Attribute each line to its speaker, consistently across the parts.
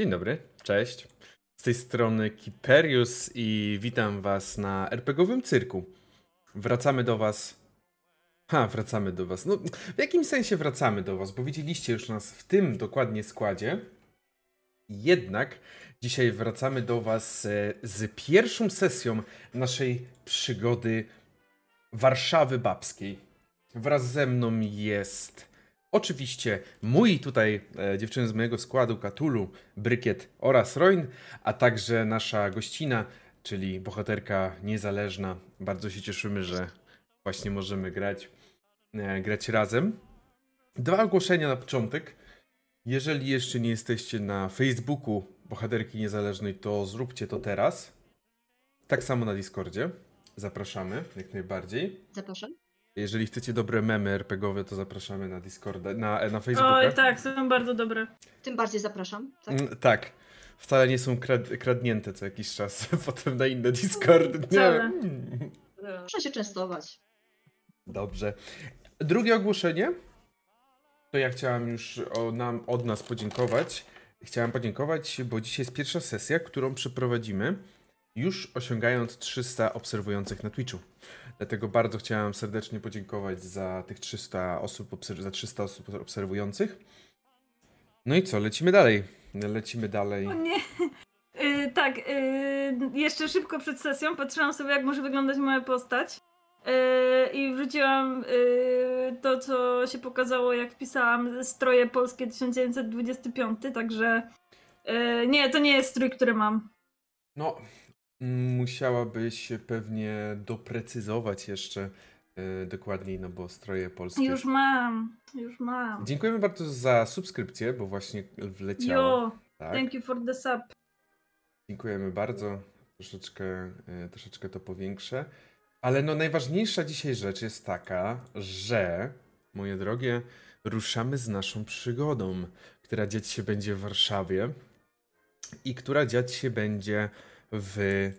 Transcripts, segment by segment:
Speaker 1: Dzień dobry, cześć. Z tej strony Kiperius i witam was na RPGowym cyrku. Wracamy do was. Ha, wracamy do was. No, w jakim sensie wracamy do was? Bo widzieliście już nas w tym dokładnie składzie. Jednak dzisiaj wracamy do was e, z pierwszą sesją naszej przygody Warszawy Babskiej. Wraz ze mną jest Oczywiście mój tutaj e, dziewczyny z mojego składu, Katulu, Brykiet oraz Roin, a także nasza gościna, czyli bohaterka niezależna. Bardzo się cieszymy, że właśnie możemy grać, e, grać razem. Dwa ogłoszenia na początek. Jeżeli jeszcze nie jesteście na Facebooku Bohaterki Niezależnej, to zróbcie to teraz. Tak samo na Discordzie. Zapraszamy jak najbardziej.
Speaker 2: Zapraszam.
Speaker 1: Jeżeli chcecie dobre memy RPGowe, to zapraszamy na Discorda, na, na Facebooka.
Speaker 3: Oj, tak, są bardzo dobre.
Speaker 2: Tym bardziej zapraszam. Tak?
Speaker 1: Mm, tak. Wcale nie są krad kradnięte co jakiś czas, potem na inne Discordy. Nie.
Speaker 3: Wcale.
Speaker 1: Mm.
Speaker 2: Proszę się częstować.
Speaker 1: Dobrze. Drugie ogłoszenie. To ja chciałam już o nam, od nas podziękować. Chciałam podziękować, bo dzisiaj jest pierwsza sesja, którą przeprowadzimy już osiągając 300 obserwujących na Twitchu. Dlatego bardzo chciałem serdecznie podziękować za tych 300 osób, za 300 osób obserwujących. No i co, lecimy dalej. Lecimy dalej.
Speaker 3: O nie. Yy, tak, yy, jeszcze szybko przed sesją patrzyłam sobie, jak może wyglądać moja postać. Yy, I wrzuciłam yy, to, co się pokazało, jak wpisałam stroje polskie 1925, także yy, nie, to nie jest strój, który mam.
Speaker 1: No, Musiałabyś pewnie doprecyzować jeszcze yy, dokładniej, no bo stroje polskie.
Speaker 3: Już mam, już mam.
Speaker 1: Dziękujemy bardzo za subskrypcję, bo właśnie wleciało.
Speaker 3: Jo, tak. thank you for the sub.
Speaker 1: Dziękujemy bardzo. Troszeczkę, yy, troszeczkę to powiększę. Ale no najważniejsza dzisiaj rzecz jest taka, że, moje drogie, ruszamy z naszą przygodą, która dziać się będzie w Warszawie i która dziać się będzie w,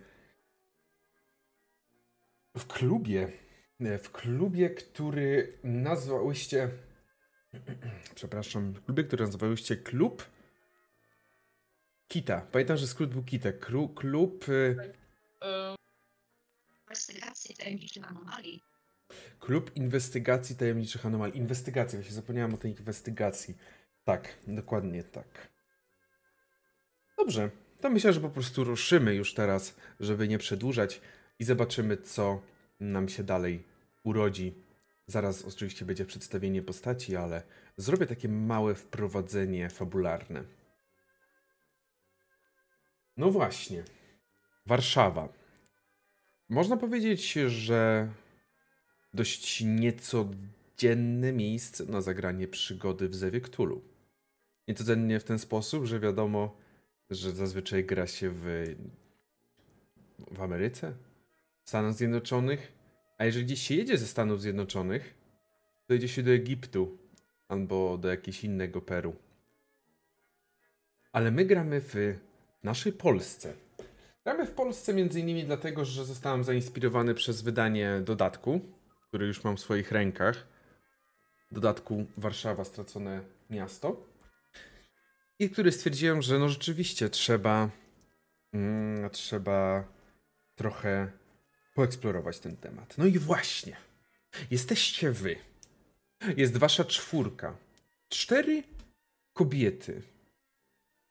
Speaker 1: w klubie. W klubie, który nazwałyście. Przepraszam, w klubie, który nazwałyście Klub Kita. Pamiętam, że skrót był Kita. Klu, klub. Y,
Speaker 2: Inwestygacji tajemniczych anomalii.
Speaker 1: Klub Inwestygacji Tajemniczych Anomalii. Inwestygacja, właśnie zapomniałem o tej inwestygacji. Tak, dokładnie tak. Dobrze to myślę, że po prostu ruszymy już teraz, żeby nie przedłużać i zobaczymy, co nam się dalej urodzi. Zaraz oczywiście będzie przedstawienie postaci, ale zrobię takie małe wprowadzenie fabularne. No właśnie. Warszawa. Można powiedzieć, że dość niecodzienne miejsce na zagranie przygody w Zewie. Niecodziennie w ten sposób, że wiadomo, że zazwyczaj gra się w, w Ameryce, Stanach Zjednoczonych, a jeżeli gdzieś się jedzie ze Stanów Zjednoczonych, to jedzie się do Egiptu albo do jakiegoś innego Peru. Ale my gramy w naszej Polsce. Gramy w Polsce między innymi dlatego, że zostałem zainspirowany przez wydanie dodatku, który już mam w swoich rękach. Dodatku Warszawa Stracone Miasto. I który stwierdziłem, że no rzeczywiście trzeba, mm, trzeba trochę poeksplorować ten temat. No i właśnie, jesteście wy. Jest wasza czwórka. Cztery kobiety,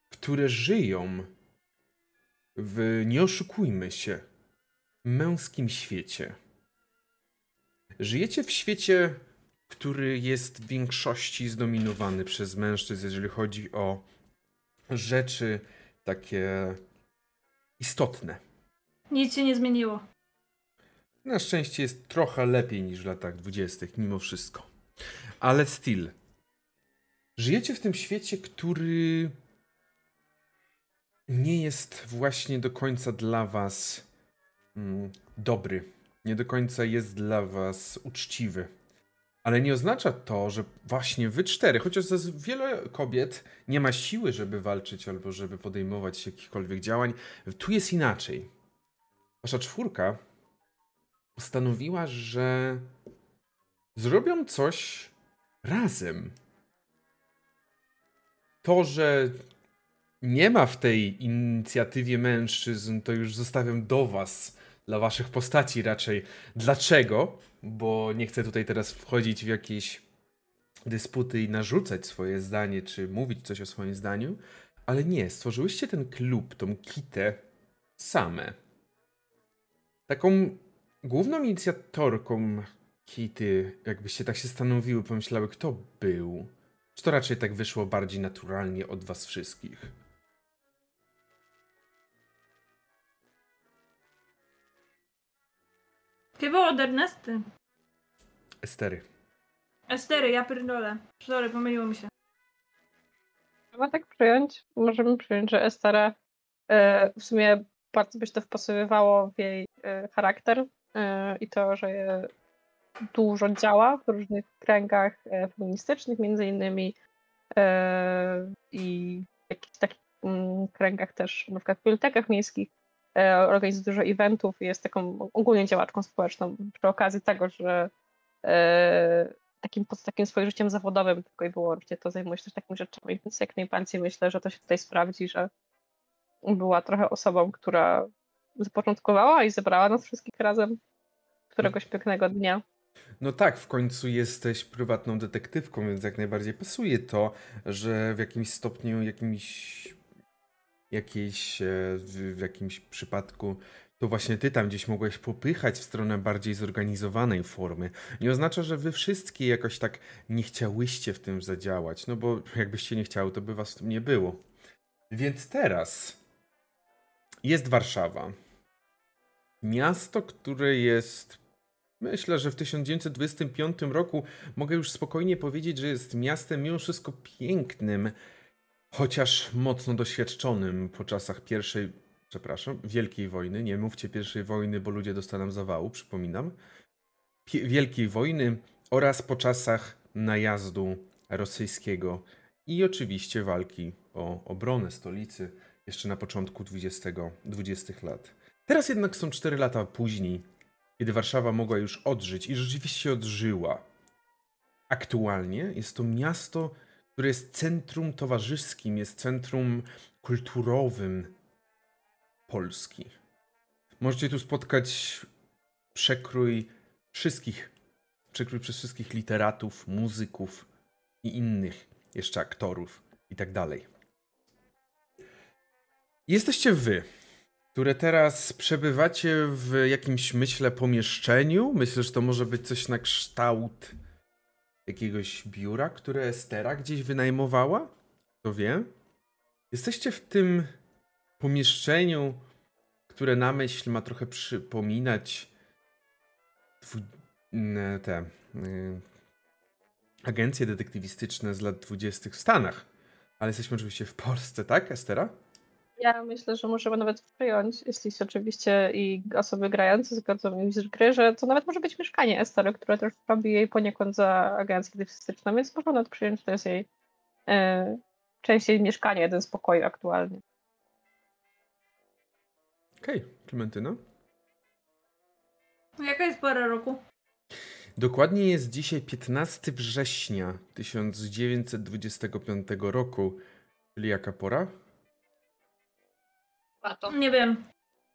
Speaker 1: które żyją w, nie oszukujmy się, męskim świecie. Żyjecie w świecie, który jest w większości zdominowany przez mężczyzn, jeżeli chodzi o rzeczy takie istotne.
Speaker 3: Nic się nie zmieniło.
Speaker 1: Na szczęście jest trochę lepiej niż w latach dwudziestych, mimo wszystko. Ale still. Żyjecie w tym świecie, który nie jest właśnie do końca dla was mm, dobry. Nie do końca jest dla was uczciwy. Ale nie oznacza to, że właśnie wy cztery, chociaż wiele kobiet nie ma siły, żeby walczyć albo żeby podejmować jakichkolwiek działań, tu jest inaczej. Wasza czwórka postanowiła, że zrobią coś razem. To, że nie ma w tej inicjatywie mężczyzn, to już zostawiam do was, dla waszych postaci raczej. Dlaczego? Bo nie chcę tutaj teraz wchodzić w jakieś dysputy i narzucać swoje zdanie, czy mówić coś o swoim zdaniu, ale nie, stworzyłyście ten klub, tą kitę same. Taką główną inicjatorką kity, jakbyście tak się stanowiły, pomyślały, kto był? Czy to raczej tak wyszło bardziej naturalnie od was wszystkich?
Speaker 3: Chyba od Ernesty.
Speaker 1: Estery.
Speaker 3: Estery, ja pierdolę. Sorry, pomyliło mi się.
Speaker 4: Chyba tak przyjąć. Możemy przyjąć, że Estera e, w sumie bardzo by się to wpasowywało w jej e, charakter e, i to, że je dużo działa w różnych kręgach e, feministycznych, między innymi e, i w jakichś takich mm, kręgach też, na przykład w bibliotekach miejskich organizuje dużo eventów i jest taką ogólnie działaczką społeczną przy okazji tego, że e, takim, poza takim swoim życiem zawodowym tylko i wyłącznie to zajmuje się też takimi rzeczami, więc jak najbardziej myślę, że to się tutaj sprawdzi, że była trochę osobą, która zapoczątkowała i zebrała nas wszystkich razem któregoś pięknego dnia.
Speaker 1: No tak, w końcu jesteś prywatną detektywką, więc jak najbardziej pasuje to, że w jakimś stopniu, jakimś, jakiejś, e, w, jakimś przypadku to właśnie ty tam gdzieś mogłeś popychać w stronę bardziej zorganizowanej formy. Nie oznacza, że wy wszystkie jakoś tak nie chciałyście w tym zadziałać, no bo jakbyście nie chciały, to by was tu nie było. Więc teraz jest Warszawa. Miasto, które jest Myślę, że w 1925 roku mogę już spokojnie powiedzieć, że jest miastem mimo wszystko pięknym, chociaż mocno doświadczonym po czasach pierwszej, przepraszam, Wielkiej Wojny. Nie mówcie pierwszej wojny, bo ludzie dostaną zawału, przypominam. Wielkiej Wojny oraz po czasach najazdu rosyjskiego i oczywiście walki o obronę stolicy jeszcze na początku 20, 20 lat. Teraz jednak są 4 lata później, kiedy Warszawa mogła już odżyć i rzeczywiście odżyła. Aktualnie jest to miasto, które jest centrum towarzyskim, jest centrum kulturowym Polski. Możecie tu spotkać przekrój wszystkich, przekrój przez wszystkich literatów, muzyków i innych jeszcze aktorów i tak dalej. Jesteście wy, które teraz przebywacie w jakimś, myślę, pomieszczeniu. Myślę, że to może być coś na kształt jakiegoś biura, które Estera gdzieś wynajmowała. Kto wie? Jesteście w tym pomieszczeniu, które na myśl ma trochę przypominać te y, agencje detektywistyczne z lat dwudziestych w Stanach. Ale jesteśmy oczywiście w Polsce, tak, Estera?
Speaker 4: Ja myślę, że możemy nawet przyjąć, jeśli się oczywiście i osoby grające zgodzą mi z gry, że to nawet może być mieszkanie Estery, które też robi jej poniekąd za agencję detektywistyczną, więc można nawet przyjąć, że to jest jej e, częściej mieszkanie, jeden z pokoi aktualnie.
Speaker 1: Okej, okay. Klementyna?
Speaker 3: Jaka jest pora roku?
Speaker 1: Dokładnie jest dzisiaj 15 września 1925 roku. Czyli jaka pora?
Speaker 2: Lato.
Speaker 3: Nie wiem.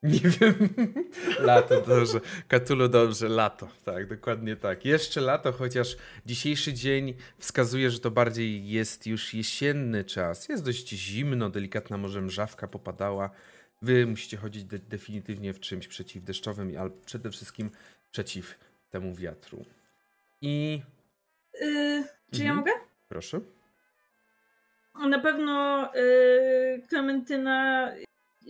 Speaker 1: Nie wiem. lato, dobrze. Katulo, dobrze, lato. Tak, dokładnie tak. Jeszcze lato, chociaż dzisiejszy dzień wskazuje, że to bardziej jest już jesienny czas. Jest dość zimno, delikatna może mrzawka popadała. Wy musicie chodzić de definitywnie w czymś przeciwdeszczowym, ale przede wszystkim przeciw temu wiatru. I.
Speaker 3: Yy, czy mhm. ja mogę?
Speaker 1: Proszę.
Speaker 3: Na pewno yy, Klementyna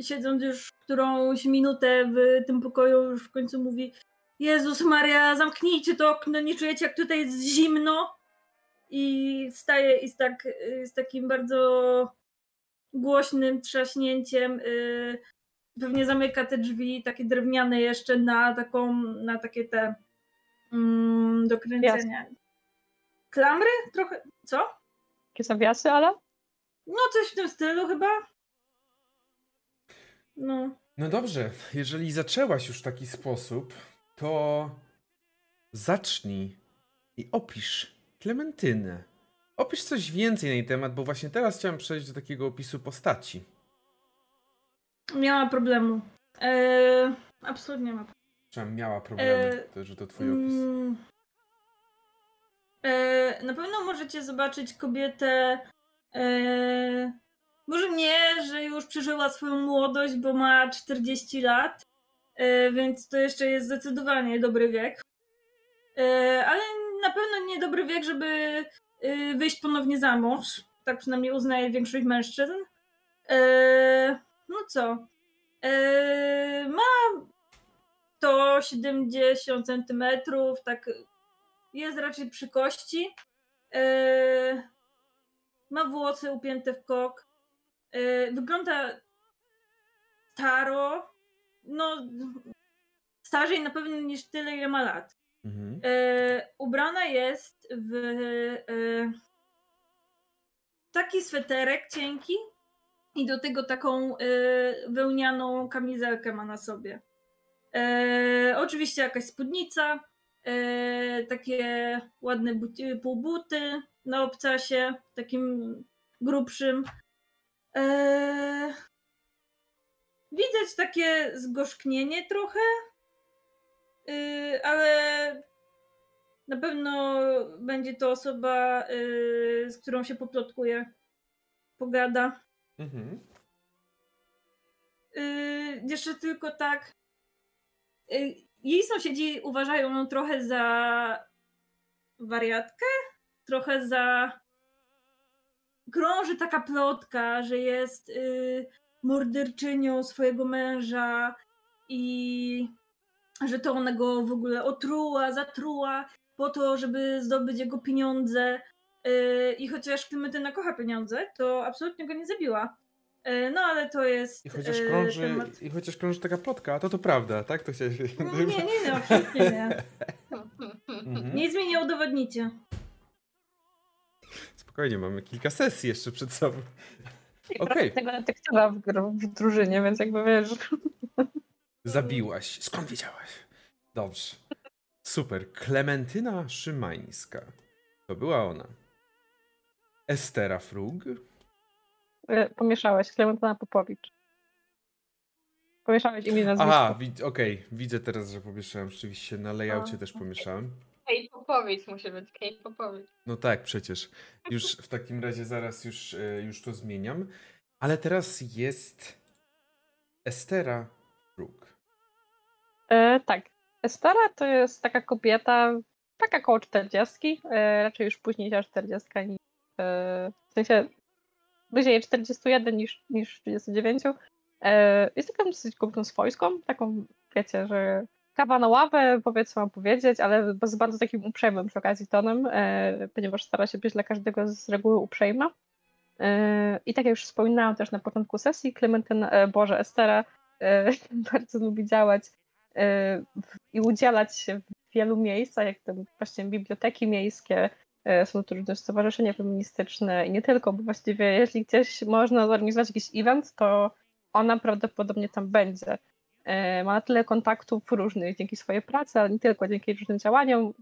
Speaker 3: siedząc już którąś minutę w tym pokoju, już w końcu mówi Jezus Maria, zamknijcie to okno, nie czujecie jak tutaj jest zimno? I wstaje i z, tak, z takim bardzo głośnym trzaśnięciem yy, pewnie zamyka te drzwi, takie drewniane jeszcze na taką, na takie te mm, do kręcenia. Jasne. Klamry? Trochę, co?
Speaker 4: Jakie zawiasy, ale?
Speaker 3: No coś w tym stylu chyba. No.
Speaker 1: No dobrze, jeżeli zaczęłaś już w taki sposób, to zacznij i opisz Klementynę. Opisz coś więcej na jej temat, bo właśnie teraz chciałem przejść do takiego opisu postaci.
Speaker 3: Miała problemu. E, absolutnie ma
Speaker 1: Czy miała problemy,
Speaker 3: E,
Speaker 1: to, że to twój opis.
Speaker 3: Mm. E, na pewno możecie zobaczyć kobietę. E, może nie, że już przeżyła swoją młodość, bo ma 40 lat, e, więc to jeszcze jest zdecydowanie dobry wiek. E, ale na pewno nie dobry wiek, żeby e, wyjść ponownie za mąż. Tak przynajmniej uznaje większość mężczyzn. No co? Ma to 70 centymetrów, tak jest raczej przy kości. Ma włosy upięte w kok. Yy, wygląda staro. No, starzej na pewno niż tyle, ile ma lat.
Speaker 1: Mhm.
Speaker 3: Yy, ubrana jest w yy, taki sweterek cienki i do tego taką wełnianą kamizelkę ma na sobie. E, oczywiście jakaś spódnica, e, takie ładne buty, półbuty na obcasie, takim grubszym. E, widać takie zgorzknienie trochę, e, ale na pewno będzie to osoba, e, z którą się poplotkuje, pogada.
Speaker 1: Mhm.
Speaker 3: E, jeszcze tylko tak. Jej sąsiedzi uważają ją trochę za wariatkę, trochę za. Krąży taka plotka, że jest y, morderczynią swojego męża i że to ona go w ogóle otruła, zatruła po to, żeby zdobyć jego pieniądze. Y, I chociaż Klementyna kocha pieniądze, to absolutnie go nie zabiła. Y, No ale to jest
Speaker 1: I chociaż
Speaker 3: y,
Speaker 1: krąży,
Speaker 3: temat
Speaker 1: i chociaż krąży taka plotka, to to prawda, tak? To chciałeś
Speaker 3: no, Nie, nie, nie, absolutnie nie.
Speaker 1: Mhm.
Speaker 3: Nic mi nie udowodnicie.
Speaker 1: Spokojnie, mamy kilka sesji jeszcze przed sobą. Okej.
Speaker 4: trochę tego detektywa w, drużynie, więc jakby wiesz.
Speaker 1: Zabiłaś. Skąd wiedziałaś? Dobrze. Super. Klementyna Szymańska. To była ona. Estera Frug.
Speaker 4: e, Pomieszałeś, Klementyna Popowicz. Pomieszałeś imię nazwisko.
Speaker 1: Aha, wi- okej. Widzę teraz, że pomieszałem. Rzeczywiście na layoutie też pomieszałem.
Speaker 5: Kate Popowicz musi być, Kate Popowicz.
Speaker 1: No tak, przecież. Już w takim razie zaraz już, e, już to zmieniam. Ale teraz jest Estera Frug.
Speaker 4: E, tak. Estera to jest taka kobieta, taka koło 40, e, raczej już później niż 40, niż, e, w sensie bliżej 41 niż, niż 39. E, jest taką dosyć kobietą swojską, taką, wiecie, że kawa na ławę, powiedz co mam powiedzieć, ale z bardzo takim uprzejmym przy okazji tonem, e, ponieważ stara się być dla każdego z reguły uprzejma. E, I tak jak już wspominałam też na początku sesji, Klementyna, e, Boże, Estera bardzo lubi działać i udzielać się w wielu miejscach, jak to właśnie biblioteki miejskie, są tu różne stowarzyszenia feministyczne i nie tylko, bo właściwie jeśli gdzieś można zorganizować jakiś event, to ona prawdopodobnie tam będzie. E, Ma tyle kontaktów różnych dzięki swojej pracy, ale nie tylko dzięki różnym działaniom,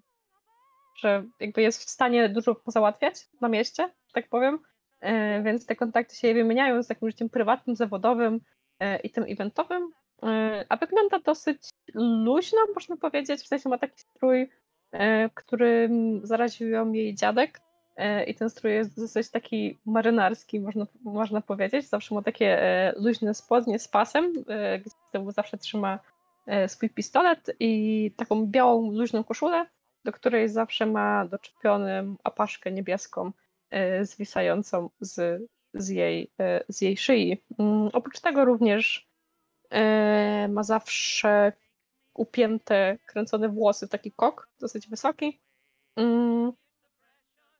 Speaker 4: że jakby jest w stanie dużo pozałatwiać na mieście, tak powiem. E, Więc te kontakty się wymieniają z takim życiem prywatnym, zawodowym e, i tym eventowym. A wygląda dosyć luźno, można powiedzieć. W sensie ma taki strój, którym zaraził ją jej dziadek. I ten strój jest dosyć taki marynarski, można, można powiedzieć. Zawsze ma takie luźne spodnie z pasem, gdzie tyłu zawsze trzyma e, swój pistolet i taką białą, luźną koszulę, do której zawsze ma doczepioną apaszkę niebieską e, zwisającą z, z, jej, e, z jej szyi. Mm, Oprócz tego również ma zawsze upięte, kręcone włosy, taki kok, dosyć wysoki. Mm,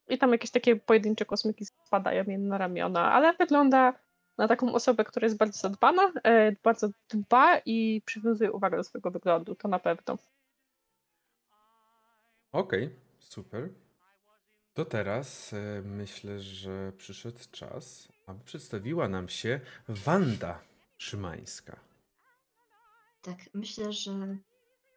Speaker 4: I tam jakieś takie pojedyncze kosmyki spadają jej na ramiona, ale wygląda na taką osobę, która jest bardzo zadbana, e, bardzo dba i przywiązuje uwagę do swojego wyglądu, to na pewno.
Speaker 1: Okej, super. To teraz e, myślę, że przyszedł czas, aby przedstawiła nam się Wanda Szymańska.
Speaker 2: Tak, myślę, że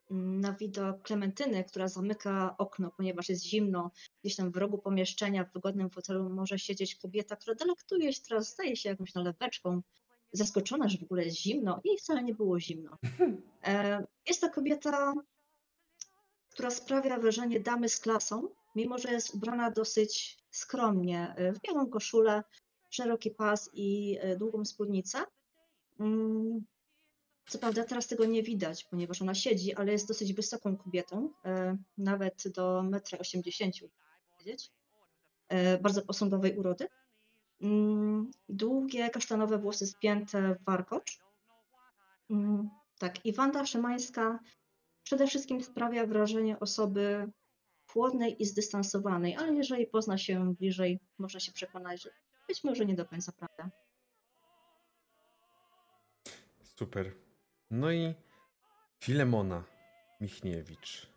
Speaker 2: na widok Klementyny, która zamyka okno, ponieważ jest zimno. Gdzieś tam w rogu pomieszczenia, w wygodnym fotelu może siedzieć kobieta, która delektuje się teraz, zdaje się jakąś naleweczką, zaskoczona, że w ogóle jest zimno i wcale nie było zimno. E, Jest to kobieta, która sprawia wrażenie damy z klasą, mimo że jest ubrana dosyć skromnie, e, w białą koszulę, szeroki pas i e, długą spódnicę. Co prawda teraz tego nie widać, ponieważ ona siedzi, ale jest dosyć wysoką kobietą, e, nawet do 1,80 m, powiedzieć. E, Bardzo posągowej urody. Mm, Długie, kasztanowe włosy spięte w warkocz. Mm, Tak, i Wanda Szymańska przede wszystkim sprawia wrażenie osoby chłodnej i zdystansowanej, ale jeżeli pozna się bliżej, można się przekonać, że być może nie do końca prawda.
Speaker 1: Super. No i Filemona Michniewicz.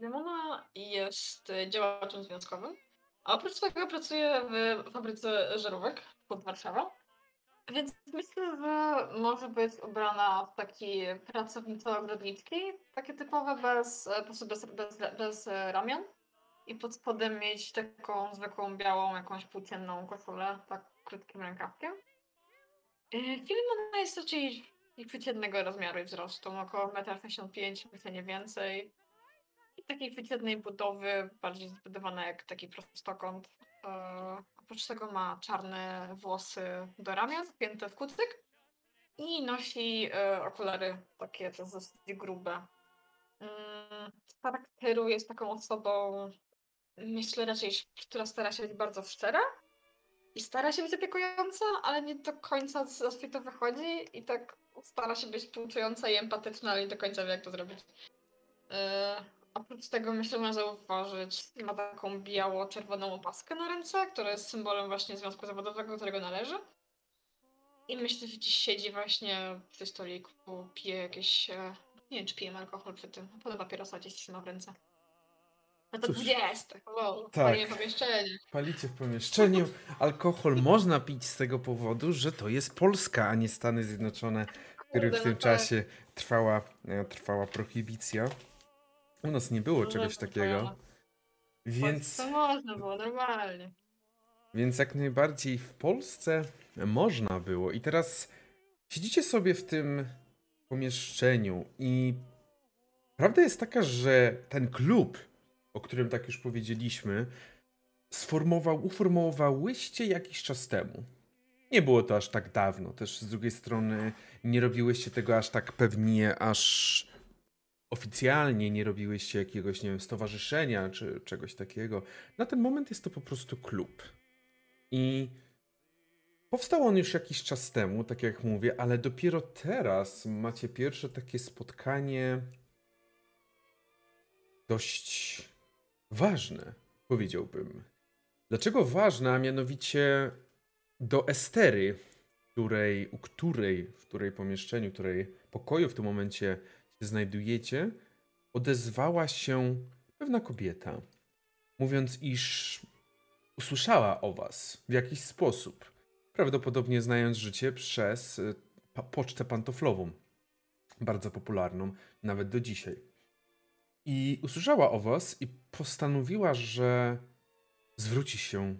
Speaker 5: Lemona jest działaczem związkowym, a oprócz tego pracuje w fabryce żarówek pod Warszawą. Więc myślę, że może być ubrana w taki pracowniczo-ogrodnicki, takie typowe, bez, po bez, bez, bez ramion. I pod spodem mieć taką zwykłą białą, jakąś płócienną koszulę, tak krótkim rękawkiem. E, Filemona jest raczej przeciętnego rozmiaru i wzrostu, około 1,65 m, nie więcej. I takiej przeciętnej budowy, bardziej zbudowana jak taki prostokąt. E, oprócz tego ma czarne włosy do ramion, pięte w kucyk i nosi e, okulary takie też dosyć grube. Mm, Z charakteru jest taką osobą, myślę raczej, która stara się być bardzo szczera i stara się być opiekująca, ale nie do końca z z jej to wychodzi i tak stara się być współczująca i empatyczna, ale nie do końca wie jak to zrobić. E, Oprócz tego myślę, można zauważyć, ma taką biało-czerwoną opaskę na ręce, która jest symbolem właśnie związku zawodowego, do którego należy. I myślę, że dziś siedzi właśnie przy stoliku, pije jakieś... e, Nie wiem, czy pije alkohol przy tym. Podoba papierosa gdzieś trzyma w ręce. No to
Speaker 1: Cóż,
Speaker 5: 20. Wow,
Speaker 1: tak.
Speaker 5: tak. pomieszczenie.
Speaker 1: Palicie w pomieszczeniu. Alkohol można pić z tego powodu, że to jest Polska, a nie Stany Zjednoczone, w których w tym
Speaker 5: no tak.
Speaker 1: czasie trwała, e, trwała prohibicja. U nas nie było
Speaker 5: No,
Speaker 1: czegoś
Speaker 5: to
Speaker 1: takiego.
Speaker 5: prawda.
Speaker 1: Więc,
Speaker 5: To można było, normalnie.
Speaker 1: więc jak najbardziej w Polsce można było. I teraz siedzicie sobie w tym pomieszczeniu i prawda jest taka, że ten klub, o którym tak już powiedzieliśmy, sformował, uformowałyście jakiś czas temu. Nie było to aż tak dawno. Też z drugiej strony nie robiłyście tego aż tak pewnie, aż oficjalnie nie robiłyście jakiegoś, nie wiem, stowarzyszenia czy czegoś takiego. Na ten moment jest to po prostu klub. I powstał on już jakiś czas temu, tak jak mówię, ale dopiero teraz macie pierwsze takie spotkanie dość ważne, powiedziałbym. Dlaczego ważne? A mianowicie do Estery, której, u której, w której pomieszczeniu, której pokoju w tym momencie się znajdujecie, odezwała się pewna kobieta, mówiąc, iż usłyszała o was w jakiś sposób. Prawdopodobnie znając życie przez pa- pocztę pantoflową, bardzo popularną nawet do dzisiaj. I usłyszała o was i postanowiła, że zwróci się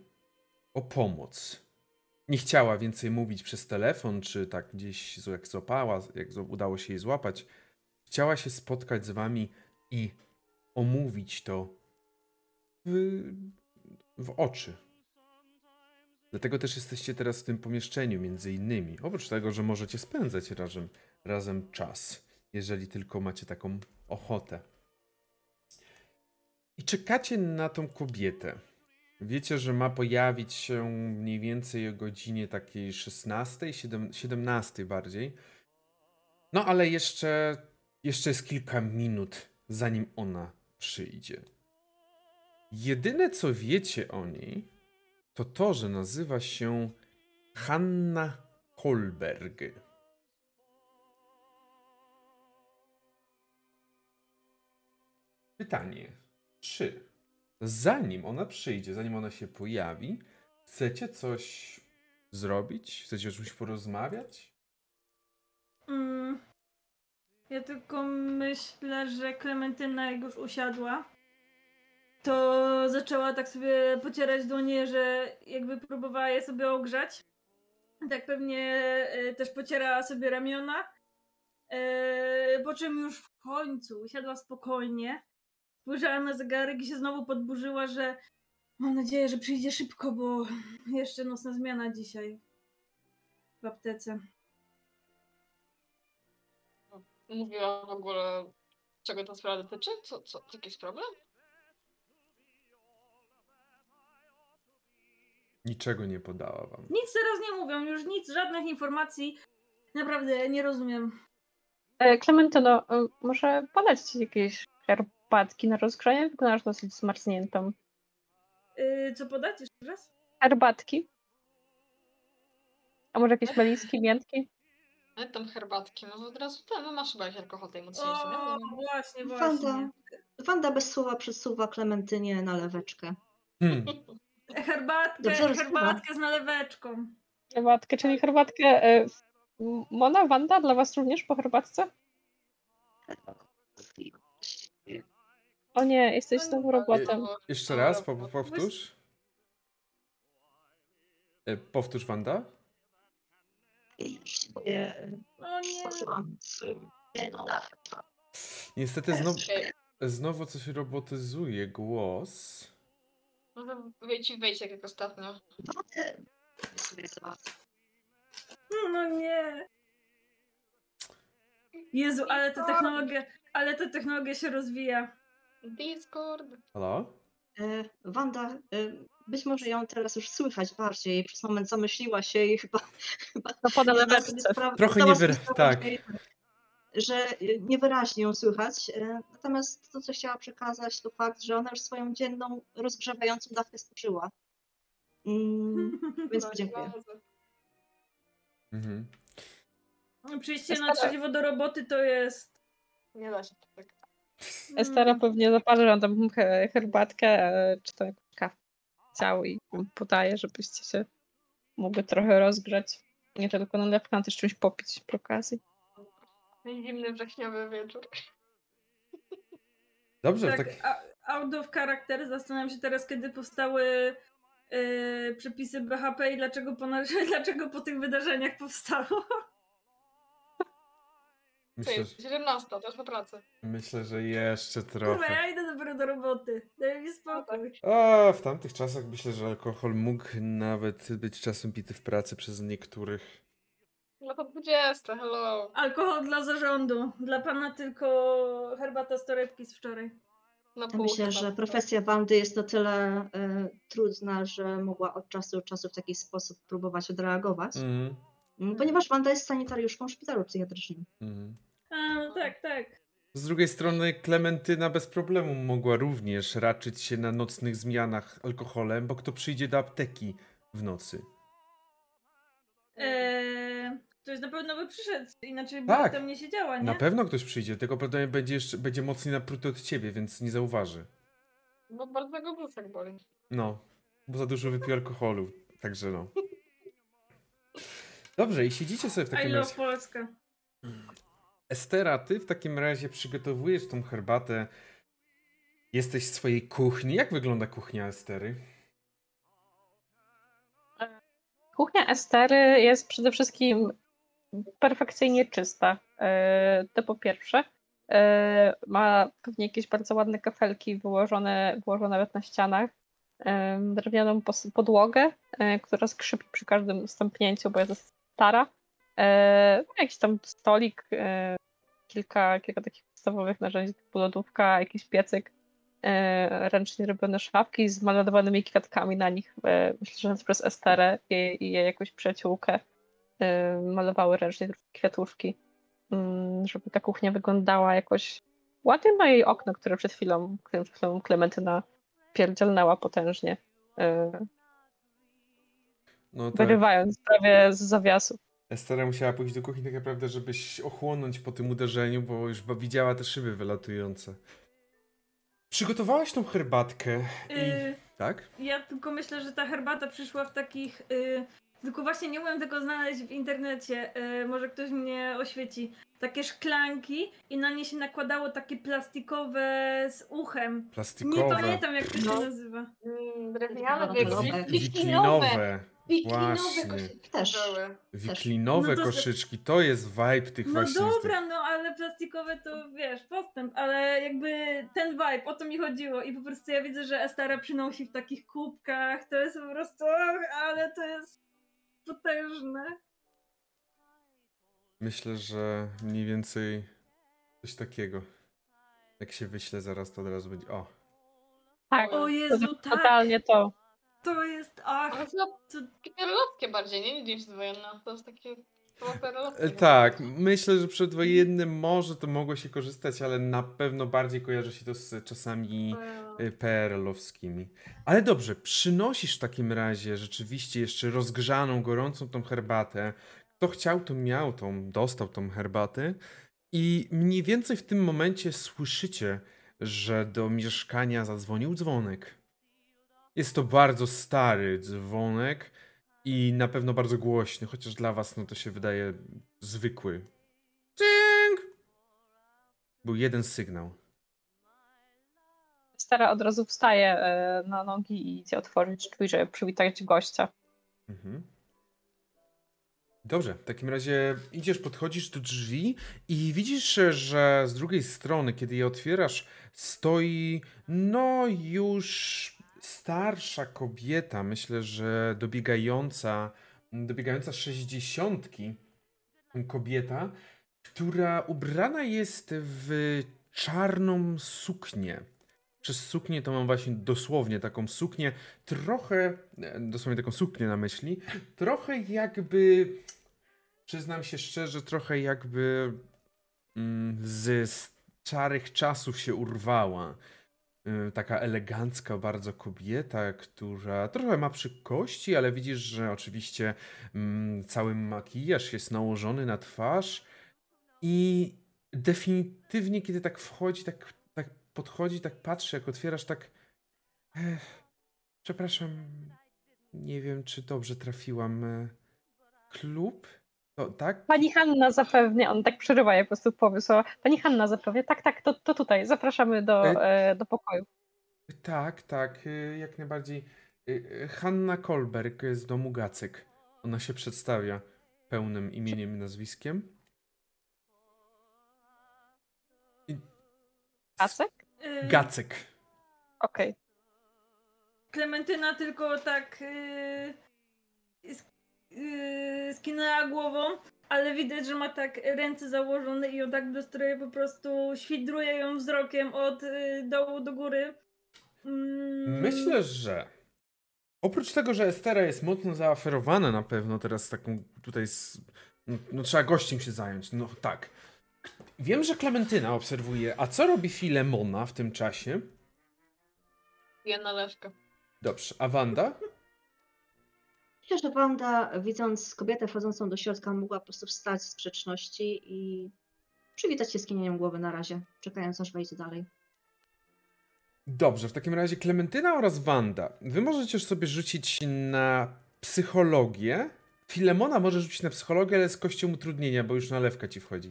Speaker 1: o pomoc. Nie chciała więcej mówić przez telefon, czy tak gdzieś jak złapała, jak udało się jej złapać. Chciała się spotkać z wami i omówić to w, w oczy. Dlatego też jesteście teraz w tym pomieszczeniu, między innymi. Oprócz tego, że możecie spędzać razem, razem czas, jeżeli tylko macie taką ochotę. I czekacie na tą kobietę. Wiecie, że ma pojawić się mniej więcej o godzinie takiej 16, 7, 17 bardziej. No ale jeszcze, jeszcze jest kilka minut, zanim ona przyjdzie. Jedyne co wiecie o niej, to to, że nazywa się Hanna Kolberg. Pytanie, czy zanim ona przyjdzie, zanim ona się pojawi, chcecie coś zrobić? Chcecie o czymś porozmawiać?
Speaker 3: Mm. Ja tylko myślę, że Klementyna jak już usiadła, to zaczęła tak sobie pocierać dłonie, że jakby próbowała je sobie ogrzać. Tak pewnie e, też pocierała sobie ramiona. E, po czym już w końcu usiadła spokojnie. Spojrzała na zegarek i się znowu podburzyła, że mam nadzieję, że przyjdzie szybko, bo jeszcze nocna zmiana dzisiaj w aptece.
Speaker 5: Mówiła w ogóle, czego ta sprawa dotyczy? Co, co, jaki jest problem?
Speaker 1: Niczego nie podała wam.
Speaker 3: Nic teraz nie mówią, już nic, żadnych informacji. Naprawdę nie rozumiem.
Speaker 4: E, Klementyno, e, może podać ci jakieś herbatki na rozgrzanie? Wyglądasz dosyć zmarzniętą.
Speaker 3: Yy, co podać jeszcze raz?
Speaker 4: Herbatki? A może jakieś meliski, miętki?
Speaker 5: No tam herbatki, może od razu ten, no masz chyba alkohol najmocniejszy, nie?
Speaker 3: O,
Speaker 5: No,
Speaker 3: właśnie,
Speaker 2: Wanda,
Speaker 3: właśnie.
Speaker 2: Wanda bez słowa przesuwa Klementynie naleweczkę.
Speaker 1: Hmm.
Speaker 3: Herbatkę,
Speaker 2: Dobrze
Speaker 3: herbatkę z naleweczką.
Speaker 4: Herbatkę, czyli herbatkę. m- Mona, Wanda, dla was również po herbatce? O nie, jesteś znowu robotem.
Speaker 5: no,
Speaker 1: Jeszcze raz, po, powtórz. E, powtórz, Wanda.
Speaker 3: O nie.
Speaker 1: Niestety znowu, znowu coś robotyzuje głos.
Speaker 5: Może wejdź i wejdź jak, jak ostatnio.
Speaker 3: No nie. Jezu, ale ta technologia, ale ta technologia się rozwija.
Speaker 5: Discord.
Speaker 1: Halo?
Speaker 2: E, Wanda, e, być może ją teraz już słychać bardziej. Przez moment zamyśliła się i chyba. chyba
Speaker 4: No
Speaker 1: Trochę nie wyra-
Speaker 2: sprawę,
Speaker 1: tak.
Speaker 2: że- e, niewyraźnie ją słychać. E, Natomiast to, co chciała przekazać, to fakt, że ona już swoją dzienną rozgrzewającą dawkę spożyła. Mm, więc
Speaker 5: Tak,
Speaker 2: dziękuję.
Speaker 1: Mhm.
Speaker 3: Przyjście na
Speaker 4: Estera-
Speaker 3: trzeźwo do roboty to jest...
Speaker 5: Nie da się tak.
Speaker 4: Estera pewnie zaparzy wam tam he- herbatkę, e, czy to jakąś kawę ciał i podaje, żebyście się mogły trochę rozgrzać. Nie tylko nalewkę, ale też czymś popić przy okazji.
Speaker 5: Zimny wrześniowy wieczór.
Speaker 1: Dobrze,
Speaker 3: Tak,
Speaker 1: tak.
Speaker 3: out of character. Zastanawiam się teraz, kiedy powstały e, przepisy BHP i dlaczego po, dlaczego po tych wydarzeniach powstało.
Speaker 1: Myślę, że,
Speaker 5: 17, to już po pracy.
Speaker 1: myślę, że jeszcze
Speaker 3: Kurwa,
Speaker 1: trochę.
Speaker 3: ja idę dopiero do roboty. Daj mi spokój.
Speaker 1: A w tamtych czasach myślę, że alkohol mógł nawet być czasem pity w pracy przez niektórych.
Speaker 5: No to 20, hello.
Speaker 3: Alkohol dla zarządu. Dla pana tylko herbata z torebki z wczoraj.
Speaker 5: Na pół
Speaker 2: myślę,
Speaker 5: chyba.
Speaker 2: że profesja Wandy jest na tyle e, trudna, że mogła od czasu do czasu w taki sposób próbować odreagować.
Speaker 1: Mhm.
Speaker 2: Mm, Ponieważ Wanda jest sanitariuszką w szpitalu psychiatrycznym.
Speaker 1: Mhm.
Speaker 3: A, no tak, tak.
Speaker 1: Z drugiej strony Klementyna bez problemu mogła również raczyć się na nocnych zmianach alkoholem, bo kto przyjdzie do apteki w nocy?
Speaker 3: Eee, ktoś na pewno by przyszedł, inaczej by
Speaker 1: Tak.
Speaker 3: tam nie siedziała, nie?
Speaker 1: Na pewno ktoś przyjdzie, tylko prawdopodobnie będzie, jeszcze, będzie mocniej napruty od ciebie, więc nie zauważy.
Speaker 5: Bo bardzo go brzuszek boli.
Speaker 1: No, bo za dużo wypił alkoholu, także no. Dobrze, i siedzicie sobie w
Speaker 3: I
Speaker 1: takim
Speaker 3: love
Speaker 1: razie.
Speaker 3: Polska.
Speaker 1: Estera, ty w takim razie przygotowujesz tą herbatę. Jesteś w swojej kuchni. Jak wygląda kuchnia Estery?
Speaker 4: Kuchnia Estery jest przede wszystkim perfekcyjnie czysta. E, To po pierwsze. E, Ma pewnie jakieś bardzo ładne kafelki wyłożone, wyłożone nawet na ścianach. E, Drewnianą podłogę, która skrzypi przy każdym stąpnięciu, bo jest stara. No, Jakiś tam stolik, kilka, kilka takich podstawowych narzędzi, typu lodówka, jakiś piecyk, e, ręcznie robione szafki z malowanymi kwiatkami na nich. E, Myślę, że przez Esterę i, i jej jakąś przyjaciółkę e, malowały ręcznie kwiatuszki, mm, żeby ta kuchnia wyglądała jakoś ładnie. Ma jej okno, które przed chwilą, którym przed chwilą Klementyna pierdzielnęła potężnie, e,
Speaker 1: No tak.
Speaker 4: wyrywając prawie z zawiasu.
Speaker 1: Estera musiała pójść do kuchni tak naprawdę, żeby ochłonąć po tym uderzeniu, bo już widziała te szyby wylatujące. Przygotowałaś tą herbatkę i...
Speaker 3: Yy,
Speaker 1: Tak?
Speaker 3: ja tylko myślę, że ta herbata przyszła w takich yy, Tylko właśnie nie umiem tego znaleźć w internecie. E, może ktoś mnie oświeci. Takie szklanki i na nie się nakładało takie plastikowe z uchem. Nie
Speaker 1: Plastikowe.
Speaker 3: pamiętam jak to się
Speaker 2: No.
Speaker 3: nazywa.
Speaker 5: Mm, Drewniane,
Speaker 2: No, no, no.
Speaker 5: wiklinowe.
Speaker 1: Wiklinowe. Właśnie.
Speaker 5: koszyczki
Speaker 2: Też.
Speaker 5: były.
Speaker 1: Wiklinowe
Speaker 3: No to
Speaker 1: koszyczki, to jest vibe tych
Speaker 3: No
Speaker 1: właśnie...
Speaker 3: dobra, no ale plastikowe to wiesz, postęp, ale jakby ten vibe, o to mi chodziło i po prostu ja widzę, że Estara przynosi w takich kubkach, to jest po prostu, och, ale to jest potężne.
Speaker 1: Myślę, że mniej więcej coś takiego. Jak się wyślę zaraz, to od razu będzie... O,
Speaker 4: Tak,
Speaker 3: O
Speaker 4: to
Speaker 3: Jezu, tak,
Speaker 4: totalnie to.
Speaker 3: To jest, ach,
Speaker 5: Ale to
Speaker 3: to,
Speaker 5: takie perlowskie bardziej, nie? Nie jest wojenna. To jest takie...
Speaker 1: E, Tak, myślę, że przedwojennym może to mogło się korzystać, ale na pewno bardziej kojarzy się to z czasami y, PRL-owskimi. Ale dobrze, przynosisz w takim razie rzeczywiście jeszcze rozgrzaną, gorącą tą herbatę. Kto chciał, to miał tą, dostał tą herbatę. I mniej więcej w tym momencie słyszycie, że do mieszkania zadzwonił dzwonek. Jest to bardzo stary dzwonek i na pewno bardzo głośny, chociaż dla was no to się wydaje zwykły. Cyng! Był jeden sygnał.
Speaker 4: Stara od razu wstaje e, na nogi i idzie otworzyć drzwi, żeby przywitać gościa.
Speaker 1: Mhm. Dobrze, w takim razie idziesz, podchodzisz do drzwi i widzisz, że z drugiej strony, kiedy je otwierasz, stoi no już starsza kobieta, myślę, że dobiegająca, dobiegająca sześćdziesiątki kobieta, która ubrana jest w czarną suknię. Przez suknię to mam właśnie dosłownie taką suknię, trochę, e, dosłownie taką suknię na myśli, trochę jakby, przyznam się szczerze, trochę jakby mm, z starych czasów się urwała. Y, Taka elegancka bardzo kobieta, która trochę ma przykości, ale widzisz, że oczywiście mm, cały makijaż jest nałożony na twarz i definitywnie, kiedy tak wchodzi, tak, tak podchodzi, tak patrzy, jak otwierasz, tak. Ech, przepraszam, nie wiem, czy dobrze trafiłam. e, Klub? To, tak?
Speaker 4: Pani Hanna zapewnia, on tak przerywa je po prostu połowy słowa. Pani Hanna zapewnia, tak, tak, to, to tutaj, zapraszamy do, e, do pokoju.
Speaker 1: Tak, tak, y, jak najbardziej. Y, y, Hanna Kolberg z domu Gacek. Ona się przedstawia pełnym imieniem i nazwiskiem. I-
Speaker 4: Pasek?
Speaker 3: y,
Speaker 1: Gacek.
Speaker 4: Okej.
Speaker 3: Klementyna tylko tak yy, sk- yy, skinęła głową, ale widać, że ma tak ręce założone i ją tak dostrojuje, po prostu świdruje ją wzrokiem od yy, dołu do góry. Mm,
Speaker 1: Myślę, że oprócz tego, że Estera jest mocno zaaferowana na pewno teraz taką tutaj z, no, no trzeba gościem się zająć. No tak. Wiem, że Klementyna obserwuje, a co robi Filemona w tym czasie?
Speaker 5: Pije nalewkę.
Speaker 1: Dobrze, a Wanda?
Speaker 2: Myślę, że Wanda, widząc kobietę wchodzącą do środka, mogła po prostu wstać z sprzeczności i przywitać się skinieniem głowy na razie, czekając aż wejdzie dalej.
Speaker 1: Dobrze, w takim razie Klementyna oraz Wanda. Wy możecie już sobie rzucić na psychologię. Filemona może rzucić na psychologię, ale z kością utrudnienia, bo już nalewka ci wchodzi.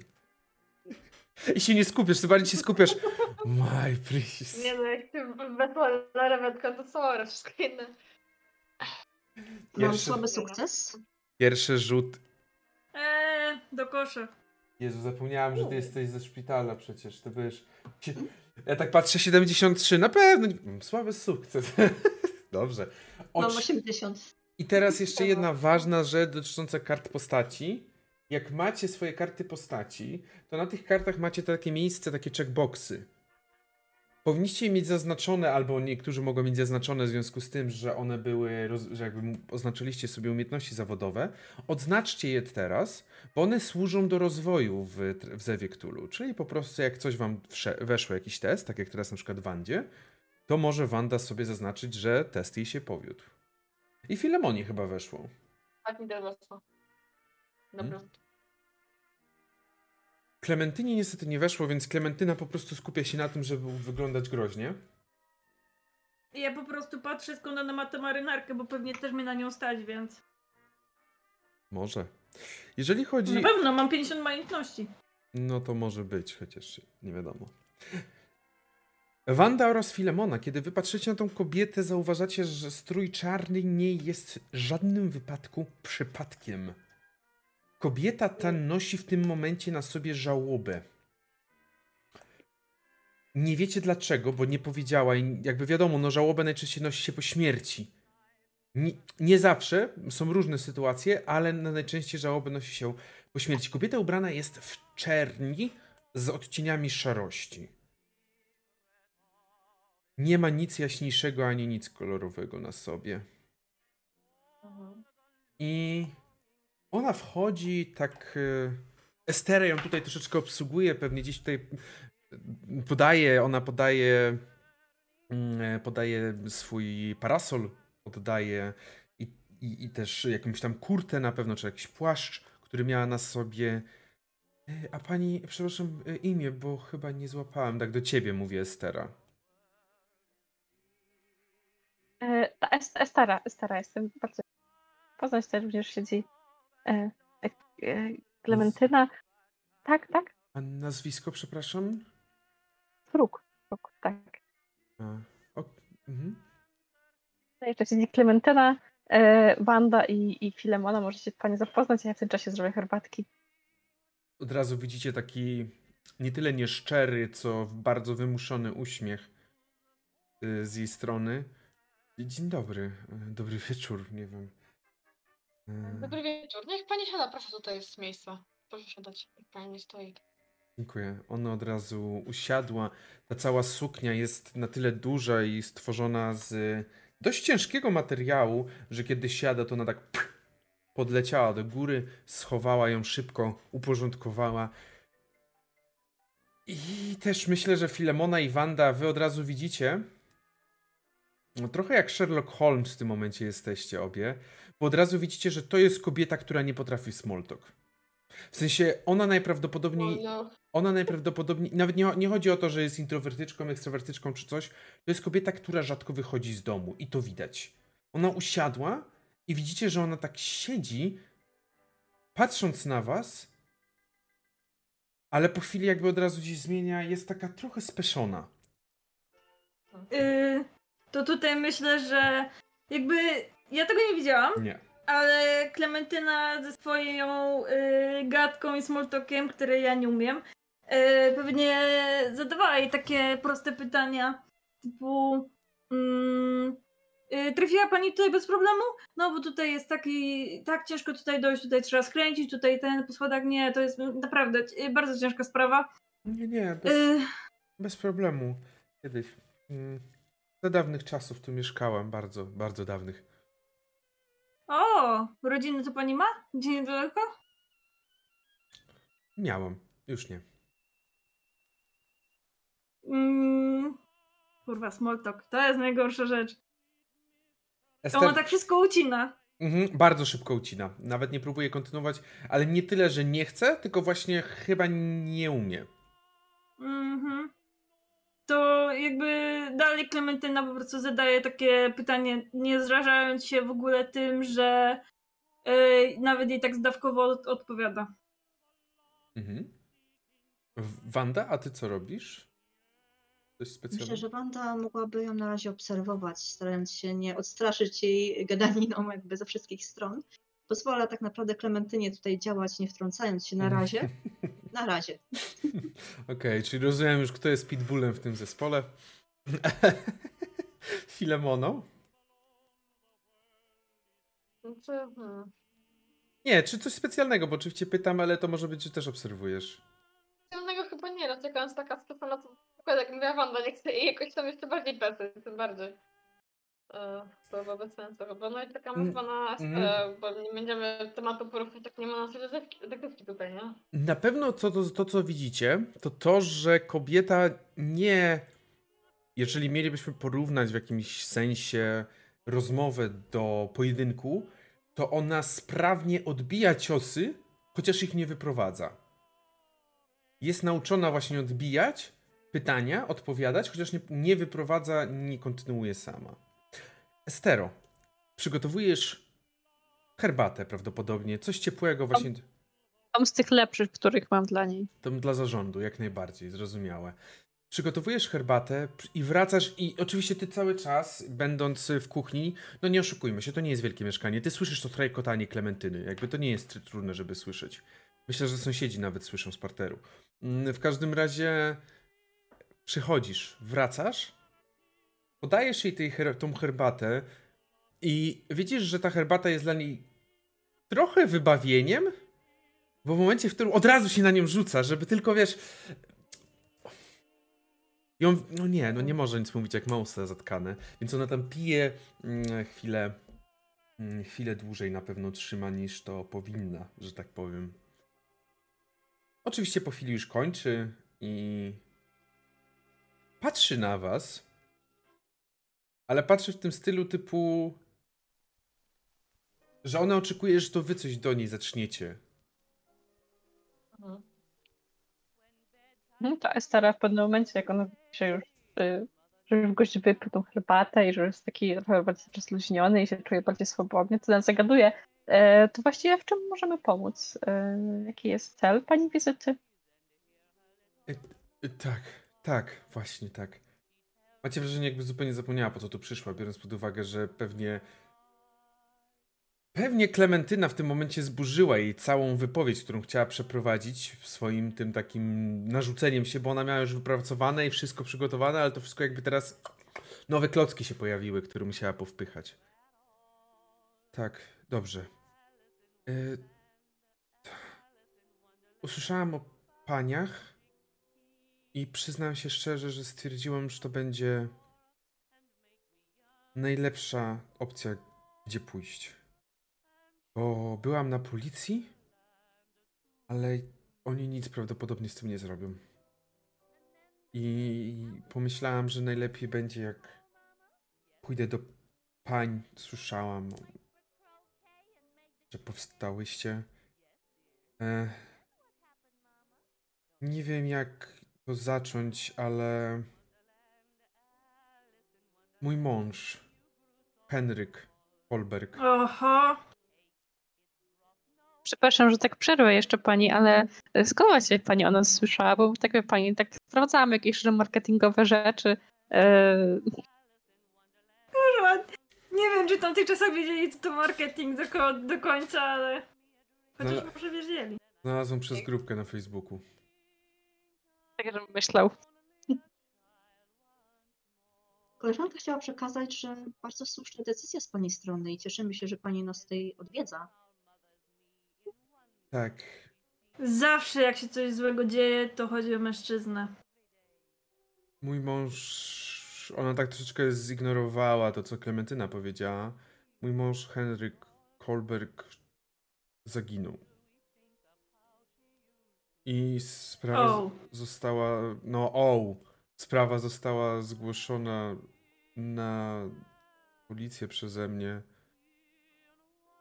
Speaker 1: I się nie skupiasz, ty bardziej się skupiasz. My precious.
Speaker 5: Nie no, jak ty weszła naleweczka, to sorry, wszystko inne.
Speaker 2: Mam słaby sukces.
Speaker 1: Pierwszy rzut.
Speaker 3: Eee, do kosza.
Speaker 1: Jezu, zapomniałam, że ty jesteś ze szpitala przecież. To wiesz. Sie- Ja tak patrzę, 73. Na pewno. nie- Słaby sukces. Dobrze.
Speaker 2: Mam
Speaker 1: Oczy-
Speaker 2: 80.
Speaker 1: I teraz jeszcze jedna ważna rzecz dotycząca kart postaci. Jak macie swoje karty postaci, to na tych kartach macie takie miejsce, takie checkboxy. Powinniście je mieć zaznaczone, albo niektórzy mogą mieć zaznaczone w związku z tym, że one były, że jakby oznaczyliście sobie umiejętności zawodowe. Odznaczcie je teraz, bo one służą do rozwoju w, w Zewie Cthulhu. Czyli po prostu jak coś wam weszło, jakiś test, tak jak teraz na przykład Wandzie, to może Wanda sobie zaznaczyć, że test jej się powiódł. I Filemonii chyba weszło.
Speaker 5: Tak mi też weszło. Dobra.
Speaker 1: Klementynie niestety nie weszło, więc Klementyna po prostu skupia się na tym, żeby wyglądać groźnie.
Speaker 3: Ja po prostu patrzę skąd ona ma tę marynarkę, bo pewnie też mnie na nią stać, więc...
Speaker 1: Może. Jeżeli chodzi...
Speaker 3: Na pewno, mam 50 majątności.
Speaker 1: No to może być, chociaż nie wiadomo. Wanda oraz Filemona, kiedy wy patrzycie na tą kobietę, zauważacie, że strój czarny nie jest w żadnym wypadku przypadkiem. Kobieta ta nosi w tym momencie na sobie żałobę. Nie wiecie dlaczego, bo nie powiedziała i jakby wiadomo, no żałobę najczęściej nosi się po śmierci. Nie, nie zawsze, są różne sytuacje, ale najczęściej żałobę nosi się po śmierci. Kobieta ubrana jest w czerni z odcieniami szarości. Nie ma nic jaśniejszego ani nic kolorowego na sobie. I ona wchodzi tak. e, Estera ją tutaj troszeczkę obsługuje, pewnie gdzieś tutaj e, podaje, ona podaje mm, e, podaje swój parasol, oddaje i, i, i też jakąś tam kurtę na pewno, czy jakiś płaszcz, który miała na sobie. E, A pani, przepraszam, imię, bo chyba nie złapałem. Tak do ciebie mówię, Estera.
Speaker 4: E, ta Est- Estara, Estara, jestem bardzo. Poznać tutaj również siedzi e, e, e, Klementyna. Tak, tak,
Speaker 1: A nazwisko, przepraszam?
Speaker 4: Fruk. Fruk, tak.
Speaker 1: A, o, mhm.
Speaker 4: No Jeszcze siedzi Klementyna, e, Wanda i, i Filemona. Możecie się panie zapoznać, a ja w tym czasie zrobię herbatki.
Speaker 1: Od razu widzicie taki nie tyle nieszczery, co bardzo wymuszony uśmiech z jej strony. Dzień dobry, dobry wieczór, nie wiem. Y,
Speaker 5: Dobry wieczór. Niech pani siada, proszę, tutaj jest miejsce. Proszę siadać, niech pani nie stoi.
Speaker 1: Dziękuję. Ona od razu usiadła. Ta cała suknia jest na tyle duża i stworzona z dość ciężkiego materiału, że kiedy siada, to ona tak podleciała do góry, schowała ją szybko, uporządkowała. I też myślę, że Filemona i Wanda wy od razu widzicie. No, trochę jak Sherlock Holmes w tym momencie jesteście obie, bo od razu widzicie, że to jest kobieta, która nie potrafi small talk. W sensie ona najprawdopodobniej
Speaker 5: No,
Speaker 1: ona najprawdopodobniej, nawet nie, nie chodzi o to, że jest introwertyczką, ekstrawertyczką czy coś, to jest kobieta, która rzadko wychodzi z domu i to widać. Ona usiadła i widzicie, że ona tak siedzi, patrząc na was, ale po chwili jakby od razu gdzieś zmienia, jest taka trochę speszona.
Speaker 3: Y, to tutaj myślę, że jakby ja tego nie widziałam,
Speaker 1: Nie.
Speaker 3: ale Klementyna ze swoją y, gadką i smalltalkiem, które ja nie umiem, y, pewnie zadawała jej takie proste pytania, typu mm, y, trafiła pani tutaj bez problemu? No bo tutaj jest taki, tak ciężko tutaj dojść, tutaj trzeba skręcić, tutaj ten po schodach, nie, to jest naprawdę bardzo ciężka sprawa.
Speaker 1: Nie, nie, bez,
Speaker 3: Y,
Speaker 1: bez problemu. Kiedyś. Mm, za dawnych czasów tu mieszkałem, bardzo, bardzo dawnych.
Speaker 3: O, rodziny to pani ma? Gdzie niedaleko?
Speaker 1: Miałem, już nie.
Speaker 3: Mm, kurwa, small talk. To jest najgorsza rzecz.
Speaker 1: Ester...
Speaker 3: Ona tak wszystko ucina.
Speaker 1: Mhm, bardzo szybko ucina. Nawet nie próbuje kontynuować, ale nie tyle, że nie chce, tylko właśnie chyba nie umie.
Speaker 3: Mhm. To jakby dalej Klementyna po prostu zadaje takie pytanie, nie zrażając się w ogóle tym, że yy, nawet jej tak zdawkowo od- odpowiada.
Speaker 1: Mhm. Wanda, a ty co robisz? Coś specjalnego?
Speaker 2: Myślę, że Wanda mogłaby ją na razie obserwować, starając się nie odstraszyć jej gadaniną jakby ze wszystkich stron. Pozwala tak naprawdę Klementynie tutaj działać, nie wtrącając się na razie. Na razie.
Speaker 1: Okej, czyli rozumiem już, kto jest pitbullem w tym zespole. Filemoną?
Speaker 5: no hmm.
Speaker 1: Nie, czy coś specjalnego, bo oczywiście pytam, ale to może być, że też obserwujesz.
Speaker 5: Specjalnego chyba nie, no czekając taka Stefana, to jak mówiła Wanda, nie chce jej jakoś tam jeszcze bardziej pracy, tym bardziej. E, To chyba bez sensu chyba. No i czekamy
Speaker 1: Mm,
Speaker 5: chyba na
Speaker 1: mm.
Speaker 5: e, bo nie będziemy tematu poruszyć, jak nie ma naszej detektywki- tutaj, nie?
Speaker 1: Na pewno to, to, to, co widzicie, to to, że kobieta nie. Jeżeli mielibyśmy porównać w jakimś sensie rozmowę do pojedynku, to ona sprawnie odbija ciosy, chociaż ich nie wyprowadza. Jest nauczona właśnie odbijać pytania, odpowiadać, chociaż nie, nie wyprowadza, nie kontynuuje sama. Estero, przygotowujesz herbatę prawdopodobnie, coś ciepłego właśnie.
Speaker 4: Są z tych lepszych, których mam dla niej.
Speaker 1: To dla zarządu, jak najbardziej, zrozumiałe. Przygotowujesz herbatę i wracasz i oczywiście ty cały czas, będąc w kuchni, no nie oszukujmy się, to nie jest wielkie mieszkanie. Ty słyszysz to trajkotanie Klementyny. Jakby to nie jest tr- trudne, żeby słyszeć. Myślę, że sąsiedzi nawet słyszą z parteru. Mm, W każdym razie przychodzisz, wracasz, podajesz jej tej her- tą herbatę i widzisz, że ta herbata jest dla niej trochę wybawieniem, bo w momencie, w którym od razu się na nią rzuca, żeby tylko, wiesz... Ją, no nie, no nie może nic mówić, jak ma usta zatkane. Więc ona tam pije mm, chwilę, mm, chwilę dłużej na pewno trzyma niż to powinna, że tak powiem. Oczywiście po chwili już kończy i patrzy na was, ale patrzy w tym stylu typu, że ona oczekuje, że to wy coś do niej zaczniecie.
Speaker 5: Mhm.
Speaker 4: No to Estara w pewnym momencie, jak ona że już, y, że już gość wypił tą herbatę i że jest taki trochę bardziej rozluźniony i się czuje bardziej swobodnie, to nas zagaduje. E, to właściwie w czym możemy pomóc? E, jaki jest cel pani wizyty?
Speaker 1: Y, Tak, tak, właśnie tak. Macie wrażenie, jakby zupełnie zapomniała, po co tu przyszła, biorąc pod uwagę, że pewnie. Pewnie Klementyna w tym momencie zburzyła jej całą wypowiedź, którą chciała przeprowadzić swoim tym takim narzuceniem się, bo ona miała już wypracowane i wszystko przygotowane, ale to wszystko jakby teraz nowe klocki się pojawiły, które musiała powpychać. Tak, dobrze. Y, Usłyszałam o paniach. I przyznam się szczerze, że stwierdziłem, że to będzie najlepsza opcja, gdzie pójść. Bo byłam na policji, ale oni nic prawdopodobnie z tym nie zrobią. I pomyślałam, że najlepiej będzie, jak pójdę do pań. Słyszałam, że powstałyście. E, nie wiem, jak to zacząć, ale mój mąż, Henryk Holberg,
Speaker 3: Oho.
Speaker 4: Przepraszam, że tak przerwę jeszcze pani, ale skąd właśnie pani o nas słyszała? Bo tak wie pani, tak sprawdzamy jakieś marketingowe rzeczy.
Speaker 3: Kurwa. Nie wiem, czy tamtych czasach wiedzieli, co to marketing do, do końca, ale... Chociaż
Speaker 1: No.
Speaker 3: może wiedzieli.
Speaker 1: znalazłem przez grupkę na Facebooku.
Speaker 4: Tak, żebym myślał.
Speaker 2: Koleżanka chciała przekazać, że bardzo słuszna decyzja z Pani strony i cieszymy się, że Pani nas tutaj odwiedza.
Speaker 1: Tak,
Speaker 3: Zawsze jak się coś złego dzieje, to chodzi o mężczyznę.
Speaker 1: mój mąż, ona tak troszeczkę zignorowała to, co Klementyna powiedziała. Mój mąż, Henryk Holberg, zaginął. I sprawa
Speaker 3: O.
Speaker 1: z- została, no o, sprawa została zgłoszona na policję przeze mnie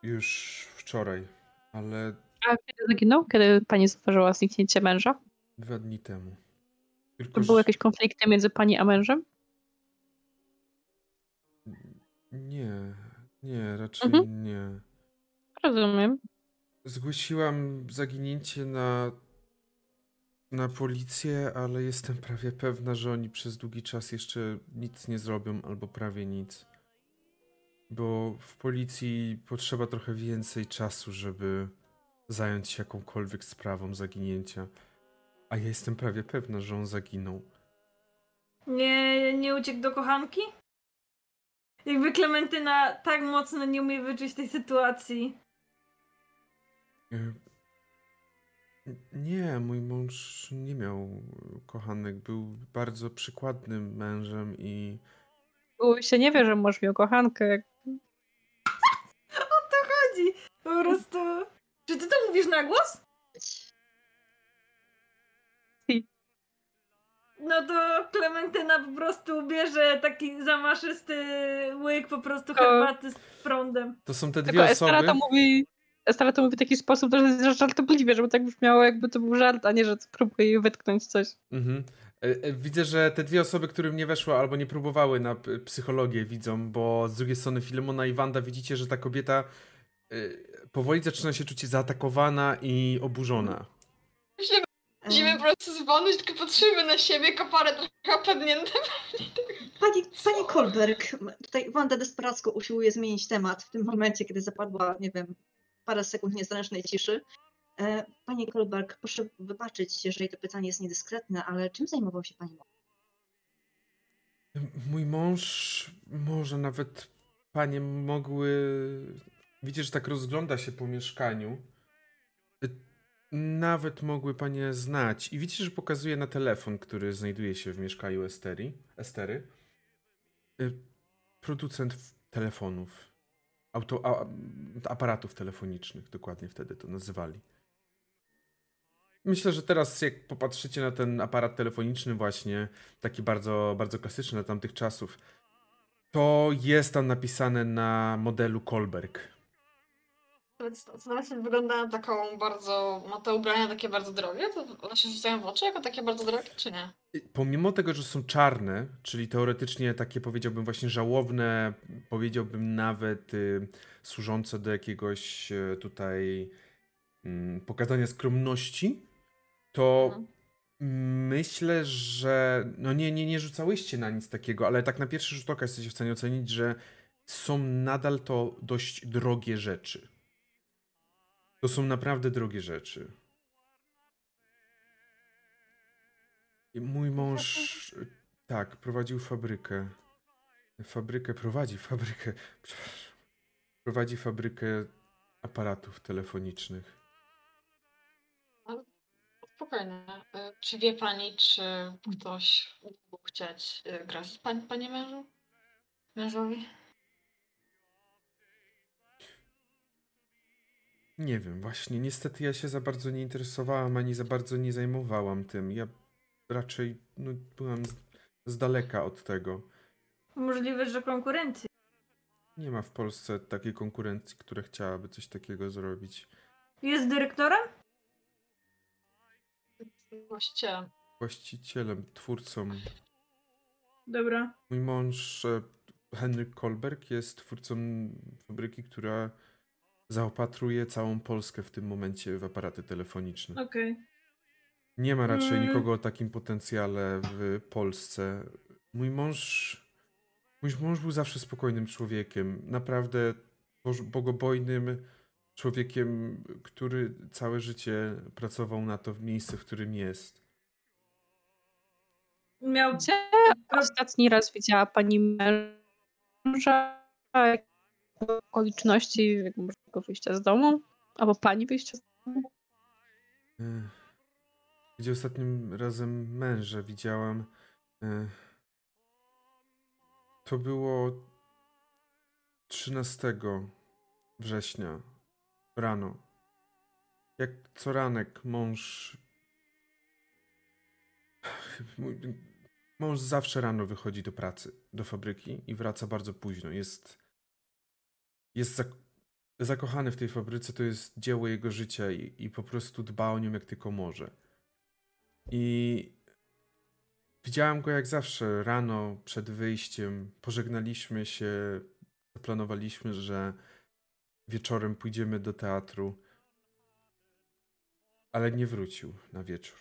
Speaker 1: już wczoraj, ale
Speaker 4: A kiedy zaginął? Kiedy pani zauważyła zniknięcie męża?
Speaker 1: dwa dni temu. Tylko,
Speaker 4: To
Speaker 1: że-
Speaker 4: były jakieś konflikty między pani a mężem?
Speaker 1: Nie, nie, raczej
Speaker 4: Mhm.
Speaker 1: nie.
Speaker 4: Rozumiem.
Speaker 1: Zgłosiłam zaginięcie na, na policję, ale jestem prawie pewna, że oni przez długi czas jeszcze nic nie zrobią, albo prawie nic. Bo w policji potrzeba trochę więcej czasu, żeby zająć się jakąkolwiek sprawą zaginięcia. A ja jestem prawie pewna, że on zaginął.
Speaker 3: Nie, nie uciekł do kochanki? Jakby Klementyna tak mocno nie umie wyczuć tej sytuacji.
Speaker 1: E, Nie, mój mąż nie miał kochanek. Był bardzo przykładnym mężem i
Speaker 4: Bo się nie wie, że mąż miał kochankę.
Speaker 3: Chodzi po prostu... Czy ty to mówisz na głos?
Speaker 4: Si.
Speaker 3: No to Klementyna po prostu bierze taki zamaszysty łyk po prostu
Speaker 4: To-
Speaker 3: herbaty z prądem.
Speaker 1: to są te
Speaker 4: Tylko
Speaker 1: dwie
Speaker 4: Estara
Speaker 1: osoby.
Speaker 4: to mówi. Estara to mówi w taki sposób, że żartobliwie, żeby tak brzmiało, jakby to był żart, a nie, że próbuje jej wytknąć coś.
Speaker 1: Mhm. E, e, Widzę, że te dwie osoby, którym nie weszło albo nie próbowały na psychologię widzą, bo z drugiej strony Filemona i Wanda widzicie, że ta kobieta y, powoli zaczyna się czuć zaatakowana i oburzona.
Speaker 5: Myślimy, widzimy po prostu dzwony, tylko patrzymy na siebie, kapare trochę opadnięte.
Speaker 2: Pani, pani Kolberg, tutaj Wanda desperacko usiłuje zmienić temat w tym momencie, kiedy zapadła, nie wiem, parę sekund niezręcznej ciszy. E, Pani Kolberg, proszę wybaczyć, jeżeli to pytanie jest niedyskretne, ale czym zajmował się Pani mąż?
Speaker 1: Mój mąż, może nawet panie mogły. Widzisz, że tak rozgląda się po mieszkaniu. Y, Nawet mogły panie znać. I widzisz, że pokazuje na telefon, który znajduje się w mieszkaniu Esteri, Estery. Y, Producent telefonów. Auto, a, aparatów telefonicznych, dokładnie wtedy to nazywali. Myślę, że teraz jak popatrzycie na ten aparat telefoniczny właśnie, taki bardzo, bardzo klasyczny na tamtych czasów, to jest tam napisane na modelu Kolberg.
Speaker 5: Nawet wygląda na taką bardzo, ma te ubrania takie bardzo drogie, to one się rzucają w oczy jako takie bardzo drogie, czy nie?
Speaker 1: Pomimo tego, że są czarne, czyli teoretycznie takie powiedziałbym właśnie żałobne, powiedziałbym nawet y, służące do jakiegoś y, tutaj mm, pokazania skromności, to
Speaker 5: Mhm.
Speaker 1: myślę, że no nie, nie, nie rzucałyście na nic takiego, ale tak na pierwszy rzut oka jesteście w stanie ocenić, że są nadal to dość drogie rzeczy. To są naprawdę drogie rzeczy. I mój mąż, tak, prowadził fabrykę. Fabrykę, prowadzi fabrykę. Prowadzi fabrykę aparatów telefonicznych.
Speaker 5: Spokojnie. Y, Czy wie pani, czy ktoś mógł chcieć y, grać pani, panie mężu? Mężowi?
Speaker 1: Nie wiem, właśnie, niestety ja się za bardzo nie interesowałam, ani za bardzo nie zajmowałam tym. Ja raczej no, byłam z, z daleka od tego.
Speaker 3: Możliwe, że konkurencja.
Speaker 1: Nie ma w Polsce takiej konkurencji, która chciałaby coś takiego zrobić.
Speaker 3: Jest dyrektorem?
Speaker 5: Właścicielem.
Speaker 1: Właścicielem, twórcą.
Speaker 3: Dobra.
Speaker 1: Mój mąż, e, Henryk Kolberg, jest twórcą fabryki, która zaopatruje całą Polskę w tym momencie w aparaty telefoniczne.
Speaker 3: Okej.
Speaker 1: Nie ma raczej
Speaker 3: Mm.
Speaker 1: nikogo o takim potencjale w Polsce. Mój mąż. Mój mąż był zawsze spokojnym człowiekiem. Naprawdę bogobojnym człowiekiem, który całe życie pracował na to miejsce, w którym jest.
Speaker 3: Miał.
Speaker 4: Gdzie ostatni raz widziała pani męża? Okoliczności tego wyjścia z domu? Albo pani wyjścia z domu?
Speaker 1: Gdzie ostatnim razem męża widziałam. To było 13 września rano. Jak co ranek mąż. Mój mąż zawsze rano wychodzi do pracy, do fabryki i wraca bardzo późno. Jest. Jest zak- zakochany w tej fabryce, to jest dzieło jego życia i, i po prostu dba o nią jak tylko może. I widziałam go jak zawsze rano przed wyjściem. Pożegnaliśmy się, zaplanowaliśmy, że wieczorem pójdziemy do teatru, ale nie wrócił na wieczór.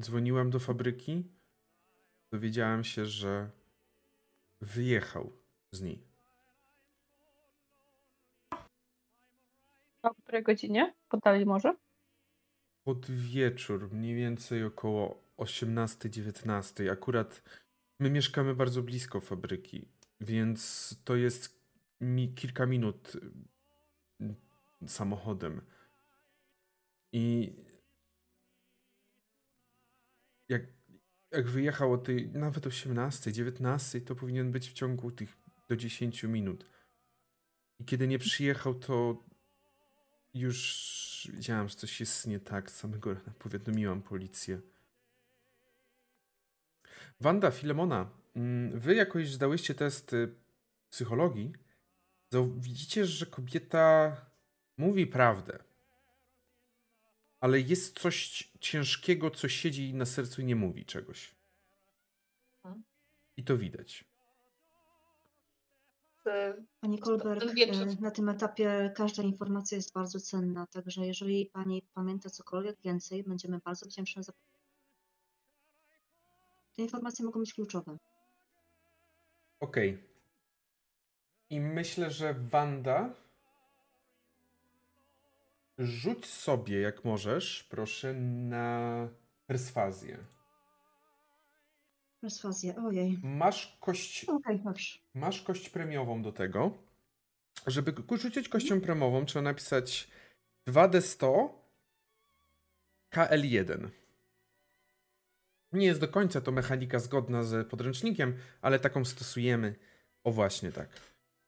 Speaker 1: Dzwoniłam do fabryki, dowiedziałam się, że wyjechał z niej.
Speaker 4: O której godzinie? Podali może?
Speaker 1: Pod wieczór, mniej więcej około 18-19. Akurat my mieszkamy bardzo blisko fabryki, więc to jest mi kilka minut y, samochodem. I jak, jak wyjechał o tej nawet 18, 19, to powinien być w ciągu tych do 10 minut. I kiedy nie przyjechał, to już wiedziałam, że coś jest nie tak. Samego rana powiadomiłam policję. Wanda, Filemona, mm, wy jakoś zdałyście test y, psychologii. Widzicie, że kobieta mówi prawdę. Ale jest coś ciężkiego, co siedzi jej na sercu i nie mówi czegoś.
Speaker 5: Mhm.
Speaker 1: I to widać.
Speaker 5: Y,
Speaker 2: Pani Kolberg,
Speaker 5: wieczór.
Speaker 2: e, na tym etapie każda informacja jest bardzo cenna, także jeżeli Pani pamięta cokolwiek więcej, będziemy bardzo wdzięczne za... Te informacje mogą być kluczowe.
Speaker 1: Okej. I myślę, że Wanda. Rzuć sobie, jak możesz, proszę, na perswazję.
Speaker 2: Perswazję, ojej.
Speaker 1: Masz kość,
Speaker 2: Okej, dobrze.
Speaker 1: masz kość premiową do tego. Żeby rzucić kością premiową, trzeba napisać 2D100 KL1. Nie jest do końca to mechanika zgodna z podręcznikiem, ale taką stosujemy. O właśnie tak.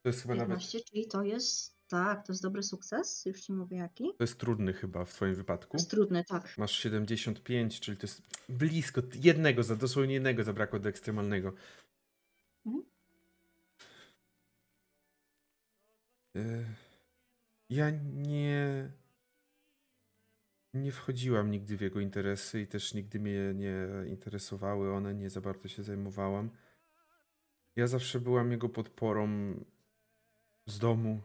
Speaker 1: To jest chyba nawet
Speaker 2: 15, czyli to jest... Tak, to jest dobry sukces, już Ci mówię jaki.
Speaker 1: To jest trudny chyba w twoim wypadku.
Speaker 2: To jest trudny, tak.
Speaker 1: Masz 75, czyli to jest blisko jednego, za dosłownie jednego zabrakło do ekstremalnego.
Speaker 2: Mhm.
Speaker 1: E, Ja nie. Nie wchodziłam nigdy w jego interesy i też nigdy mnie nie interesowały one, nie za bardzo się zajmowałam. Ja zawsze byłam jego podporą z domu,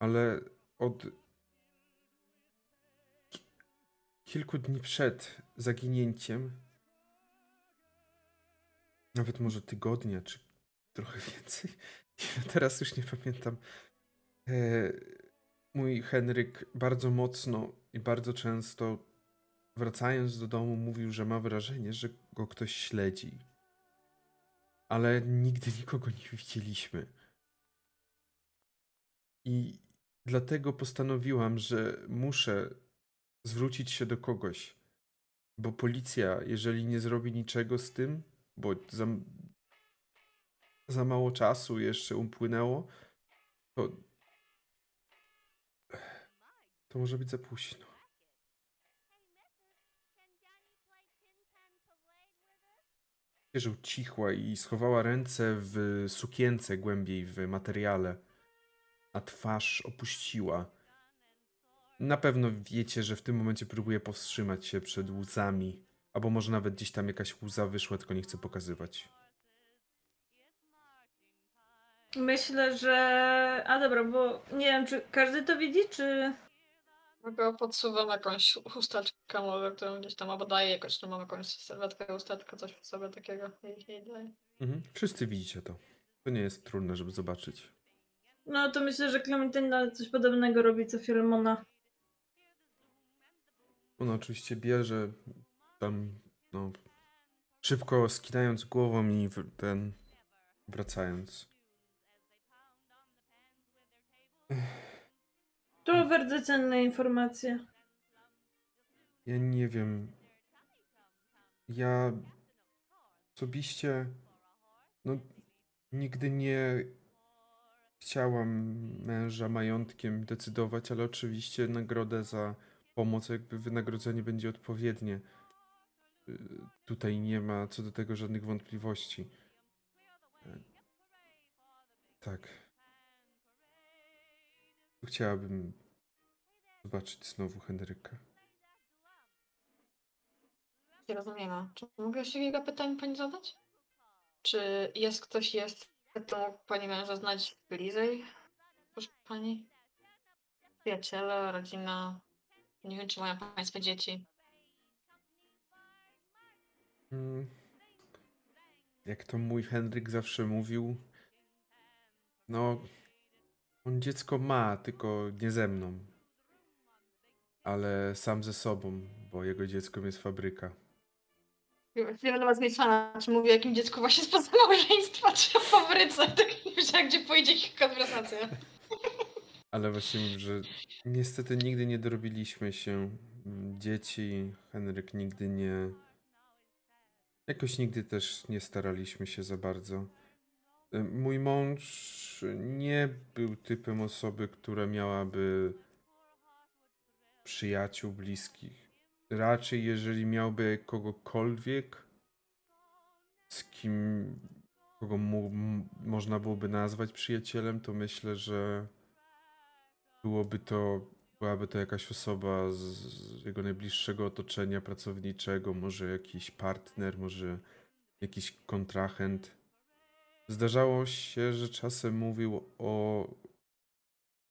Speaker 1: ale od ki- kilku dni przed zaginięciem, nawet może tygodnia, czy trochę więcej, teraz już nie pamiętam, e, mój Henryk bardzo mocno i bardzo często wracając do domu mówił, że ma wrażenie, że go ktoś śledzi. Ale nigdy nikogo nie widzieliśmy. I dlatego postanowiłam, że muszę zwrócić się do kogoś. Bo policja, jeżeli nie zrobi niczego z tym, bo za, za mało czasu jeszcze upłynęło, to. To może być za późno. że ucichła i schowała ręce w sukience głębiej w materiale, a twarz opuściła. Na pewno wiecie, że w tym momencie próbuje powstrzymać się przed łzami, albo może nawet gdzieś tam jakaś łza wyszła, tylko nie chce pokazywać.
Speaker 3: Myślę, że. A dobra, bo nie wiem, czy każdy to widzi, czy.
Speaker 5: Tylko podsuwam jakąś chusteczkę może, którą gdzieś tam albo daję jakoś, czy mam jakąś serwetkę, chusteczkę, coś w sobie takiego jej, jej daję.
Speaker 1: Mhm. Wszyscy widzicie to. To nie jest trudne, żeby zobaczyć.
Speaker 3: No to myślę, że Klementyna coś podobnego robi co Filemona.
Speaker 1: Ona oczywiście bierze tam, no, szybko skinając głową i ten, wracając.
Speaker 3: To bardzo cenne informacje.
Speaker 1: Ja nie wiem. Ja osobiście, no, nigdy nie chciałam męża majątkiem decydować, ale oczywiście nagrodę za pomoc, jakby wynagrodzenie będzie odpowiednie. Y, Tutaj nie ma co do tego żadnych wątpliwości. E, Tak. Chciałabym zobaczyć znowu Henryka.
Speaker 5: Nie rozumiemy. Czy mogę jeszcze kilka pytań pani zadać? Czy jest ktoś jest, mógł pani męża znać bliżej? Proszę pani? Przyjaciele, rodzina? Nie wiem, czy mają państwo dzieci.
Speaker 1: Mm. Jak to mój Henryk zawsze mówił, no, on dziecko ma, tylko nie ze mną. Ale sam ze sobą, bo jego dzieckiem jest fabryka.
Speaker 5: Was mieszana, czy mówię jakim dziecku właśnie spoza małżeństwa, czy o fabryce. Tak nie wiem, gdzie pojedzie ich konwersacja.
Speaker 1: Ale właśnie, że niestety nigdy nie dorobiliśmy się dzieci. Henryk nigdy nie. Jakoś nigdy też nie staraliśmy się za bardzo. Mój mąż nie był typem osoby, która miałaby przyjaciół bliskich. Raczej, jeżeli miałby kogokolwiek, z kim kogo mu, można byłoby nazwać przyjacielem, to myślę, że byłoby to, byłaby to jakaś osoba z jego najbliższego otoczenia pracowniczego, może jakiś partner, może jakiś kontrahent. Zdarzało się, że czasem mówił o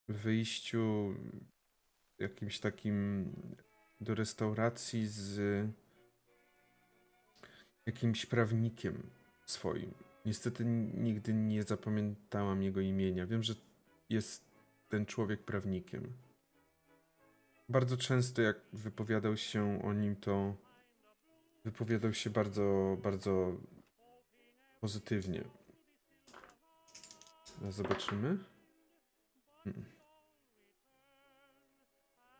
Speaker 1: wyjściu jakimś takim do restauracji z jakimś prawnikiem swoim. Niestety nigdy nie zapamiętałam jego imienia. Wiem, że jest ten człowiek prawnikiem. Bardzo często, jak wypowiadał się o nim, to wypowiadał się bardzo, bardzo pozytywnie. Zobaczymy. Hmm.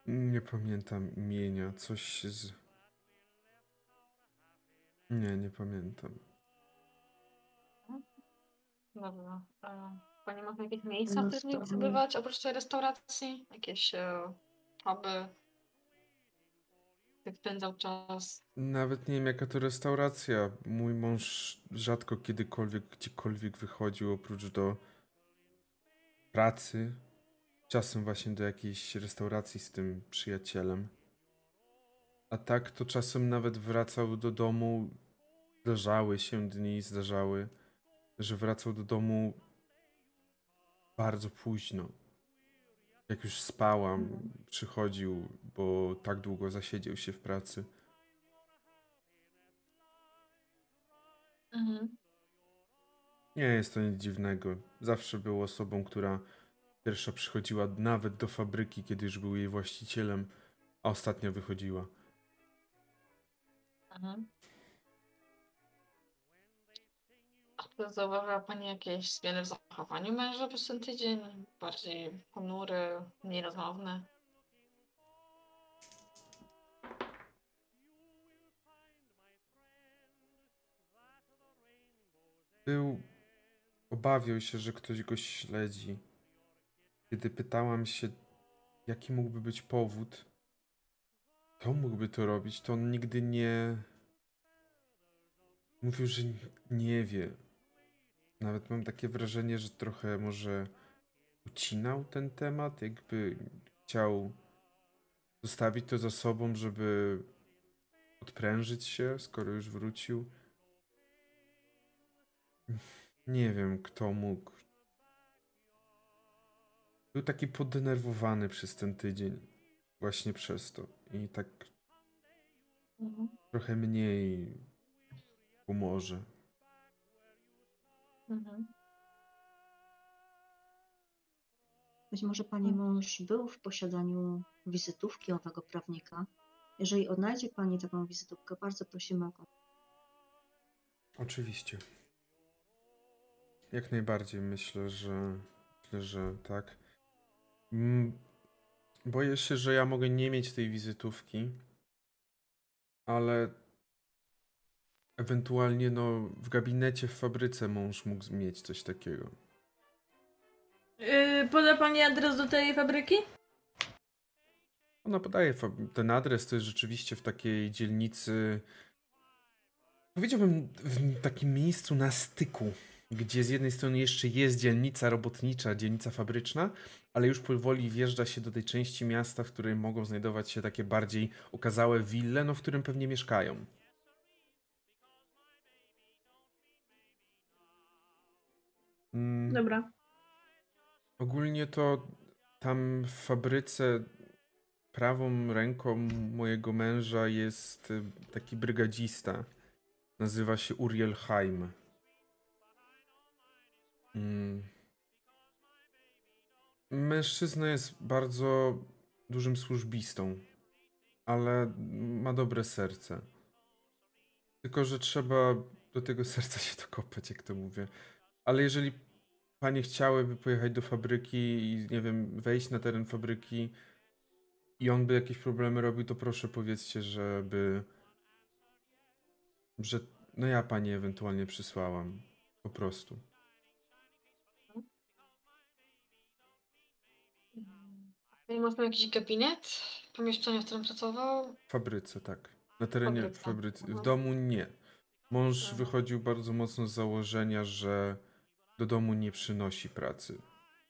Speaker 1: Nie pamiętam imienia. Coś z. Nie, nie pamiętam.
Speaker 5: Dobra. E, Pani ma jakieś miejsca, w których
Speaker 2: No
Speaker 5: nie
Speaker 2: to-
Speaker 5: przebywać oprócz tej restauracji? Jakieś e, huby? Jak spędzał czas?
Speaker 1: Nawet nie wiem, jaka to restauracja. Mój mąż rzadko kiedykolwiek gdziekolwiek wychodził, oprócz do pracy. Czasem właśnie do jakiejś restauracji z tym przyjacielem. A tak to czasem nawet wracał do domu. Zdarzały się dni, zdarzały, że wracał do domu bardzo późno. Jak już spałam, przychodził, bo tak długo zasiedział się w pracy.
Speaker 5: Mhm.
Speaker 1: Nie jest to nic dziwnego. Zawsze był osobą, która pierwsza przychodziła nawet do fabryki, kiedy już był jej właścicielem, a ostatnia wychodziła.
Speaker 5: Mhm. A zauważyła Pani jakieś zmiany w zachowaniu męża przez ten tydzień? Bardziej ponury, mniej rozmowny?
Speaker 1: Był. Obawiał się, że ktoś go śledzi. Kiedy pytałam się, jaki mógłby być powód, kto mógłby to robić, to on nigdy nie. Mówił, że nie wie. Nawet mam takie wrażenie, że trochę może ucinał ten temat, jakby chciał zostawić to za sobą, żeby odprężyć się, skoro już wrócił. Nie wiem, kto mógł. Był taki poddenerwowany przez ten tydzień. Właśnie przez to. I tak
Speaker 5: Mhm.
Speaker 1: trochę mniej w humorze.
Speaker 5: Mhm.
Speaker 2: Być może pani mąż był w posiadaniu wizytówki owego prawnika. Jeżeli odnajdzie pani taką wizytówkę, bardzo prosimy o kontakt.
Speaker 1: Oczywiście. Jak najbardziej myślę, że myślę, że tak. Mm, Boję się, że ja mogę nie mieć tej wizytówki, ale ewentualnie no w gabinecie w fabryce mąż mógł mieć coś takiego.
Speaker 3: Yy, poda pani adres do tej fabryki?
Speaker 1: Ona podaje ten adres, to jest rzeczywiście w takiej dzielnicy. Powiedziałbym w takim miejscu na styku, gdzie z jednej strony jeszcze jest dzielnica robotnicza, dzielnica fabryczna, ale już powoli wjeżdża się do tej części miasta, w której mogą znajdować się takie bardziej okazałe wille, no w którym pewnie mieszkają. Mm,
Speaker 3: Dobra.
Speaker 1: Ogólnie to tam w fabryce prawą ręką mojego męża jest y, taki brygadzista. Nazywa się Uriel Haim. Mm. Mężczyzna jest bardzo dużym służbistą, ale ma dobre serce. Tylko, że trzeba do tego serca się dokopać, jak to mówię. Ale jeżeli panie chciałyby pojechać do fabryki i nie wiem, wejść na teren fabryki i on by jakieś problemy robił, to proszę powiedzcie, żeby. że no ja pani ewentualnie przysłałam. Po prostu.
Speaker 5: Czyli można jakiś gabinet? Pomieszczenie, w którym pracował?
Speaker 1: W fabryce, tak. Na terenie
Speaker 5: Fabryce,
Speaker 1: fabrycy. W
Speaker 5: aha.
Speaker 1: domu nie. Mąż
Speaker 5: Tak.
Speaker 1: wychodził bardzo mocno z założenia, że do domu nie przynosi pracy.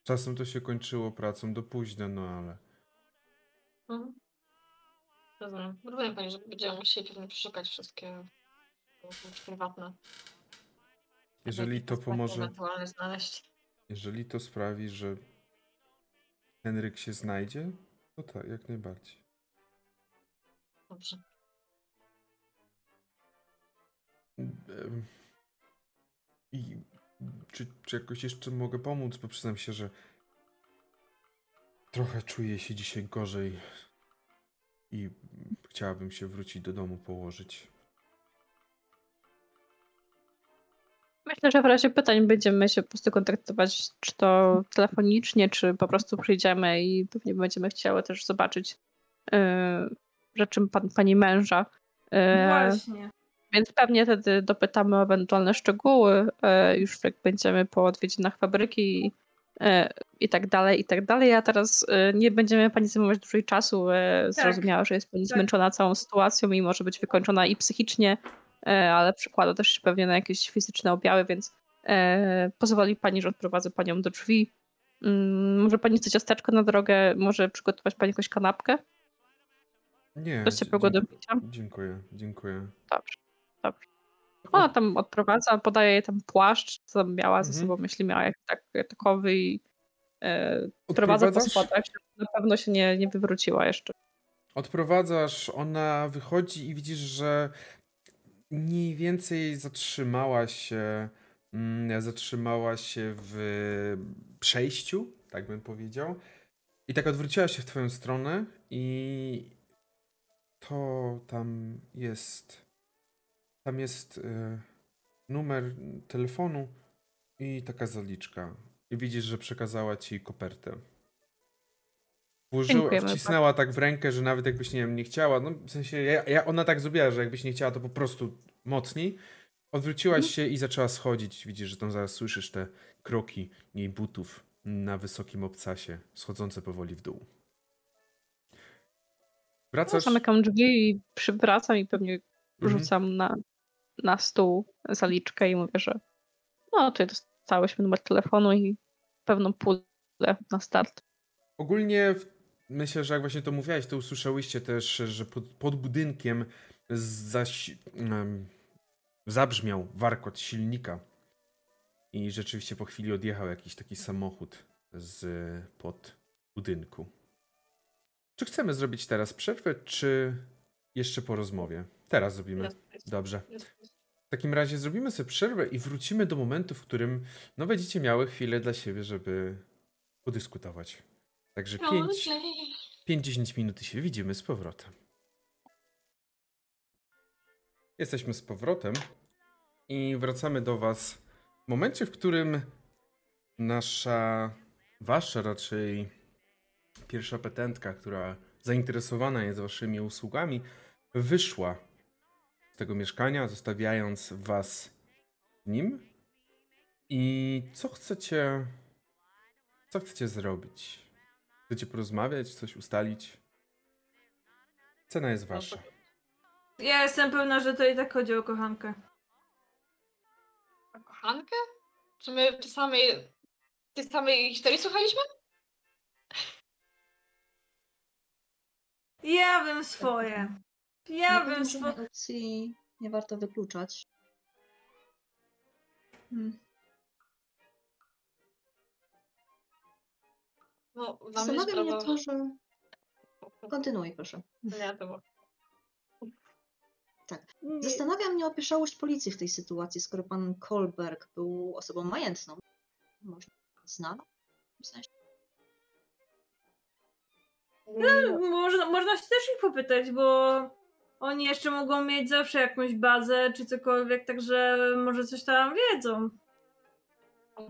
Speaker 1: Czasem to się kończyło pracą do późna, no ale.
Speaker 5: Mhm. Rozumiem. Rozumiem Pani, że będziemy musieli pewnie przeszukać wszystkie prywatne.
Speaker 1: Jeżeli to pomoże,
Speaker 5: Ewentualnie znaleźć.
Speaker 1: jeżeli to sprawi, że Henryk się znajdzie, to tak, jak najbardziej.
Speaker 5: Dobrze.
Speaker 1: I czy, czy jakoś jeszcze mogę pomóc? Bo przyznam się, że trochę czuję się dzisiaj gorzej i chciałabym się wrócić do domu położyć.
Speaker 4: Myślę, że w razie pytań będziemy się po prostu kontaktować, czy to telefonicznie, czy po prostu przyjdziemy i pewnie będziemy chciały też zobaczyć yy, rzeczy pan, pani męża. Yy,
Speaker 3: Właśnie.
Speaker 4: Więc pewnie wtedy dopytamy o ewentualne szczegóły, e, już jak będziemy po odwiedzinach fabryki e, i tak dalej, i tak dalej. A teraz e, nie będziemy pani zajmować dłużej czasu. E, Zrozumiała, że jest pani
Speaker 3: Tak.
Speaker 4: zmęczona całą sytuacją i może być wykończona i psychicznie, ale przykłada też się pewnie na jakieś fizyczne objawy, więc e, pozwoli pani, że odprowadzę panią do drzwi. Mm, Może pani chce ciasteczko na drogę, może przygotować pani jakąś kanapkę?
Speaker 1: Nie.
Speaker 4: Coś ciepłego do
Speaker 1: dziękuję-
Speaker 4: picia?
Speaker 1: Dziękuję, dziękuję.
Speaker 4: Dobrze, dobrze. Ona tam odprowadza, podaje jej tam płaszcz, co tam miała ze
Speaker 1: Mhm.
Speaker 4: sobą, myśli miała jak tak, takowy i e, odprowadza po schodach. Na pewno się nie, nie wywróciła jeszcze.
Speaker 1: Odprowadzasz, ona wychodzi i widzisz, że mniej więcej zatrzymała się, mm, zatrzymała się w przejściu, tak bym powiedział. I tak odwróciła się w twoją stronę i to tam jest, tam jest e, numer telefonu i taka zaliczka. I widzisz, że przekazała ci kopertę. Włożyła, wcisnęła tak w rękę, że nawet jakbyś nie wiem, nie chciała, no w sensie ja, ja, ona tak zrobiła, że jakbyś nie chciała, to po prostu mocniej. Odwróciłaś
Speaker 4: Mhm.
Speaker 1: się i zaczęła schodzić. Widzisz, że tam zaraz słyszysz te kroki jej butów na wysokim obcasie, schodzące powoli w dół.
Speaker 4: No,
Speaker 1: Wracasz.
Speaker 4: zamykam drzwi i przywracam i pewnie
Speaker 1: Mhm.
Speaker 4: rzucam na, na stół zaliczkę i mówię, że no tutaj dostałyśmy numer telefonu i pewną pulę na start.
Speaker 1: Ogólnie w- myślę, że jak właśnie to mówiłeś, to usłyszałyście też, że pod, pod budynkiem zaś, em, zabrzmiał warkot silnika. I rzeczywiście po chwili odjechał jakiś taki samochód z pod budynku. Czy chcemy zrobić teraz przerwę, czy jeszcze po rozmowie? Teraz zrobimy. Dobrze. W takim razie zrobimy sobie przerwę i wrócimy do momentu, w którym no będziecie miały chwilę dla siebie, żeby podyskutować. Także 5
Speaker 5: Dobrze.
Speaker 1: 5-10 minut i się widzimy z powrotem. Jesteśmy z powrotem i wracamy do Was w momencie, w którym nasza, wasza raczej pierwsza petentka, która zainteresowana jest Waszymi usługami, wyszła z tego mieszkania, zostawiając Was w nim. I co chcecie, co chcecie zrobić? Chcecie porozmawiać, coś ustalić? Cena jest wasza.
Speaker 3: Ja jestem pewna, że to i tak chodzi o kochankę.
Speaker 5: A kochankę? Czy my tej samej, tej samej historii słuchaliśmy?
Speaker 3: Ja wiem swoje. Ja
Speaker 2: pewno
Speaker 3: swoje.
Speaker 2: opcji nie warto wykluczać. Hmm.
Speaker 5: No, dla mnie
Speaker 2: Zastanawia mnie
Speaker 5: sprawa...
Speaker 2: to, że... Kontynuuj proszę.
Speaker 5: Nie, to było.
Speaker 3: Nie,
Speaker 2: Zastanawia mnie opieszałość policji w tej sytuacji, skoro pan Kolberg był osobą majętną. Można znana? W sensie.
Speaker 3: Można, można się też ich popytać, bo oni jeszcze mogą mieć zawsze jakąś bazę czy cokolwiek, także może coś tam wiedzą.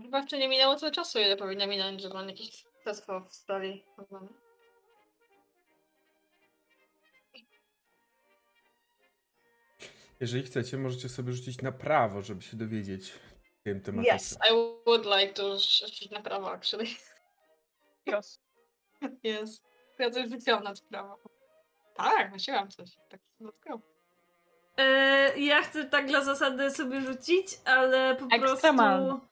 Speaker 5: Chyba jeszcze nie minęło tyle czasu, ile powinno minąć, żeby on jakiś testo wstali.
Speaker 1: Jeżeli chcecie, możecie sobie rzucić na prawo, żeby się dowiedzieć w tym temacie.
Speaker 5: Yes, I would like to rzucić na prawo, actually.
Speaker 4: Yes.
Speaker 5: Yes. Ja coś rzuciłam na prawo. Tak, myślałam coś. Tak, let's go.
Speaker 3: E, ja chcę tak dla zasady sobie rzucić, ale po
Speaker 4: Ekstremalnie.
Speaker 3: prostu.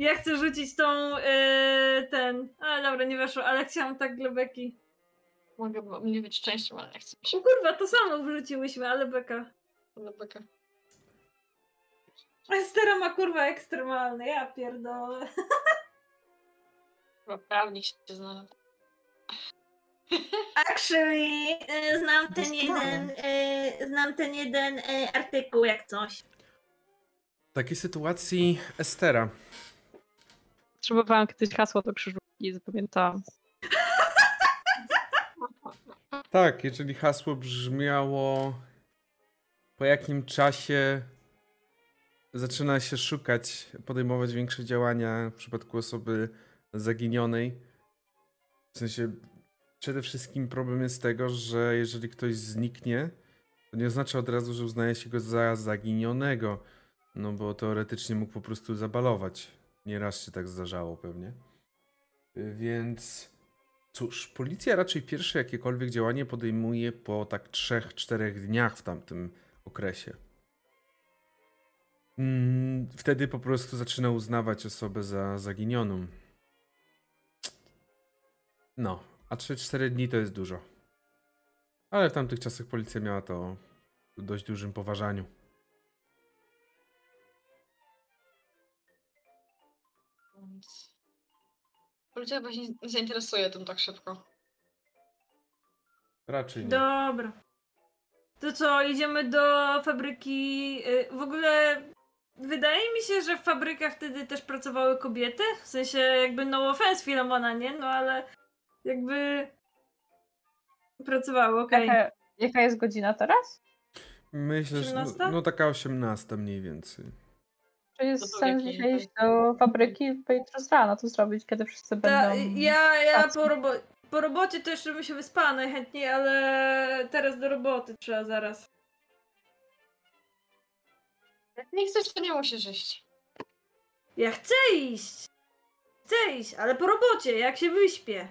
Speaker 3: Ja chcę rzucić tą. E, ten. A dobra, nie weszło, ale chciałam tak dla Beki.
Speaker 5: Mogę bo- nie być szczęściem, ale nie chcę
Speaker 3: O kurwa, to samo wrzuciłyśmy, ale Beka.
Speaker 5: się. Beka.
Speaker 3: Estera ma kurwa ekstremalny, ja pierdolę.
Speaker 5: Chyba prawnik się znalazł.
Speaker 3: Actually, y, znam ten jeden, y, znam ten jeden y, artykuł jak coś.
Speaker 1: W takiej sytuacji Estera.
Speaker 4: Potrzebowałam kiedyś hasło do krzyżówki i zapamiętałam.
Speaker 1: Tak, jeżeli hasło brzmiało po jakim czasie zaczyna się szukać, podejmować większe działania w przypadku osoby zaginionej. W sensie przede wszystkim problem jest tego, że jeżeli ktoś zniknie, to nie oznacza od razu, że uznaje się go za zaginionego. No bo teoretycznie mógł po prostu zabalować. Nieraz się tak zdarzało pewnie. Y, Więc cóż, policja raczej pierwsze jakiekolwiek działanie podejmuje po tak 3-4 dniach w tamtym okresie. Mm, Wtedy po prostu zaczyna uznawać osobę za zaginioną. No, a 3-4 dni to jest dużo. Ale w tamtych czasach policja miała to w dość dużym poważaniu.
Speaker 5: Policja chyba się nie zainteresuje tym tak szybko.
Speaker 1: Raczej nie.
Speaker 3: Dobra. To co, idziemy do fabryki. y, W ogóle wydaje mi się, że w fabrykach wtedy też pracowały kobiety. W sensie jakby no offense Filomona, nie? No ale jakby pracowały, okej.
Speaker 4: Jaka, jaka jest godzina teraz?
Speaker 1: Myślę, że no,
Speaker 3: 18?
Speaker 1: no taka 18 mniej więcej.
Speaker 4: Czy jest
Speaker 5: to
Speaker 4: sens dzisiaj iść do fabryki, bo jutro z rana to zrobić, kiedy wszyscy
Speaker 3: Ta,
Speaker 4: będą...
Speaker 3: ja ja po, robo po robocie to jeszcze bym się wyspała najchętniej, ale teraz do roboty trzeba zaraz.
Speaker 5: Jak nie chcesz, to nie musisz iść.
Speaker 3: Ja chcę iść! Chcę iść, ale po robocie, jak się wyśpię.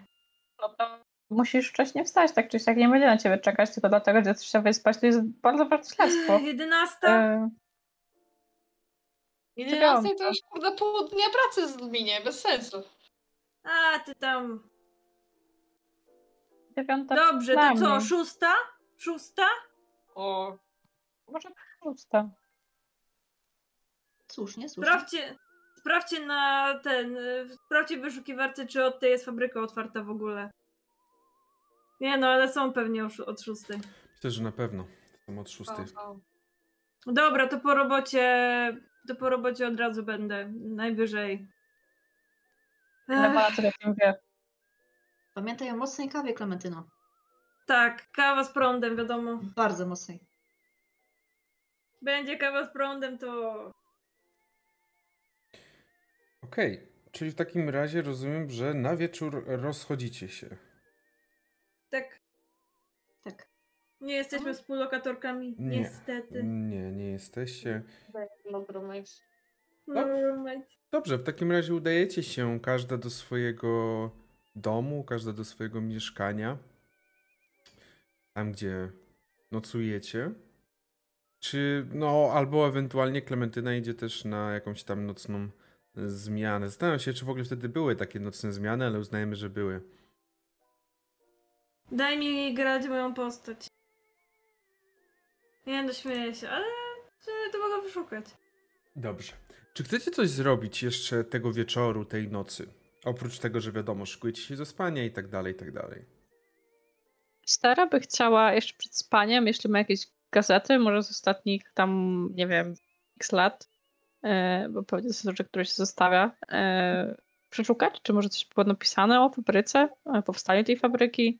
Speaker 4: No to musisz wcześniej wstać, tak czy siak nie będzie na ciebie czekać, tylko dlatego, że chcesz się wyspać, to jest bardzo ważne śledztwo.
Speaker 3: 11?
Speaker 4: E,
Speaker 5: 11 to już kurde pół dnia pracy zminie, bez sensu.
Speaker 3: A, ty tam.
Speaker 4: dziewiąta
Speaker 3: Dobrze, to co, szósta? Szósta?
Speaker 5: O,
Speaker 4: Może szósta.
Speaker 2: Słusznie, słusznie.
Speaker 3: Sprawdźcie, sprawdźcie na ten, y, sprawdźcie w wyszukiwarce, czy od tej jest fabryka otwarta w ogóle. Nie no, ale są pewnie od szóstej.
Speaker 1: Myślę, że na pewno. Są od 6.
Speaker 5: o, o.
Speaker 3: Dobra, to po robocie, to po robocie od razu będę, najwyżej.
Speaker 4: Lewa wie.
Speaker 2: Pamiętaj o mocnej kawie, Klementyno.
Speaker 3: tak, kawa z prądem, wiadomo.
Speaker 2: Bardzo mocnej.
Speaker 3: Będzie kawa z prądem, to
Speaker 1: Okej, czyli w takim razie rozumiem, że na wieczór rozchodzicie się.
Speaker 3: Tak. Nie jesteśmy współlokatorkami,
Speaker 1: Nie.
Speaker 3: niestety.
Speaker 1: Nie, nie jesteście.
Speaker 5: No.
Speaker 3: No, roommate.
Speaker 1: Dobrze, w takim razie udajecie się każda do swojego domu, każda do swojego mieszkania. Tam, gdzie nocujecie. Czy, no, albo ewentualnie Klementyna idzie też na jakąś tam nocną zmianę. Zastanawiam się, czy w ogóle wtedy były takie nocne zmiany, ale uznajemy, że były.
Speaker 3: Daj mi grać moją postać. Nie no, śmieję się, ale czy to mogę wyszukać.
Speaker 1: Dobrze. Czy chcecie coś zrobić jeszcze tego wieczoru, tej nocy? Oprócz tego, że wiadomo, szykujecie się do spania i tak dalej, i tak dalej.
Speaker 4: Stara by chciała jeszcze przed spaniem, jeśli ma jakieś gazety, może z ostatnich tam, nie wiem, x lat, e, bo pewnie to są rzeczy, które się zostawia, e, przeszukać, czy może coś było napisane o fabryce, o powstaniu tej fabryki,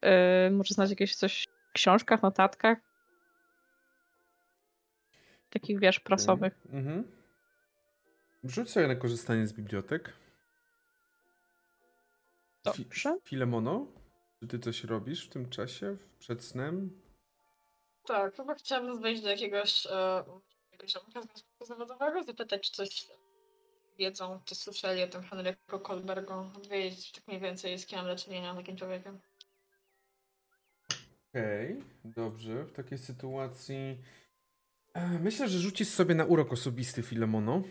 Speaker 4: e, może znać jakieś coś w książkach, notatkach, takich, wiesz, prasowych.
Speaker 1: Mhm. Rzuć sobie na korzystanie z bibliotek. Fi-
Speaker 4: Dobrze.
Speaker 1: Filemono, czy ty coś robisz w tym czasie, przed snem?
Speaker 5: Tak, chyba chciałabym wejść do jakiegoś, e, jakiegoś związku zawodowego, zapytać, czy coś wiedzą, czy słyszeli o tym Henryku Kolbergu, wiedzieć tak mniej więcej, z kim mam do czynienia, takim człowiekiem.
Speaker 1: Okej, dobrze. W takiej sytuacji myślę, że rzucisz sobie na urok osobisty, Filemono.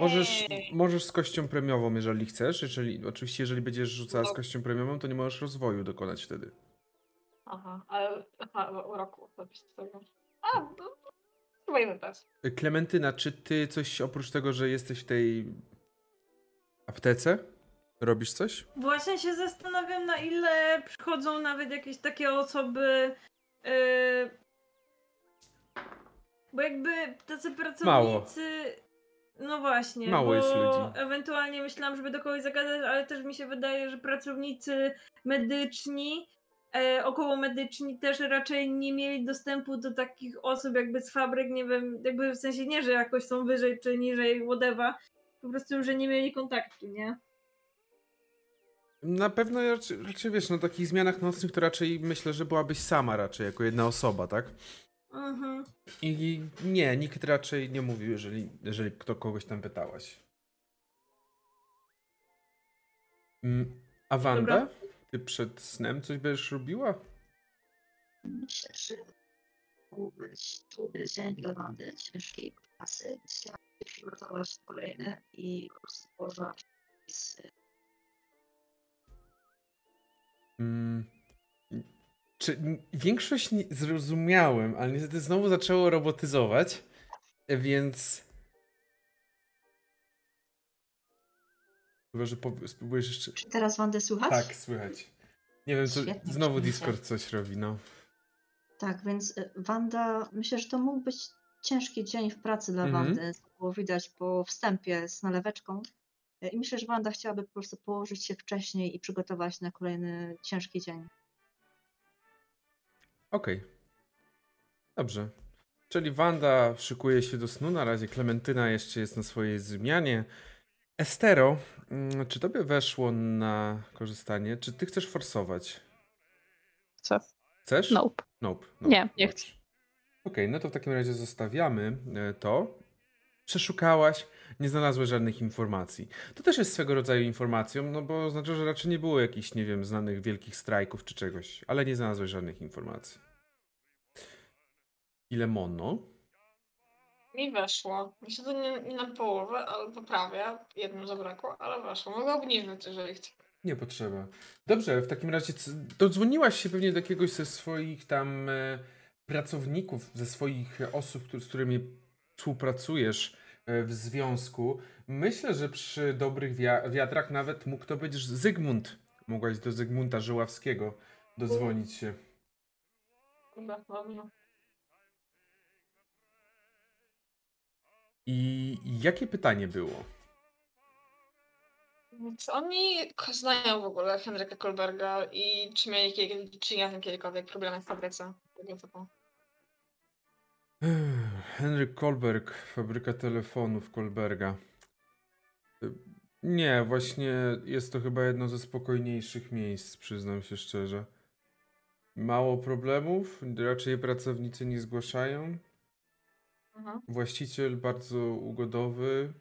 Speaker 1: Możesz, możesz z kością premiową, jeżeli chcesz. Jeżeli, oczywiście, jeżeli będziesz rzucała z
Speaker 5: No.
Speaker 1: kością premiową, to nie możesz rozwoju dokonać wtedy.
Speaker 5: Aha, ale aha, u roku osobistego. A, no, spróbujmy też.
Speaker 1: Klementyna, czy ty coś oprócz tego, że jesteś w tej aptece? Robisz coś?
Speaker 3: Właśnie się zastanawiam, na ile przychodzą nawet jakieś takie osoby. Yy... Bo jakby tacy pracownicy.
Speaker 1: Mało.
Speaker 3: No właśnie.
Speaker 1: Mało jest ludzi.
Speaker 3: Ewentualnie myślałam, żeby do kogoś zagadać, ale też mi się wydaje, że pracownicy medyczni, e, około medyczni też raczej nie mieli dostępu do takich osób jakby z fabryk, nie wiem, jakby w sensie nie, że jakoś są wyżej czy niżej, whatever. Po prostu, że nie mieli kontaktu, nie?
Speaker 1: Na pewno raczej, raczej wiesz, na takich zmianach nocnych to raczej myślę, że byłabyś sama raczej, jako jedna osoba, tak?
Speaker 3: Mhm.
Speaker 1: I nie, nikt raczej nie mówił, jeżeli, jeżeli kto kogoś tam pytałaś. Mm, A Wanda?
Speaker 3: Dobra.
Speaker 1: Ty przed snem coś będziesz robiła?
Speaker 2: Myślę, że trudny dzień dla Wandy, ciężkiej pracy. Chciałam się przygotować kolejne i po prostu położyć
Speaker 1: Mm, czy większość zrozumiałem, ale niestety znowu zaczęło robotyzować, więc. Chyba, że po- spróbujesz jeszcze.
Speaker 2: Czy teraz Wandę słychać?
Speaker 1: Tak, słychać. Nie wiem, co.
Speaker 2: Świetnie,
Speaker 1: Znowu. Discord coś robi, no.
Speaker 2: Tak, więc y, Wanda, myślę, że to mógł być ciężki dzień w pracy dla
Speaker 1: Mhm.
Speaker 2: Wandy. To było widać po wstępie z naleweczką. Y, I myślę, że Wanda chciałaby po prostu położyć się wcześniej i przygotować na kolejny ciężki dzień.
Speaker 1: Okej. Dobrze. Czyli Wanda szykuje się do snu, na razie Klementyna jeszcze jest na swojej zmianie. Estero, mm, czy tobie weszło na korzystanie? Czy ty chcesz forsować?
Speaker 4: Co?
Speaker 1: Chcesz?
Speaker 4: Nope.
Speaker 1: Nope. nope.
Speaker 4: Nie, nie
Speaker 1: Dobrze. Okej, no to w takim razie zostawiamy e, to. Przeszukałaś, nie znalazłeś żadnych informacji. To też jest swego rodzaju informacją, no bo oznacza, że raczej nie było jakichś, nie wiem, znanych wielkich strajków czy czegoś, ale nie znalazłeś żadnych informacji. Ile mono?
Speaker 5: Mi weszło. Myślę, że nie, nie na połowę, ale poprawia. Jednym zabrakło, ale weszło. Mogę obniżyć, jeżeli chcę.
Speaker 1: Nie potrzeba. Dobrze, w takim razie dodzwoniłaś się pewnie do jakiegoś ze swoich tam e, pracowników, ze swoich osób, z którymi współpracujesz w związku. Myślę, że przy dobrych wia- wiatrach nawet mógł to być Zygmunt. Mogłaś do Zygmunta Żyławskiego dodzwonić się.
Speaker 5: Chyba, dobrze.
Speaker 1: I jakie pytanie było?
Speaker 5: Czy oni znają w ogóle Henryka Kolberga i czy mieli kiedy, czy ja kiedykolwiek problemy w fabryce? Tego typu.
Speaker 1: Henryk Kolberg, fabryka telefonów Kolberga. Nie, właśnie jest to chyba jedno ze spokojniejszych miejsc, przyznam się szczerze. Mało problemów, raczej pracownicy nie zgłaszają.
Speaker 5: Mhm.
Speaker 1: Właściciel bardzo ugodowy.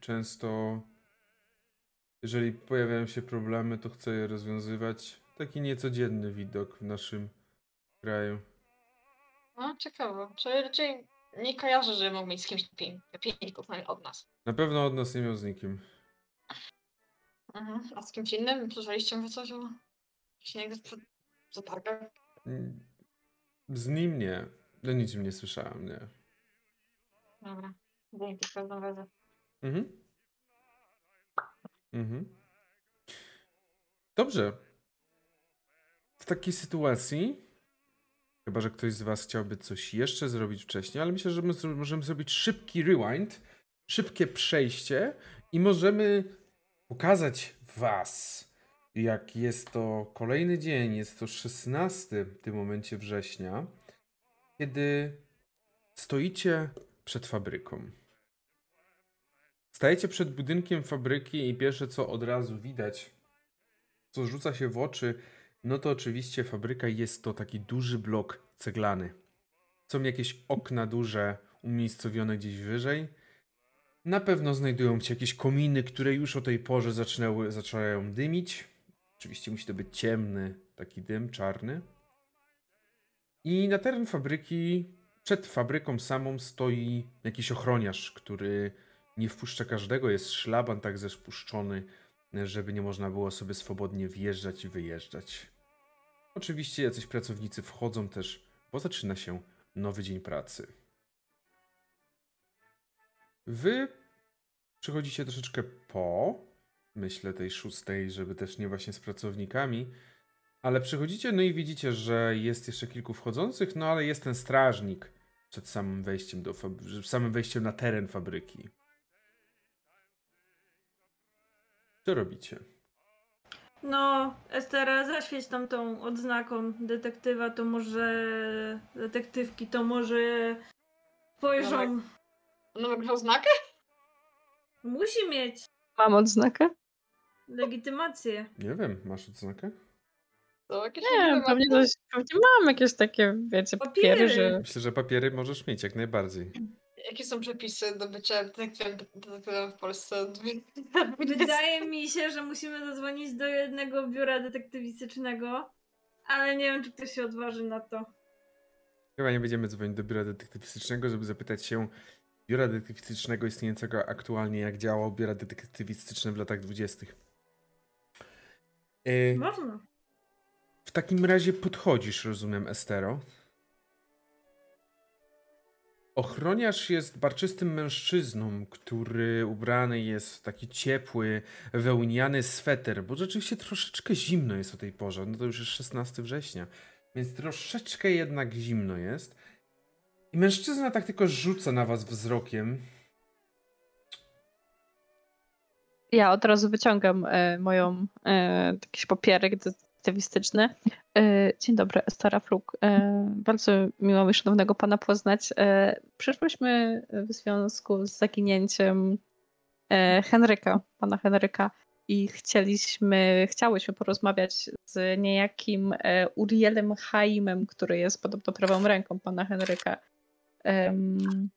Speaker 1: Często, jeżeli pojawiają się problemy, to chce je rozwiązywać. Taki niecodzienny widok w naszym kraju.
Speaker 5: No, ciekawe. Czyli raczej nie kojarzę, że mógł mieć z kimś pię- pięćników, przynajmniej od nas.
Speaker 1: Na pewno od nas nie miał z nikim.
Speaker 5: Mhm. A z kimś innym? Słyszeliście wy coś o zatargach?
Speaker 1: Mm, Z nim nie. No niczym nie słyszałem, nie.
Speaker 5: Dobra. Dzięki każdym razie.
Speaker 1: Mhm. Mhm. Dobrze. W takiej sytuacji, chyba że ktoś z Was chciałby coś jeszcze zrobić wcześniej, ale myślę, że możemy zrobić szybki rewind, szybkie przejście i możemy pokazać Was, jak jest to kolejny dzień, jest to 16 w tym momencie września, kiedy stoicie przed fabryką. Stajecie przed budynkiem fabryki i pierwsze co od razu widać, co rzuca się w oczy, no to oczywiście fabryka jest to taki duży blok ceglany. Są jakieś okna duże umiejscowione gdzieś wyżej. Na pewno znajdują się jakieś kominy, które już o tej porze zaczynały, zaczynają dymić. Oczywiście musi to być ciemny taki dym, czarny. I na teren fabryki, przed fabryką samą stoi jakiś ochroniarz, który nie wpuszcza każdego, jest szlaban tak zespuszczony, żeby nie można było sobie swobodnie wjeżdżać i wyjeżdżać. Oczywiście jacyś pracownicy wchodzą też, bo zaczyna się nowy dzień pracy. Wy przychodzicie troszeczkę po, myślę, tej szóstej, żeby też nie właśnie z pracownikami, ale przychodzicie, no i widzicie, że jest jeszcze kilku wchodzących, no ale jest ten strażnik przed samym wejściem do samym wejściem na teren fabryki. Co robicie?
Speaker 3: No, Estera, zaświeć tam tą odznaką detektywa, to może detektywki, to może spojrzą.
Speaker 5: No ma oznakę?
Speaker 3: Musi mieć
Speaker 4: Mam odznakę?
Speaker 3: legitymację.
Speaker 1: Nie wiem, masz odznakę?
Speaker 5: To jakieś
Speaker 4: Nie, pewnie, coś, pewnie mam jakieś takie, wiecie, papiery,
Speaker 3: Papiery.
Speaker 4: że...
Speaker 1: Myślę, że papiery możesz mieć jak najbardziej.
Speaker 5: Jakie są przepisy do bycia detektywem w Polsce?
Speaker 3: Wydaje mi się, że musimy zadzwonić do jednego biura detektywistycznego, ale nie wiem, czy ktoś się odważy na to.
Speaker 1: Chyba nie będziemy dzwonić do biura detektywistycznego, żeby zapytać się biura detektywistycznego istniejącego aktualnie, jak działało biura detektywistyczne w latach dwudziestych. E,
Speaker 3: Można.
Speaker 1: w takim razie podchodzisz, rozumiem, Estero. Ochroniarz jest barczystym mężczyzną, który ubrany jest w taki ciepły, wełniany sweter, bo rzeczywiście troszeczkę zimno jest o tej porze. No to już jest 16 września, więc troszeczkę jednak zimno jest. I mężczyzna tak tylko rzuca na was wzrokiem.
Speaker 4: Ja od razu wyciągam e, moją e, jakiś papierek detektywistyczny. E, dzień dobry, Estara Fluk. E, bardzo miło mi szanownego pana poznać. E, przyszłyśmy w związku z zaginięciem Henryka, pana Henryka i chcieliśmy, chciałyśmy porozmawiać z niejakim Urielem Haimem, który jest podobno prawą ręką pana Henryka. Em,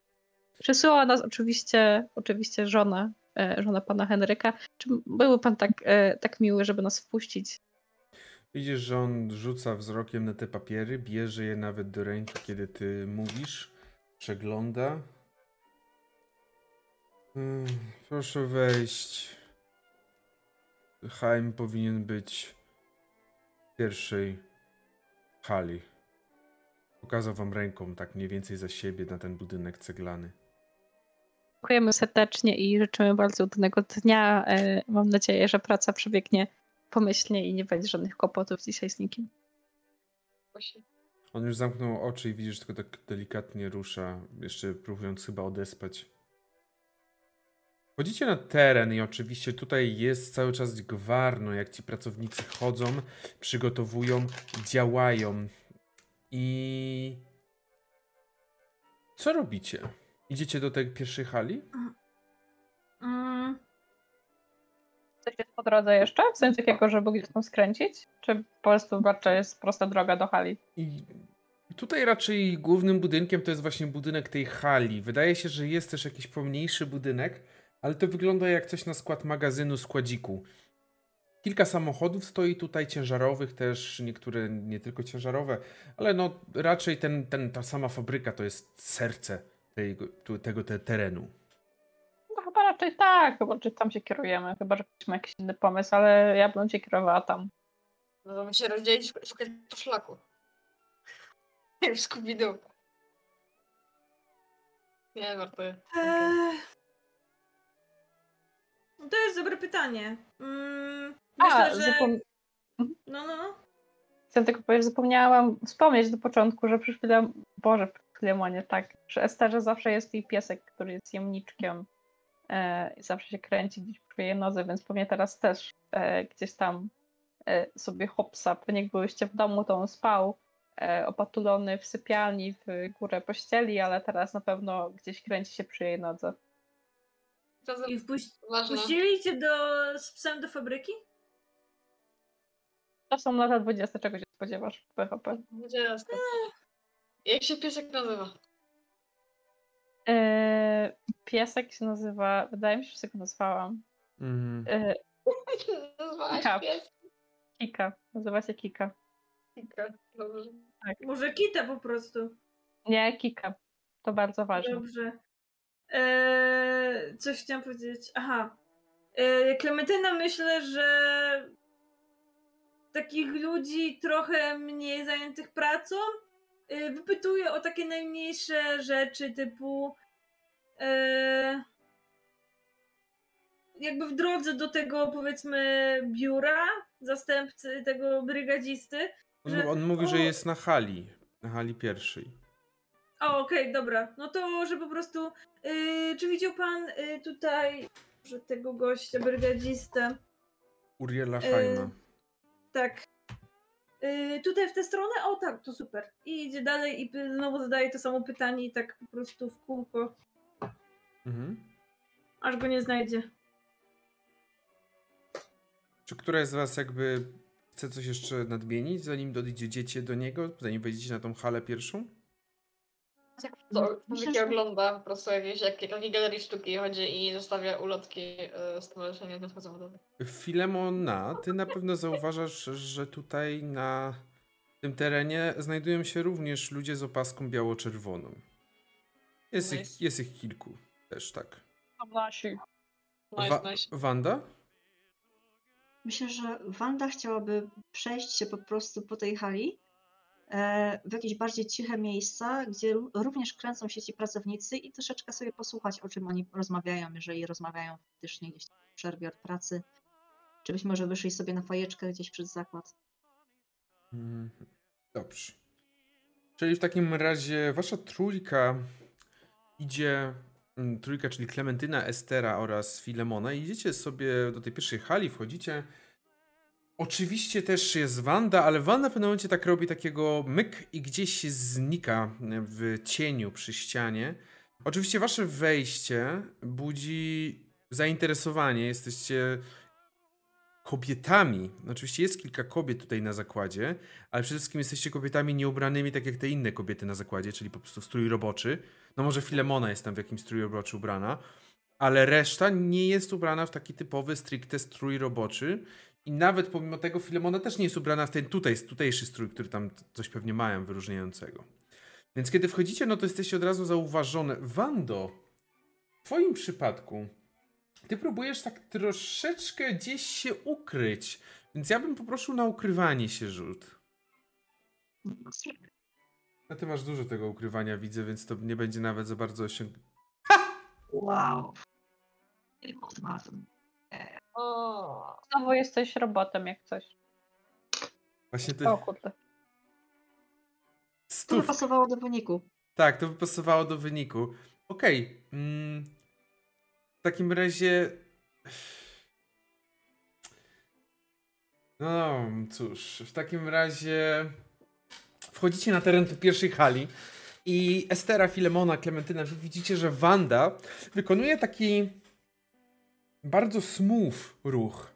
Speaker 4: Przysłała nas oczywiście, oczywiście żona, żona pana Henryka. Czy byłby pan tak, tak miły, żeby nas wpuścić?
Speaker 1: Widzisz, że on rzuca wzrokiem na te papiery, bierze je nawet do ręki, kiedy ty mówisz, przegląda. Mm, Proszę wejść. Haim powinien być w pierwszej hali. Pokazał wam ręką tak mniej więcej za siebie na ten budynek ceglany.
Speaker 4: Dziękujemy serdecznie i życzymy bardzo udanego dnia. E, Mam nadzieję, że praca przebiegnie pomyślnie i nie będzie żadnych kłopotów dzisiaj z nikim.
Speaker 5: Właśnie.
Speaker 1: On już zamknął oczy i widzisz, tylko tak delikatnie rusza, jeszcze próbując chyba odespać. Wchodzicie na teren i oczywiście tutaj jest cały czas gwarno, jak ci pracownicy chodzą, przygotowują, działają. I co robicie? Idziecie do tej pierwszej hali?
Speaker 3: Mm,
Speaker 4: Coś jest po drodze jeszcze? W sensie takiego, żeby gdzieś tam skręcić? Czy po prostu raczej jest prosta droga do hali?
Speaker 1: I tutaj raczej głównym budynkiem to jest właśnie budynek tej hali. Wydaje się, że jest też jakiś pomniejszy budynek, ale to wygląda jak coś na skład magazynu, składziku. Kilka samochodów stoi tutaj, ciężarowych też, niektóre nie tylko ciężarowe, ale no raczej ten, ten, ta sama fabryka to jest serce tu- tego te, terenu.
Speaker 4: No raczej tak, chyba czy tam się kierujemy, chyba że ktoś ma jakiś inny pomysł, ale ja bym cię kierowała tam.
Speaker 5: Możemy się rozdzielić, szukać po szlaku. Jak w Scooby-Doo. Nie, żartuję.
Speaker 3: eee, no to jest dobre pytanie. Mm,
Speaker 4: A,
Speaker 3: myślę, że...
Speaker 4: zapom-
Speaker 3: No, no, no.
Speaker 4: Chcę tylko powiedzieć, zapomniałam wspomnieć do początku, że przez chwilę, Boże, przez chwilę nie tak, przy Esterze zawsze jest jej piesek, który jest jemniczkiem i zawsze się kręci gdzieś przy jej nodze, więc pewnie teraz też e, gdzieś tam e, sobie hopsa, pewnie jak byłyście w domu, to on spał e, opatulony w sypialni w górę pościeli, ale teraz na pewno gdzieś kręci się przy jej nodze.
Speaker 5: To
Speaker 3: I wpuś...
Speaker 5: ważne.
Speaker 3: puścili cię do... z psem do fabryki?
Speaker 4: To są lata 20, czego się spodziewasz w PHP?
Speaker 5: Będzie jasne. Jak się piesek nazywa?
Speaker 4: E, piesek się nazywa, wydaje mi się, że go nazwałam.
Speaker 1: Mhm.
Speaker 4: E,
Speaker 5: Nazwałaś pies?
Speaker 4: Kika, nazywa się Kika.
Speaker 5: Kika. Dobrze.
Speaker 3: Może Kita po prostu.
Speaker 4: Nie, Kika. To bardzo ważne.
Speaker 3: Dobrze. Eee, coś chciałam powiedzieć. Aha. Eee, Klementyna myślę, że takich ludzi trochę mniej zajętych pracą yy, wypytuje o takie najmniejsze rzeczy typu eee, jakby w drodze do tego powiedzmy biura zastępcy tego brygadzisty.
Speaker 1: On,
Speaker 3: Że-
Speaker 1: on mówi, że
Speaker 3: o-
Speaker 1: jest na hali. Na hali pierwszej.
Speaker 3: O, okej, dobra. No to, że po prostu. Yy, czy widział pan yy, tutaj, że tego gościa, brygadzistę?
Speaker 1: Uriela
Speaker 3: E,
Speaker 1: Haima.
Speaker 3: Tak. Yy, tutaj w tę stronę? O tak, to super. I idzie dalej i znowu zadaje to samo pytanie i tak po prostu w kółko,
Speaker 1: Mhm.
Speaker 3: aż go nie znajdzie.
Speaker 1: Czy któraś z was jakby chce coś jeszcze nadmienić, zanim dojdziecie do niego, zanim wejdziecie na tą halę pierwszą?
Speaker 5: Jak to
Speaker 2: Myślę,
Speaker 5: Wiki
Speaker 2: że-
Speaker 5: ogląda po prostu jakieś, jak, jakiej galerii sztuki chodzi i zostawia ulotki e, Stowarzyszenia Związku Zawodowego.
Speaker 1: Filemona, ty na pewno zauważasz, że tutaj na tym terenie znajdują się również ludzie z opaską biało-czerwoną. Jest, ich,
Speaker 5: Nice.
Speaker 1: jest ich kilku też, tak.
Speaker 4: Nasi.
Speaker 5: Nice,
Speaker 1: Wa-
Speaker 5: nice.
Speaker 1: Wanda?
Speaker 2: Myślę, że Wanda chciałaby przejść się po prostu po tej hali w jakieś bardziej ciche miejsca, gdzie ró- również kręcą się ci pracownicy i troszeczkę sobie posłuchać, o czym oni rozmawiają, jeżeli rozmawiają faktycznie gdzieś w przerwie od pracy. Czy być może wyszli sobie na fajeczkę gdzieś przed zakład.
Speaker 1: Mhm. Dobrze. Czyli w takim razie wasza trójka idzie, mm, trójka, czyli Klementyna, Estera oraz Filemona, idziecie sobie do tej pierwszej hali, wchodzicie. Oczywiście też jest Wanda, ale Wanda w pewnym momencie tak robi takiego myk i gdzieś znika w cieniu przy ścianie. Oczywiście wasze wejście budzi zainteresowanie. Jesteście kobietami. Oczywiście jest kilka kobiet tutaj na zakładzie, ale przede wszystkim jesteście kobietami nieubranymi tak jak te inne kobiety na zakładzie, czyli po prostu strój roboczy. No może Filemona jest tam w jakimś strój roboczy ubrana, ale reszta nie jest ubrana w taki typowy stricte strój roboczy. I nawet pomimo tego Filemona też nie jest ubrana w ten tutaj, tutejszy strój, który tam coś pewnie mają wyróżniającego. Więc kiedy wchodzicie, no to jesteście od razu zauważone. Wando, w twoim przypadku ty próbujesz tak troszeczkę gdzieś się ukryć, więc ja bym poprosił na ukrywanie się rzut. A ty masz dużo tego ukrywania, widzę, więc to nie będzie nawet za bardzo osiąg...
Speaker 2: Wow.
Speaker 5: O,
Speaker 4: Znowu jesteś robotem jak coś.
Speaker 1: Właśnie
Speaker 4: O
Speaker 1: ty...
Speaker 4: kurde.
Speaker 2: To by
Speaker 1: Stów.
Speaker 2: pasowało do wyniku.
Speaker 1: Tak, to by pasowało do wyniku. Okej. mm, w takim razie... No cóż, w takim razie wchodzicie na teren tej pierwszej hali i Estera, Filemona, Klementyna, wy widzicie, że Wanda wykonuje taki bardzo smooth ruch.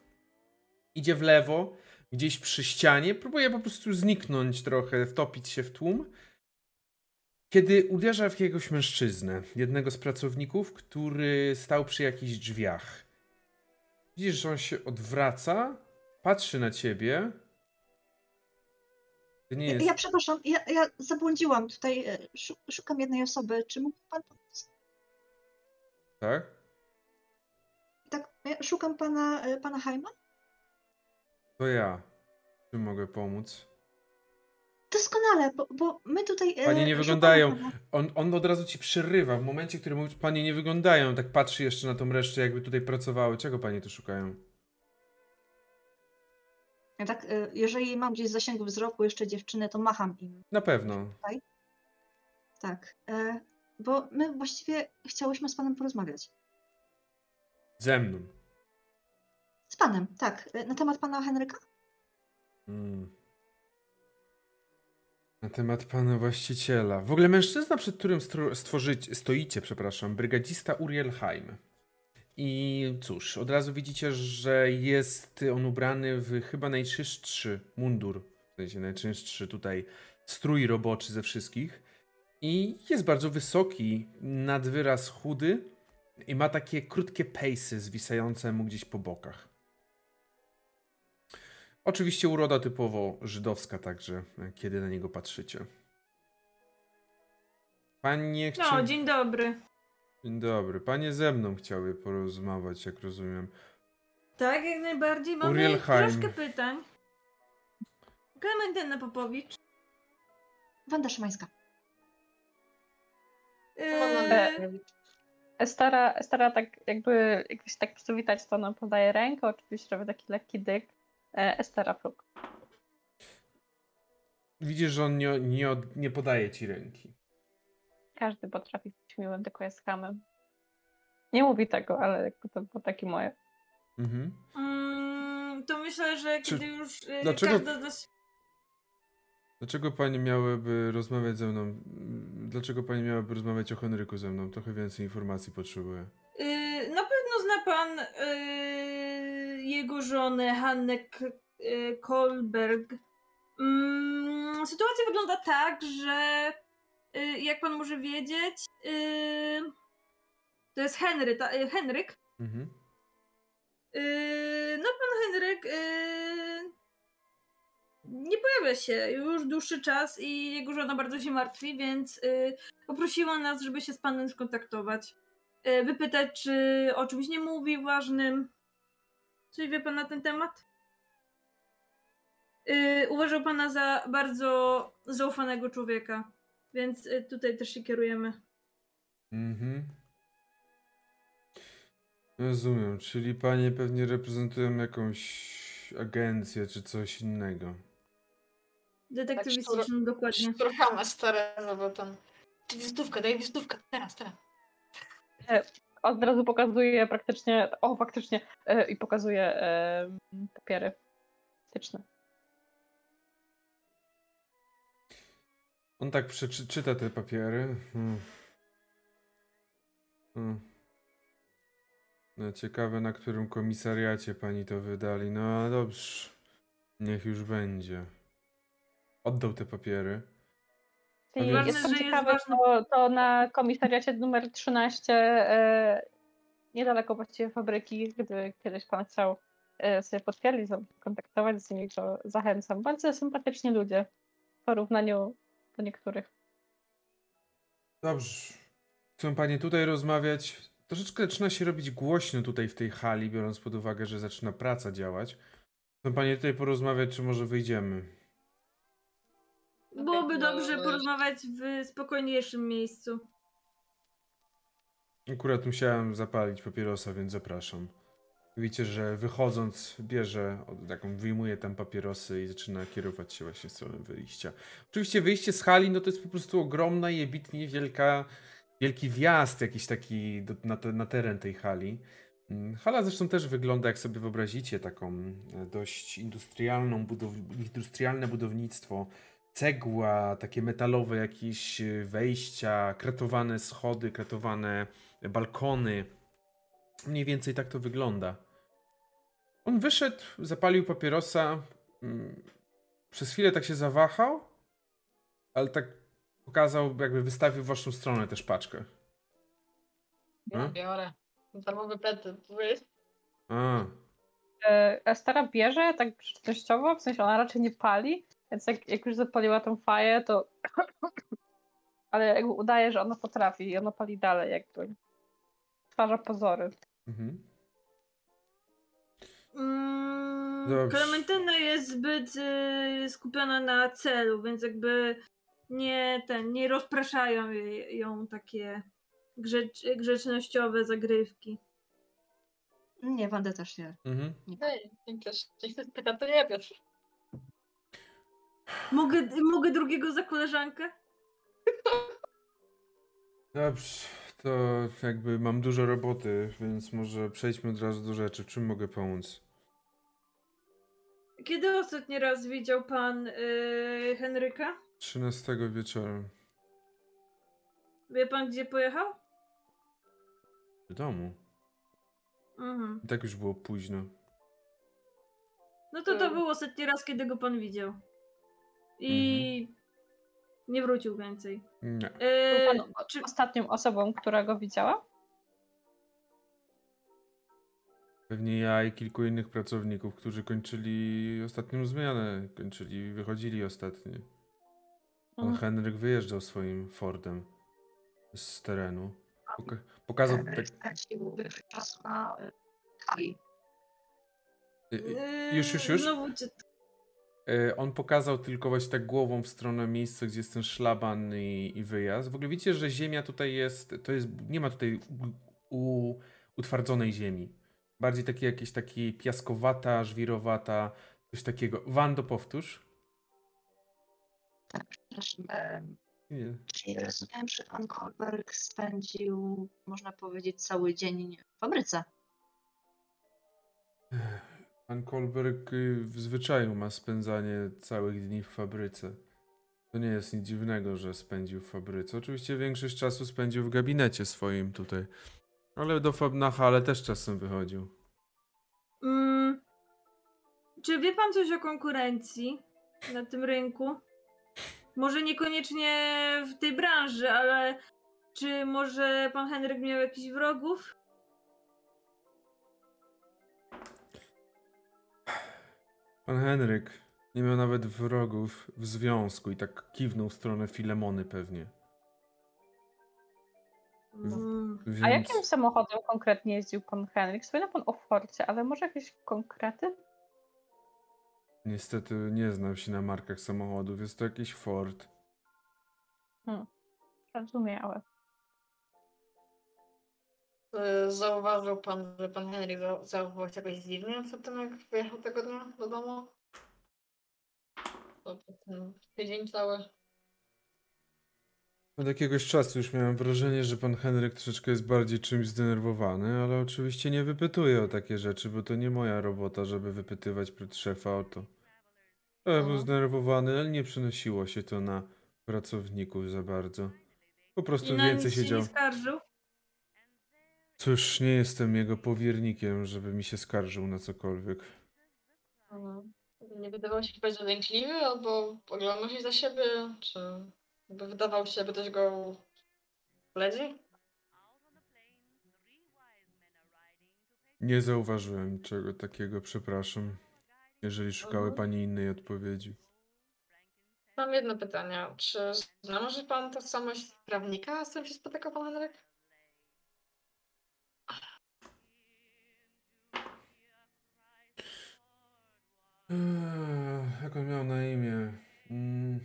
Speaker 1: Idzie w lewo, gdzieś przy ścianie, próbuje po prostu zniknąć trochę, wtopić się w tłum. Kiedy uderza w jakiegoś mężczyznę, jednego z pracowników, który stał przy jakichś drzwiach. Widzisz, że on się odwraca, patrzy na ciebie. Nie
Speaker 2: Ja,
Speaker 1: jest.
Speaker 2: ja przepraszam, ja, ja zabłądziłam tutaj. e, szu- Szukam jednej osoby. Czy mógł pan pomóc?
Speaker 1: Tak?
Speaker 2: Tak, ja szukam pana, e, pana Haima?
Speaker 1: To ja. Czym mogę pomóc?
Speaker 2: Doskonale, bo, bo my tutaj. e,
Speaker 1: Panie nie wyglądają. On, on od razu ci przerywa. W momencie, w którym mówisz, panie nie wyglądają, tak patrzy jeszcze na tą resztę, jakby tutaj pracowały. Czego panie tu szukają?
Speaker 2: Ja tak, e, jeżeli mam gdzieś w zasięgu wzroku jeszcze dziewczynę, to macham im.
Speaker 1: Na pewno.
Speaker 2: Tak. Bo my właściwie chciałyśmy z panem porozmawiać.
Speaker 1: Ze mną.
Speaker 2: Z panem, tak. E, na temat pana Henryka?
Speaker 1: Mm. Na temat pana właściciela. W ogóle mężczyzna, przed którym stworzyć, stoicie, przepraszam, brygadzista Uriel Haim. I cóż, od razu widzicie, że jest on ubrany w chyba najczystszy mundur, w sensie najczystszy tutaj strój roboczy ze wszystkich. I jest bardzo wysoki, nad wyraz chudy i ma takie krótkie pejsy zwisające mu gdzieś po bokach. Oczywiście uroda typowo żydowska także, kiedy na niego patrzycie. Panie chci...
Speaker 3: No, dzień dobry.
Speaker 1: Dzień dobry. Panie ze mną chciały porozmawiać, jak rozumiem.
Speaker 3: Tak, jak najbardziej. Mamy
Speaker 1: Uriel Haim.
Speaker 3: troszkę pytań. Klementyna Popowicz.
Speaker 2: Wanda Szymańska.
Speaker 3: Yy,
Speaker 4: Estara, Estara tak jakby, jakby się tak przywitać, to ona podaje rękę, oczywiście robi taki lekki dyk. E, Estera Fluk.
Speaker 1: Widzisz, że on nie, nie, nie podaje ci ręki.
Speaker 4: Każdy potrafi być miłym, tylko jest hamem. Nie mówi tego, ale jakby to było takie moje.
Speaker 1: Mhm.
Speaker 3: Mm, to myślę, że
Speaker 1: Czy-
Speaker 3: kiedy już y,
Speaker 1: dlaczego-
Speaker 3: każda z nas...
Speaker 1: Dlaczego pani miałaby rozmawiać ze mną? Dlaczego pani miałaby rozmawiać o Henryku ze mną? Trochę więcej informacji potrzebuję.
Speaker 3: Y, na pewno zna pan y, jego żonę, Hannę K- y, Kolberg. Mm, sytuacja wygląda tak, że y, jak pan może wiedzieć, y, to jest Henry, ta, y, Henryk.
Speaker 1: Mhm.
Speaker 3: No pan Henryk nie pojawia się już dłuższy czas i jego żona bardzo się martwi, więc y, poprosiła nas, żeby się z panem skontaktować. Y, wypytać, czy o czymś nie mówi ważnym. Coś wie pan na ten temat? Y, uważał pana za bardzo zaufanego człowieka, więc y, tutaj też się kierujemy.
Speaker 1: Mhm. Rozumiem, czyli panie pewnie reprezentują jakąś agencję czy coś innego.
Speaker 3: Detektywistyczną dokładnie.
Speaker 5: Szturchamy stare, ten... Ty wizytówkę, daj wizytówkę, teraz, teraz.
Speaker 4: Od razu pokazuje praktycznie, o faktycznie, e, i pokazuje e, papiery styczne.
Speaker 1: On tak przeczyta te papiery. Hmm. Hmm. No, ciekawe, na którym komisariacie pani to wydali. No a dobrze. Niech już będzie. Oddał te papiery.
Speaker 4: Czyli
Speaker 1: Ważne,
Speaker 4: jestem
Speaker 3: że jest
Speaker 4: ciekawa,
Speaker 3: ważne-
Speaker 4: to, to na komisariacie numer 13, e, niedaleko właściwie fabryki, gdyby kiedyś pan chciał e, sobie potwierdzić, kontaktować z nimi, to zachęcam. Bardzo sympatyczni ludzie w porównaniu do niektórych.
Speaker 1: Dobrze. Chcą panie tutaj rozmawiać. Troszeczkę zaczyna się robić głośno tutaj w tej hali, biorąc pod uwagę, że zaczyna praca działać. Chcą panie tutaj porozmawiać, czy może wyjdziemy?
Speaker 3: Byłoby dobrze porozmawiać w spokojniejszym miejscu.
Speaker 1: Akurat musiałem zapalić papierosa, więc zapraszam. Widzicie, że wychodząc bierze, taką wyjmuje tam papierosy i zaczyna kierować się właśnie w stronę wyjścia. Oczywiście wyjście z hali, no to jest po prostu ogromna i jebitnie wielka, wielki wjazd jakiś taki do, na, te, na teren tej hali. Mm, Hala zresztą też wygląda, jak sobie wyobrazicie, taką e, dość industrialną, budow industrialne budownictwo. Cegła, takie metalowe jakieś e, wejścia, kratowane schody, kratowane balkony. Mniej więcej tak to wygląda. On wyszedł, zapalił papierosa. mm, Przez chwilę tak się zawahał, ale tak pokazał, jakby wystawił w waszą stronę też paczkę.
Speaker 5: Ja
Speaker 1: Hmm?
Speaker 5: biorę. Darmowy pety, wiesz?
Speaker 1: A,
Speaker 4: E, Estera bierze tak częściowo, w sensie ona raczej nie pali, więc jak, jak już zapaliła tą faję, to ale jakby udaje, że ona potrafi i ona pali dalej, jakby stwarza pozory.
Speaker 1: mhm.
Speaker 3: Mm. Klementyna jest zbyt y, skupiona na celu, więc jakby nie ten, nie rozpraszają jej, ją takie grzecz, grzecznościowe zagrywki.
Speaker 2: Nie, Wandę też nie.
Speaker 1: Mhm.
Speaker 5: Hej, jak ktoś jak ktoś pyta, to nie wiesz.
Speaker 3: Mogę, mogę drugiego za koleżankę?
Speaker 1: Dobrze, to jakby mam dużo roboty, więc może przejdźmy od razu do rzeczy. W czym mogę pomóc?
Speaker 3: Kiedy ostatni raz widział pan y, Henryka?
Speaker 1: 13 wieczorem.
Speaker 3: Wie pan, gdzie pojechał?
Speaker 1: W domu.
Speaker 3: Mhm.
Speaker 1: I tak już było późno.
Speaker 3: No to to
Speaker 5: Mm.
Speaker 3: był ostatni raz, kiedy go pan widział. I nie wrócił więcej.
Speaker 1: Nie.
Speaker 3: Y,
Speaker 4: Był pan o-
Speaker 3: czy,
Speaker 4: ostatnią osobą, która go widziała?
Speaker 1: Pewnie ja i kilku innych pracowników, którzy kończyli ostatnią zmianę, kończyli, wychodzili ostatnio. Pan
Speaker 4: Mhm.
Speaker 1: Henryk wyjeżdżał swoim Fordem z terenu. Poka- pokazał tak.
Speaker 2: na hali.
Speaker 1: y- y-
Speaker 3: y,
Speaker 1: Już, już, już? Y, On pokazał tylko właśnie tak głową w stronę miejsca, gdzie jest ten szlaban i, i wyjazd. W ogóle widzicie, że ziemia tutaj jest, to jest, nie ma tutaj u utwardzonej ziemi. Bardziej takie jakieś takie piaskowata, żwirowata, coś takiego. Wando, powtórz.
Speaker 2: Tak, przepraszam.
Speaker 1: Nie.
Speaker 2: Czyli rozumiem, że pan Kolberg spędził, można powiedzieć, cały dzień w fabryce.
Speaker 1: Pan Kolberg y, w zwyczaju ma spędzanie całych dni w fabryce. To nie jest nic dziwnego, że spędził w fabryce. Oczywiście większość czasu spędził w gabinecie swoim tutaj. Ale do fab na hale też czasem wychodził.
Speaker 3: Mm, czy wie pan coś o konkurencji na tym rynku? Może niekoniecznie w tej branży, ale czy może pan Henryk miał jakichś wrogów?
Speaker 1: Pan Henryk nie miał nawet wrogów w związku i tak kiwnął w stronę Filemony pewnie.
Speaker 3: Mm,
Speaker 1: Więc...
Speaker 4: A jakim samochodem konkretnie jeździł pan Henryk? Wspomniał pan o Forcie, ale może jakieś konkrety?
Speaker 1: Niestety nie znam się na markach samochodów. Jest to jakiś Ford.
Speaker 4: Zrozumiałe.
Speaker 5: Y, Zauważył pan, że pan Henryk za- zachowywał się jakoś dziwnie przed tym, jak wyjechał tego dnia do domu? To ten tydzień cały.
Speaker 1: Od jakiegoś czasu już miałem wrażenie, że pan Henryk troszeczkę jest bardziej czymś zdenerwowany, ale oczywiście nie wypytuję o takie rzeczy, bo to nie moja robota, żeby wypytywać przed szefa o to. Ja był
Speaker 5: Mhm.
Speaker 1: zdenerwowany, ale nie przenosiło się to na pracowników za bardzo. Po prostu
Speaker 3: I na
Speaker 1: więcej
Speaker 3: nic się
Speaker 1: siedział.
Speaker 3: nie skarżył?
Speaker 1: Cóż, nie jestem jego powiernikiem, żeby mi się skarżył na cokolwiek.
Speaker 5: Mhm. Nie wydawał się chyba lękliwy, albo oglądał się za siebie, czy jakby wydawał się, jakby ktoś go śledzi?
Speaker 1: Nie zauważyłem czego takiego, przepraszam, jeżeli szukały
Speaker 5: Mhm.
Speaker 1: pani innej odpowiedzi.
Speaker 5: Mam jedno pytanie. Czy zna może pan tożsamość prawnika, z którym się spotykał pan Henryk?
Speaker 1: Eee, Jak on miał na imię? Mm.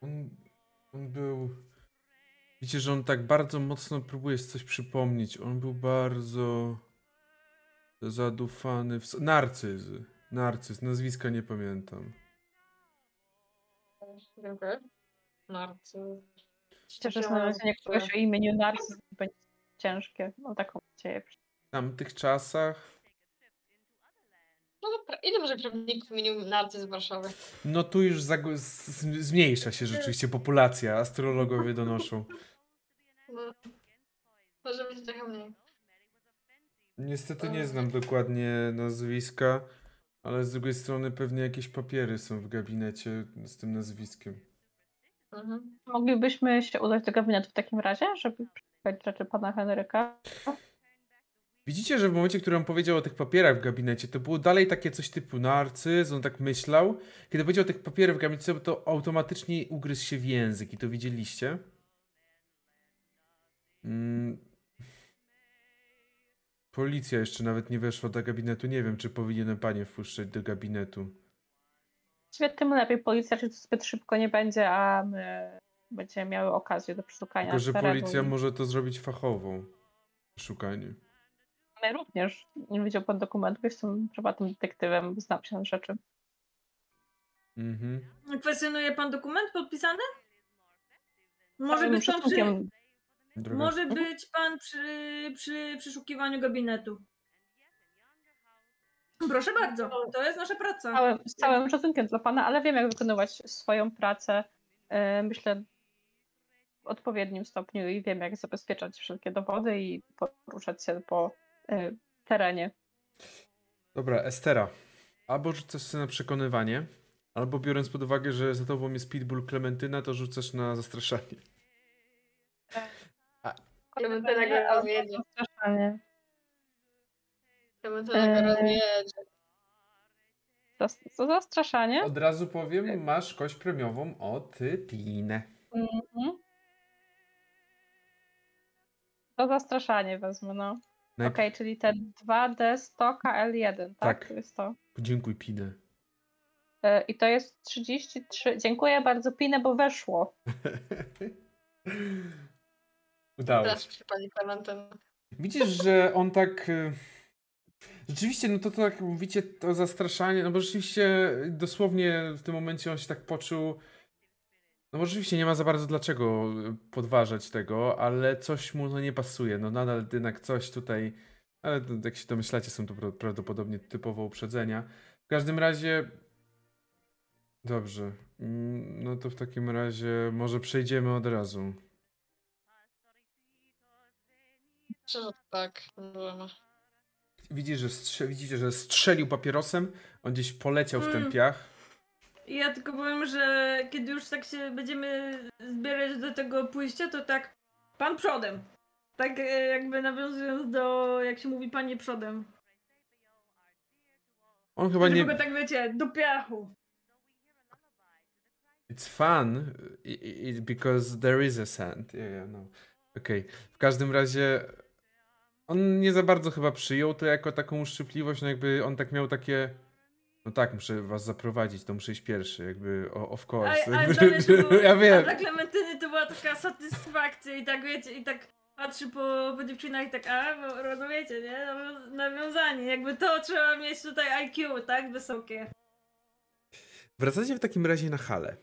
Speaker 1: On, on był. Widzicie, że on tak bardzo mocno próbuje sobie coś przypomnieć. On był bardzo zadufany. W... Narcyz. Narcyz. Nazwiska nie pamiętam.
Speaker 5: Dziękuję. Narcy.
Speaker 4: Myślę, że znalezienie kogoś o imieniu Narcyz będzie ciężkie. Mam taką nadzieję.
Speaker 1: W tamtych czasach.
Speaker 5: No dobra, ile może prawników w imieniu Narcy z Warszawy?
Speaker 1: No tu już zag- z- z- zmniejsza się rzeczywiście populacja. Astrologowie donoszą.
Speaker 5: No, może być trochę mniej.
Speaker 1: Niestety nie znam dokładnie nazwiska, ale z drugiej strony pewnie jakieś papiery są w gabinecie z tym nazwiskiem.
Speaker 5: Mhm.
Speaker 4: Moglibyśmy się udać do gabinetu w takim razie, żeby przeszukać rzeczy pana Henryka.
Speaker 1: Widzicie, że w momencie, który on powiedział o tych papierach w gabinecie, to było dalej takie coś typu narcyz, on tak myślał. Kiedy powiedział o tych papierach w gabinecie, to automatycznie ugryzł się w język i to widzieliście. Mm. Policja jeszcze nawet nie weszła do gabinetu. Nie wiem, czy powinienem panie wpuszczać do gabinetu.
Speaker 4: Właściwie tym lepiej policja, czy to zbyt szybko nie będzie, a my będziemy miały okazję do przeszukania
Speaker 1: Tylko, że
Speaker 4: terenu
Speaker 1: policja może to zrobić fachową. Szukanie.
Speaker 4: My również. Nie widział pan dokumentów, jestem prywatnym detektywem, znam się na rzeczy.
Speaker 1: Mhm.
Speaker 3: Kwestionuje pan dokument podpisany? Może być pan przy, może być pan przy, przy przeszukiwaniu gabinetu. Proszę bardzo, to jest nasza praca.
Speaker 4: całym, z całym szacunkiem dla pana, ale wiem, jak wykonywać swoją pracę. e, Myślę w odpowiednim stopniu i wiem, jak zabezpieczać wszelkie dowody i poruszać się po terenie.
Speaker 1: Dobra, Estera. Albo rzucasz sobie na przekonywanie, albo biorąc pod uwagę, że za tobą jest Pitbull Klementyna, to rzucasz na zastraszanie.
Speaker 5: Klementyna go rozjedzie.
Speaker 4: Zastraszanie.
Speaker 5: Klementyna go rozjedzie.
Speaker 4: Zas- To zastraszanie?
Speaker 1: Od razu powiem, masz kość premiową od Tinę.
Speaker 4: Mhm. To zastraszanie wezmę, no.
Speaker 1: Najp-
Speaker 4: Okej, czyli te 2D 100 KL1, tak?
Speaker 1: Tak.
Speaker 4: To jest to.
Speaker 1: Podziękuj Pinę.
Speaker 4: E, I to jest 33. Dziękuję bardzo, Pinę, bo weszło.
Speaker 1: Udało się.
Speaker 5: pani Klementyny.
Speaker 1: Widzisz, że on tak. y, Rzeczywiście, no to, to tak mówicie, to zastraszanie, no bo rzeczywiście dosłownie w tym momencie on się tak poczuł. No bo rzeczywiście nie ma za bardzo dlaczego y, podważać tego, ale coś mu no nie pasuje. No nadal jednak coś tutaj. Ale jak się domyślacie, są to pra- prawdopodobnie typowo uprzedzenia. W każdym razie. Dobrze. Mm, No to w takim razie może przejdziemy od razu.
Speaker 5: Myślę, tak.
Speaker 1: Widzisz, że strze- widzicie, że strzelił papierosem, on gdzieś poleciał w ten
Speaker 3: Mm.
Speaker 1: piach.
Speaker 3: Ja tylko powiem, że kiedy już tak się będziemy zbierać do tego pójścia, to tak pan przodem. Tak e, jakby nawiązując do, jak się mówi, panie przodem.
Speaker 1: On chyba nie...
Speaker 3: go tak wiecie, do piachu.
Speaker 1: It's fun i- i- i- because there is a sand. Yeah, yeah, no. Okej. W każdym razie on nie za bardzo chyba przyjął to jako taką uszczypliwość, no jakby on tak miał takie no tak, muszę was zaprowadzić, to muszę iść pierwszy, jakby o- of
Speaker 3: A,
Speaker 1: course.
Speaker 3: a, to było,
Speaker 1: ja
Speaker 3: a
Speaker 1: wiem.
Speaker 3: dla Klementyny to była taka satysfakcja i tak wiecie, i tak patrzy po, po dziewczynach i tak, a bo rozumiecie, nie? Nawią- Nawiązanie, jakby to trzeba mieć tutaj IQ, tak? Wysokie.
Speaker 1: Wracacie w takim razie na halę.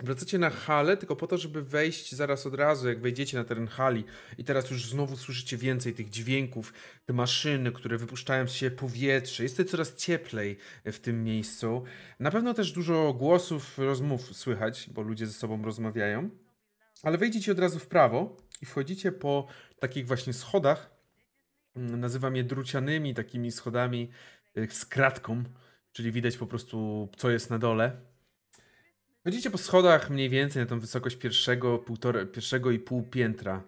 Speaker 1: Wracacie na halę tylko po to, żeby wejść zaraz od razu, jak wejdziecie na teren hali i teraz już znowu słyszycie więcej tych dźwięków, te maszyny, które wypuszczają z siebie powietrze. Jest coraz cieplej w tym miejscu. Na pewno też dużo głosów, rozmów słychać, bo ludzie ze sobą rozmawiają. Ale wejdziecie od razu w prawo i wchodzicie po takich właśnie schodach. Nazywam je drucianymi takimi schodami y, z kratką, czyli widać po prostu co jest na dole. Chodzicie po schodach mniej więcej na tą wysokość pierwszego, półtora, pierwszego i pół piętra,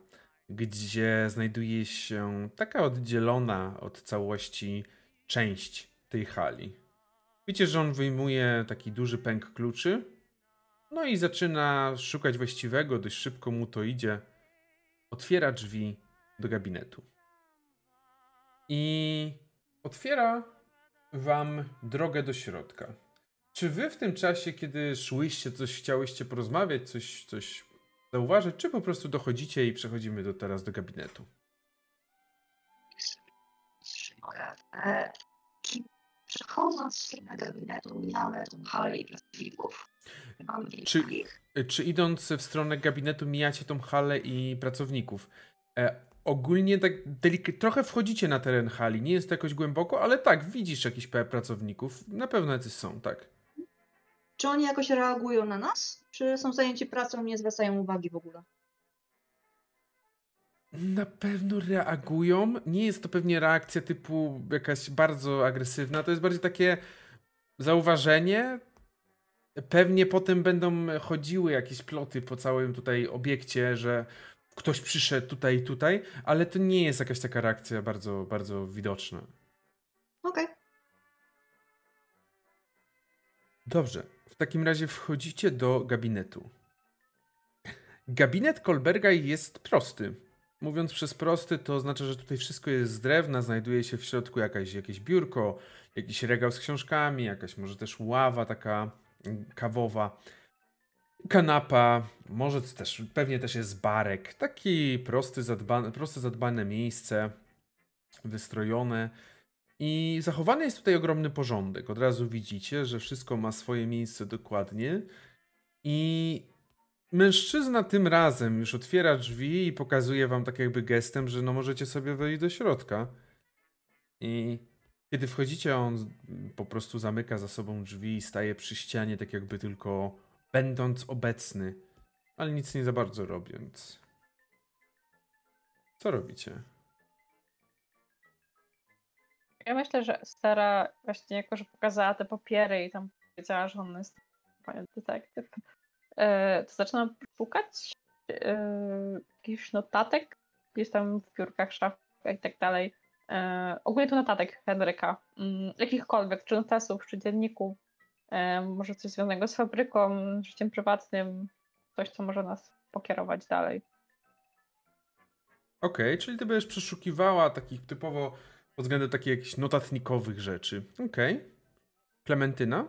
Speaker 1: gdzie znajduje się taka oddzielona od całości część tej hali. Widzicie, że on wyjmuje taki duży pęk kluczy, no i zaczyna szukać właściwego, dość szybko mu to idzie. Otwiera drzwi do gabinetu. I otwiera wam drogę do środka. Czy wy w tym czasie, kiedy szłyście, coś chciałyście porozmawiać, coś, coś zauważyć, czy po prostu dochodzicie i przechodzimy do, teraz do gabinetu?
Speaker 6: E, przechodząc z gabinetu minamy tą halę i pracowników?
Speaker 1: Czy-. Y, Czy idąc w stronę gabinetu mijacie tą halę i pracowników? E, ogólnie tak delik- trochę wchodzicie na teren hali, nie jest to jakoś głęboko, ale tak, widzisz parę pracowników, na pewno jacyś są, tak.
Speaker 2: Czy oni jakoś reagują na nas? Czy są zajęci pracą, nie zwracają uwagi w ogóle?
Speaker 1: Na pewno reagują. Nie jest to pewnie reakcja typu jakaś bardzo agresywna. To jest bardziej takie zauważenie. Pewnie potem będą chodziły jakieś ploty po całym tutaj obiekcie, że ktoś przyszedł tutaj i tutaj, ale to nie jest jakaś taka reakcja bardzo, bardzo widoczna.
Speaker 2: Okej.
Speaker 1: Dobrze. W takim razie wchodzicie do gabinetu. Gabinet Kolberga jest prosty. Mówiąc przez prosty, to oznacza, że tutaj wszystko jest z drewna, znajduje się w środku jakaś, jakieś biurko, jakiś regał z książkami, jakaś może też ława taka kawowa, kanapa, może też, pewnie też jest barek. Taki prosty, proste, zadbane miejsce, wystrojone. I zachowany jest tutaj ogromny porządek. Od razu widzicie, że wszystko ma swoje miejsce dokładnie. I mężczyzna tym razem już otwiera drzwi i pokazuje wam tak jakby gestem, że no możecie sobie wejść do środka. I kiedy wchodzicie, on po prostu zamyka za sobą drzwi i staje przy ścianie, tak jakby tylko będąc obecny. Ale nic nie za bardzo robiąc. Co robicie?
Speaker 4: Ja myślę, że Stara właśnie jako, że pokazała te papiery i tam powiedziała, że on jest detektyw, e, to zaczynam szukać e, jakichś notatek, gdzieś tam w biurkach, szafkach i tak dalej. E, ogólnie to notatek Henryka, mm, jakichkolwiek, czy notesów, czy dzienników, może coś związanego z fabryką, życiem prywatnym, coś, co może nas pokierować dalej.
Speaker 1: Okej, czyli ty będziesz przeszukiwała takich typowo pod względem takich jakichś notatnikowych rzeczy. Okej. Klementyna?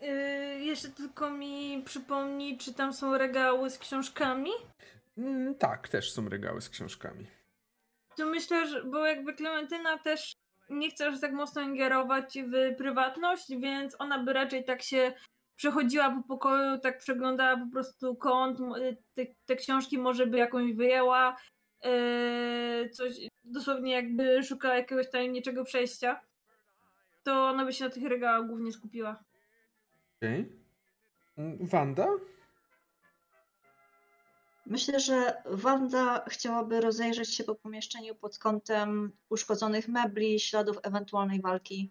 Speaker 3: Yy, jeszcze tylko mi przypomnij, czy tam są regały z książkami?
Speaker 1: Mm, tak, też są regały z książkami.
Speaker 3: To myślę, że, bo jakby Klementyna też nie chce aż tak mocno ingerować w prywatność, więc ona by raczej tak się przechodziła po pokoju, tak przeglądała po prostu kąt, y, te, te książki może by jakąś wyjęła, yy, coś, dosłownie jakby szukała jakiegoś tajemniczego przejścia, to ona by się na tych regałach głównie skupiła.
Speaker 1: Okej. Mm, Wanda?
Speaker 2: Myślę, że Wanda chciałaby rozejrzeć się po pomieszczeniu pod kątem uszkodzonych mebli, śladów ewentualnej walki,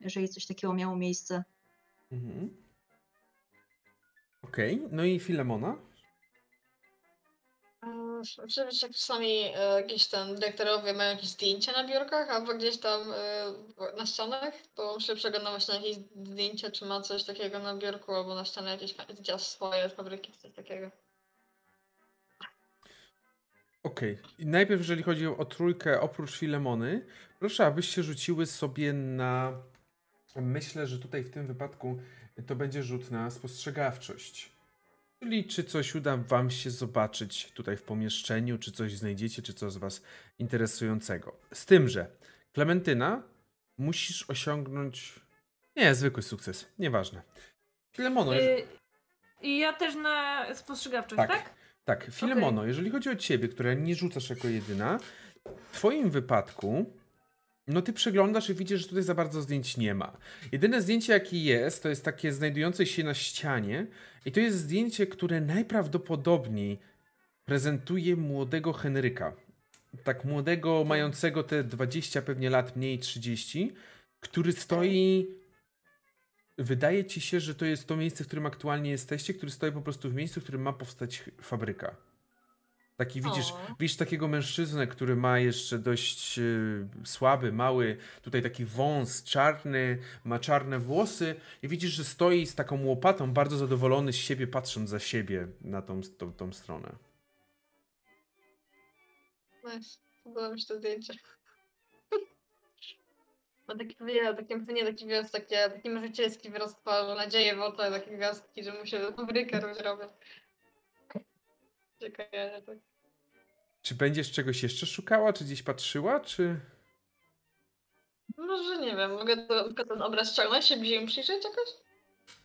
Speaker 2: jeżeli coś takiego miało miejsce.
Speaker 1: Mhm. Okej, no i Filemona?
Speaker 5: Oczywiście jak czasami e, jakieś tam dyrektorowie mają jakieś zdjęcia na biurkach, albo gdzieś tam e, na ścianach, to muszę przeglądać właśnie jakieś zdjęcia, czy ma coś takiego na biurku, albo na ścianę jakieś zdjęcia swoje z fabryki, coś takiego.
Speaker 1: Okej. I najpierw, jeżeli chodzi o trójkę, oprócz Filemony, proszę, abyście rzuciły sobie na. Myślę, że tutaj w tym wypadku to będzie rzut na spostrzegawczość. Czyli czy coś uda wam się zobaczyć tutaj w pomieszczeniu, czy coś znajdziecie, czy coś z was interesującego. Z tym, że Klementyna musisz osiągnąć. Nie, zwykły sukces, nieważne. Filemono, jeżeli-
Speaker 3: Yy, I ja też na spostrzegawczość,
Speaker 1: Tak.
Speaker 3: tak?
Speaker 1: Tak, Filemono, jeżeli chodzi o ciebie, która nie rzucasz jako jedyna, w twoim wypadku, no ty przeglądasz i widzisz, że tutaj za bardzo zdjęć nie ma. Jedyne zdjęcie, jakie jest, to jest takie znajdujące się na ścianie i to jest zdjęcie, które najprawdopodobniej prezentuje młodego Henryka. Tak młodego, mającego te 20 pewnie lat, mniej 30, który stoi wydaje ci się, że to jest to miejsce, w którym aktualnie jesteście, który stoi po prostu w miejscu, w którym ma powstać fabryka. Taki widzisz,
Speaker 5: O.
Speaker 1: widzisz takiego mężczyznę, który ma jeszcze dość y, słaby, mały, tutaj taki wąs czarny, ma czarne włosy i widzisz, że stoi z taką łopatą, bardzo zadowolony z siebie, patrząc za siebie na tą, tą, tą stronę.
Speaker 5: Podoba mi się to zdjęcie. Ma taki wyjazd, takie nie taki takie, taki mężycielski wyraz twarzy, nadzieję w oczach, takie gwiazdki, że mu się fabrykę rozrobię. Ciekawe, tak.
Speaker 1: Czy będziesz czegoś jeszcze szukała, czy gdzieś patrzyła, czy...
Speaker 5: Może nie wiem, mogę tylko ten obraz ściągnąć, się bliżej przyjrzeć jakoś?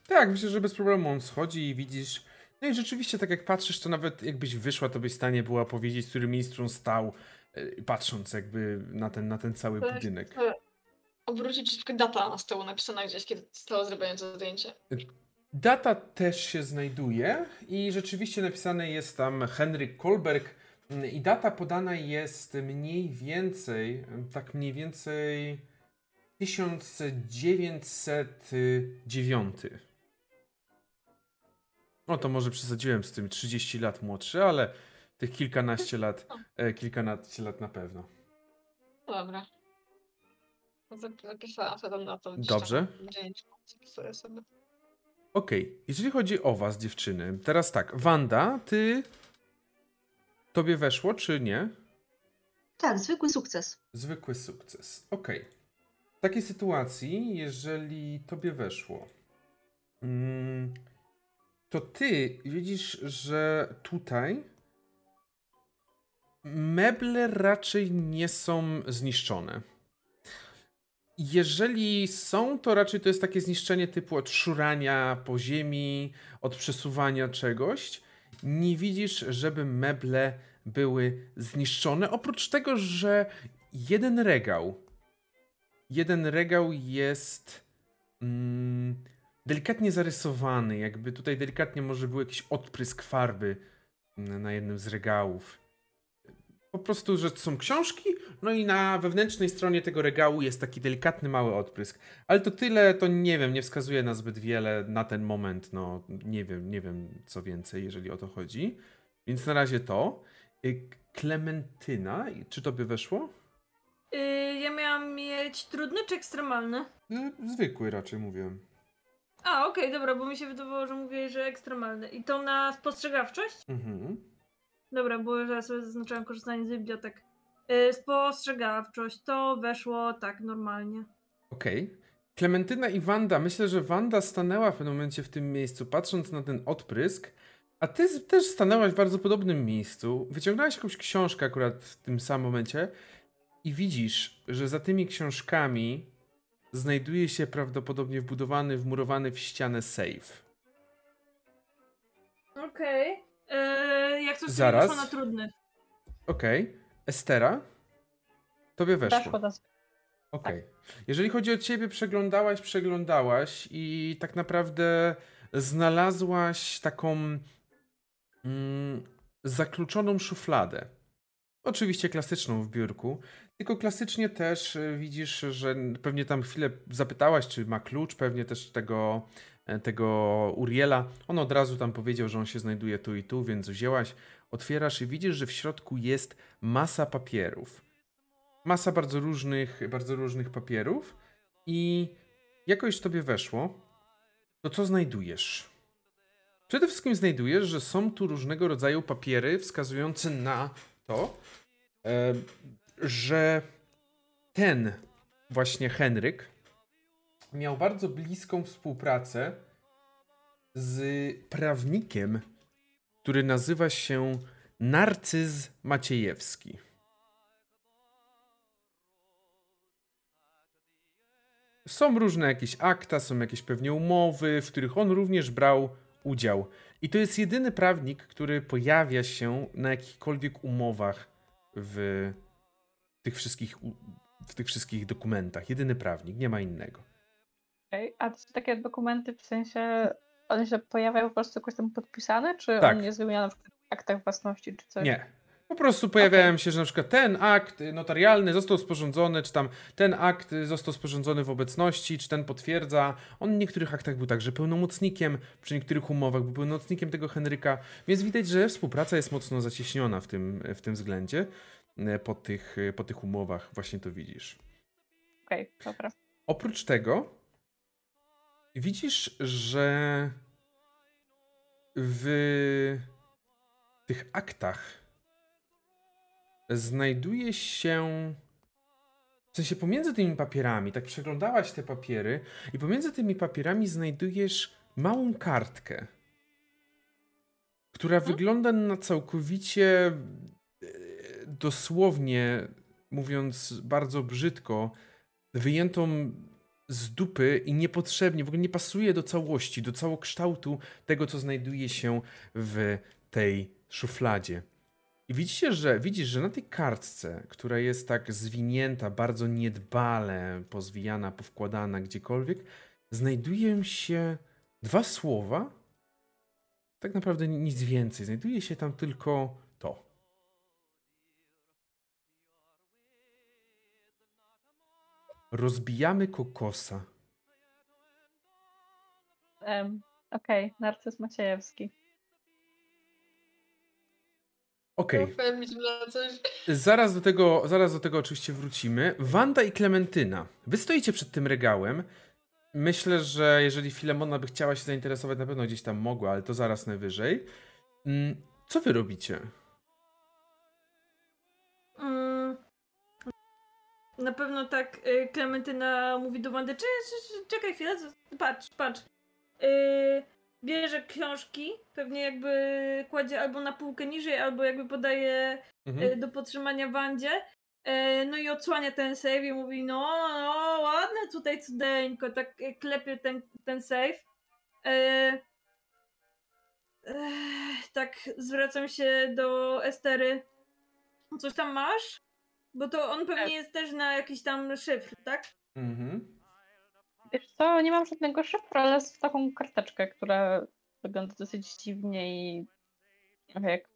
Speaker 1: Tak, myślę, że bez problemu on schodzi i widzisz. No i rzeczywiście, tak jak patrzysz, to nawet jakbyś wyszła, to byś w stanie była powiedzieć, w którym miejscu on stał, e, patrząc jakby na ten, na ten cały
Speaker 5: To
Speaker 1: budynek.
Speaker 5: to Obrócić troszkę data na stołu napisana gdzieś, kiedy zostało zrobione to zdjęcie.
Speaker 1: Data też się znajduje i rzeczywiście napisane jest tam Henryk Kolberg i data podana jest mniej więcej, tak mniej więcej 1909. No to może przesadziłem z tym 30 lat młodszy, ale tych kilkanaście lat, e, kilkanaście lat na pewno.
Speaker 5: Dobra. Zap- Zapisałam sobie na to.
Speaker 1: Dobrze. Okej, jeżeli chodzi o was, dziewczyny, teraz tak, Wanda, ty. Tobie weszło, czy nie?
Speaker 2: Tak, zwykły sukces.
Speaker 1: Zwykły sukces. Okej. W takiej sytuacji, jeżeli tobie weszło, mm, to ty widzisz, że tutaj meble raczej nie są zniszczone. Jeżeli są, to raczej to jest takie zniszczenie typu od szurania po ziemi, od przesuwania czegoś. Nie widzisz, żeby meble były zniszczone, oprócz tego, że jeden regał, jeden regał jest mm, delikatnie zarysowany, jakby tutaj delikatnie może był jakiś odprysk farby na na jednym z regałów. Po prostu, że to są książki, no i na wewnętrznej stronie tego regału jest taki delikatny mały odprysk. Ale to tyle, to nie wiem, nie wskazuje na zbyt wiele na ten moment, no nie wiem, nie wiem co więcej, jeżeli o to chodzi. Więc na razie to. Y, Klementyna, czy to by weszło?
Speaker 3: Yy, ja miałam mieć trudny czy ekstremalny?
Speaker 1: Y, Zwykły raczej mówię.
Speaker 3: A, okej, dobra, bo mi się wydawało, że mówię, że ekstremalny. I to na spostrzegawczość?
Speaker 1: Mhm.
Speaker 3: Dobra, bo ja sobie zaznaczyłam korzystanie z bibliotek. Yy, spostrzegawczość, to weszło tak normalnie.
Speaker 1: Okej. Klementyna i Wanda. Myślę, że Wanda stanęła w pewnym momencie w tym miejscu, patrząc na ten odprysk. A ty też stanęłaś w bardzo podobnym miejscu. Wyciągnęłaś jakąś książkę akurat w tym samym momencie i widzisz, że za tymi książkami znajduje się prawdopodobnie wbudowany, wmurowany w ścianę safe.
Speaker 3: Okej. Yy, Jak coś
Speaker 1: Zaraz.
Speaker 3: Zaraz. na trudny.
Speaker 1: Okej. Estera? Tobie weszło.
Speaker 4: Weszło do
Speaker 1: Okej. Jeżeli chodzi o ciebie, przeglądałaś, przeglądałaś i tak naprawdę znalazłaś taką mm, zakluczoną szufladę. Oczywiście klasyczną w biurku, tylko klasycznie też y, widzisz, że pewnie tam chwilę zapytałaś, czy ma klucz, pewnie też tego, tego Uriela. On od razu tam powiedział, że on się znajduje tu i tu, więc wzięłaś, otwierasz i widzisz, że w środku jest masa papierów masa bardzo różnych, bardzo różnych papierów i jakoś tobie weszło, to co znajdujesz? Przede wszystkim znajdujesz, że są tu różnego rodzaju papiery wskazujące na to, e, że ten właśnie Henryk miał bardzo bliską współpracę z prawnikiem, który nazywa się Narcyz Maciejewski. Są różne jakieś akta, są jakieś pewnie umowy, w których on również brał udział. I to jest jedyny prawnik, który pojawia się na jakichkolwiek umowach w tych wszystkich, w tych wszystkich dokumentach. Jedyny prawnik, nie ma innego.
Speaker 4: Okej, A to są takie dokumenty w sensie, one się pojawiają po prostu jakoś tam podpisane, czy
Speaker 1: Tak.
Speaker 4: on jest wymieniany w aktach własności, czy coś?
Speaker 1: Nie. Po prostu pojawiają się, że na przykład ten akt notarialny został sporządzony, czy tam ten akt został sporządzony w obecności, czy ten potwierdza. On w niektórych aktach był także pełnomocnikiem, przy niektórych umowach był pełnomocnikiem tego Henryka, więc widać, że współpraca jest mocno zacieśniona w tym, w tym względzie. E, Po tych, po tych umowach właśnie to widzisz.
Speaker 4: Okej, dobra.
Speaker 1: Oprócz tego widzisz, że w tych aktach znajduje się. W sensie pomiędzy tymi papierami, tak przeglądałaś te papiery, i pomiędzy tymi papierami znajdujesz małą kartkę, która wygląda na całkowicie e, dosłownie, mówiąc bardzo brzydko, wyjętą z dupy i niepotrzebnie, w ogóle nie pasuje do całości, do całokształtu tego, co znajduje się w tej szufladzie. I widzicie, że widzisz, że na tej kartce, która jest tak zwinięta, bardzo niedbale pozwijana, powkładana gdziekolwiek, znajdują się dwa słowa. Tak naprawdę nic więcej. Znajduje się tam tylko Rozbijamy kokosa.
Speaker 4: Em, Okej, Narcyz Maciejewski.
Speaker 1: Okej.
Speaker 5: Coś.
Speaker 1: Zaraz do, tego, zaraz do tego oczywiście wrócimy. Wanda i Klementyna. Wy stoicie przed tym regałem. Myślę, że jeżeli Filemona by chciała się zainteresować, na pewno gdzieś tam mogła, ale to zaraz najwyżej. Mm, Co wy robicie?
Speaker 3: Na pewno tak y, Klementyna mówi do Wandy, "Cze- cze- czekaj chwilę, patrz, patrz. Y, bierze książki, pewnie jakby kładzie albo na półkę niżej, albo jakby podaje
Speaker 1: Mhm.
Speaker 3: y, do podtrzymania Wandzie. Y, no i odsłania ten save i mówi, no, no ładne tutaj cudeńko, tak klepie ten, ten save. Tak zwracam się do Estery. Coś tam masz? Bo to on pewnie jest też na jakiś tam szyfr, tak?
Speaker 1: Mhm.
Speaker 4: Wiesz co, nie mam żadnego szyfru, ale z taką karteczkę, która wygląda dosyć dziwnie i jak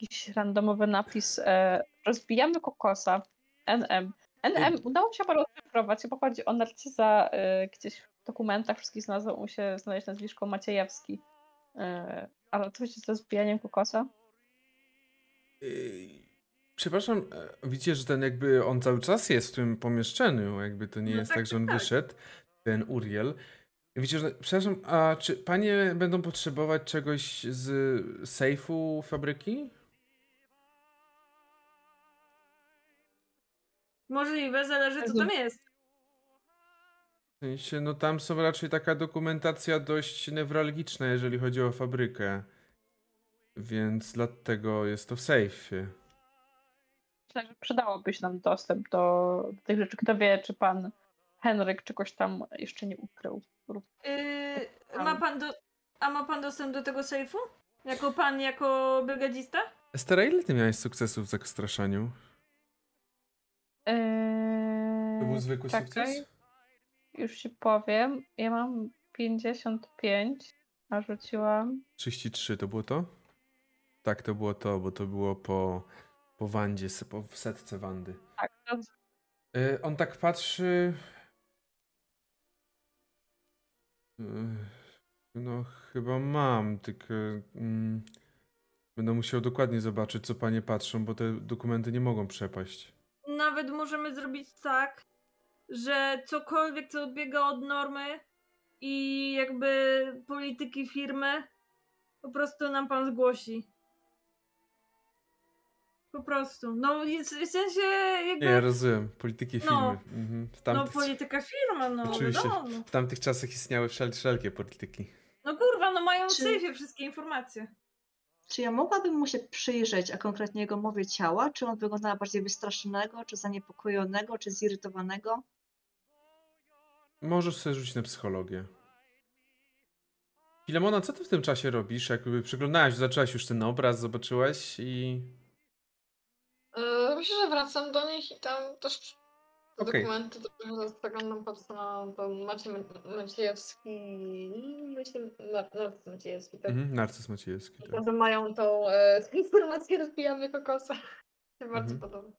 Speaker 4: jakiś randomowy napis. E, rozbijamy kokosa. NM. NM udało mi się panu odszyfrować, bo chodzi o narcyza e, gdzieś w dokumentach wszystkich znalazło mu się znaleźć nazwisko Maciejewski. E, ale co się ze zbijaniem kokosa?
Speaker 1: Przepraszam, e, widzicie, że ten jakby on cały czas jest w tym pomieszczeniu, jakby to nie
Speaker 3: No
Speaker 1: jest
Speaker 3: tak,
Speaker 1: tak, że on
Speaker 3: tak, tak.
Speaker 1: wyszedł, ten Uriel. Widzicie, że, przepraszam, a czy panie będą potrzebować czegoś z sejfu fabryki?
Speaker 3: Możliwe, zależy co tam jest.
Speaker 1: W sensie, no tam są raczej taka dokumentacja dość newralgiczna, jeżeli chodzi o fabrykę. więc dlatego jest to w sejfie.
Speaker 4: Myślę, że przydałoby się nam dostęp do tych rzeczy. Kto wie, czy pan Henryk czegoś tam jeszcze nie ukrył.
Speaker 3: Yy, ma pan do... A ma pan dostęp do tego sejfu? Jako pan, jako brygadzista?
Speaker 1: Estera, ile ty miałeś sukcesów w zastraszaniu?
Speaker 4: Eee,
Speaker 1: To był zwykły
Speaker 4: czekaj,
Speaker 1: sukces?
Speaker 4: Już ci powiem. Ja mam 55, a rzuciłam.
Speaker 1: 33 to było to? Tak, to było to, bo to było po, po Wandzie, po w setce Wandy.
Speaker 4: Tak, to
Speaker 1: Y, on tak patrzy. Y, No, chyba mam, tylko. Mm, będę musiał dokładnie zobaczyć, co panie patrzą, bo te dokumenty nie mogą przepaść.
Speaker 3: Nawet możemy zrobić tak, że cokolwiek, co odbiega od normy i jakby polityki firmy, po prostu nam pan zgłosi. Po prostu. No w w sensie jakby...
Speaker 1: Nie, ja rozumiem. Polityki
Speaker 3: No.
Speaker 1: firmy. Mhm. W,
Speaker 3: no
Speaker 1: tamtych,
Speaker 3: polityka firma, no
Speaker 1: Oczywiście.
Speaker 3: wiadomo.
Speaker 1: w tamtych czasach istniały wszel wszelkie polityki.
Speaker 3: No kurwa, no mają w
Speaker 2: Czy-
Speaker 3: sejfie wszystkie informacje.
Speaker 2: Czy ja mogłabym mu się przyjrzeć, a konkretnie jego mowie ciała? Czy on wygląda bardziej wystraszonego, czy zaniepokojonego, czy zirytowanego?
Speaker 1: Możesz sobie rzucić na psychologię. Filemona, co ty w tym czasie robisz? Jakby przyglądałaś, zaczęłaś już ten obraz, zobaczyłaś i...
Speaker 5: Yy, myślę, że wracam do nich i tam też te
Speaker 1: Okej.
Speaker 5: dokumenty to zaglądam patrzę na to Maciej Ma- Maciejewski. Maciej Mar- Narcyz Maciejewski, tak?
Speaker 1: Mhm, Narcyz Maciejewski. Tak.
Speaker 5: Może mają tą e, informację rozbijamy kokosa. Bardzo
Speaker 1: Mhm.
Speaker 5: podobne.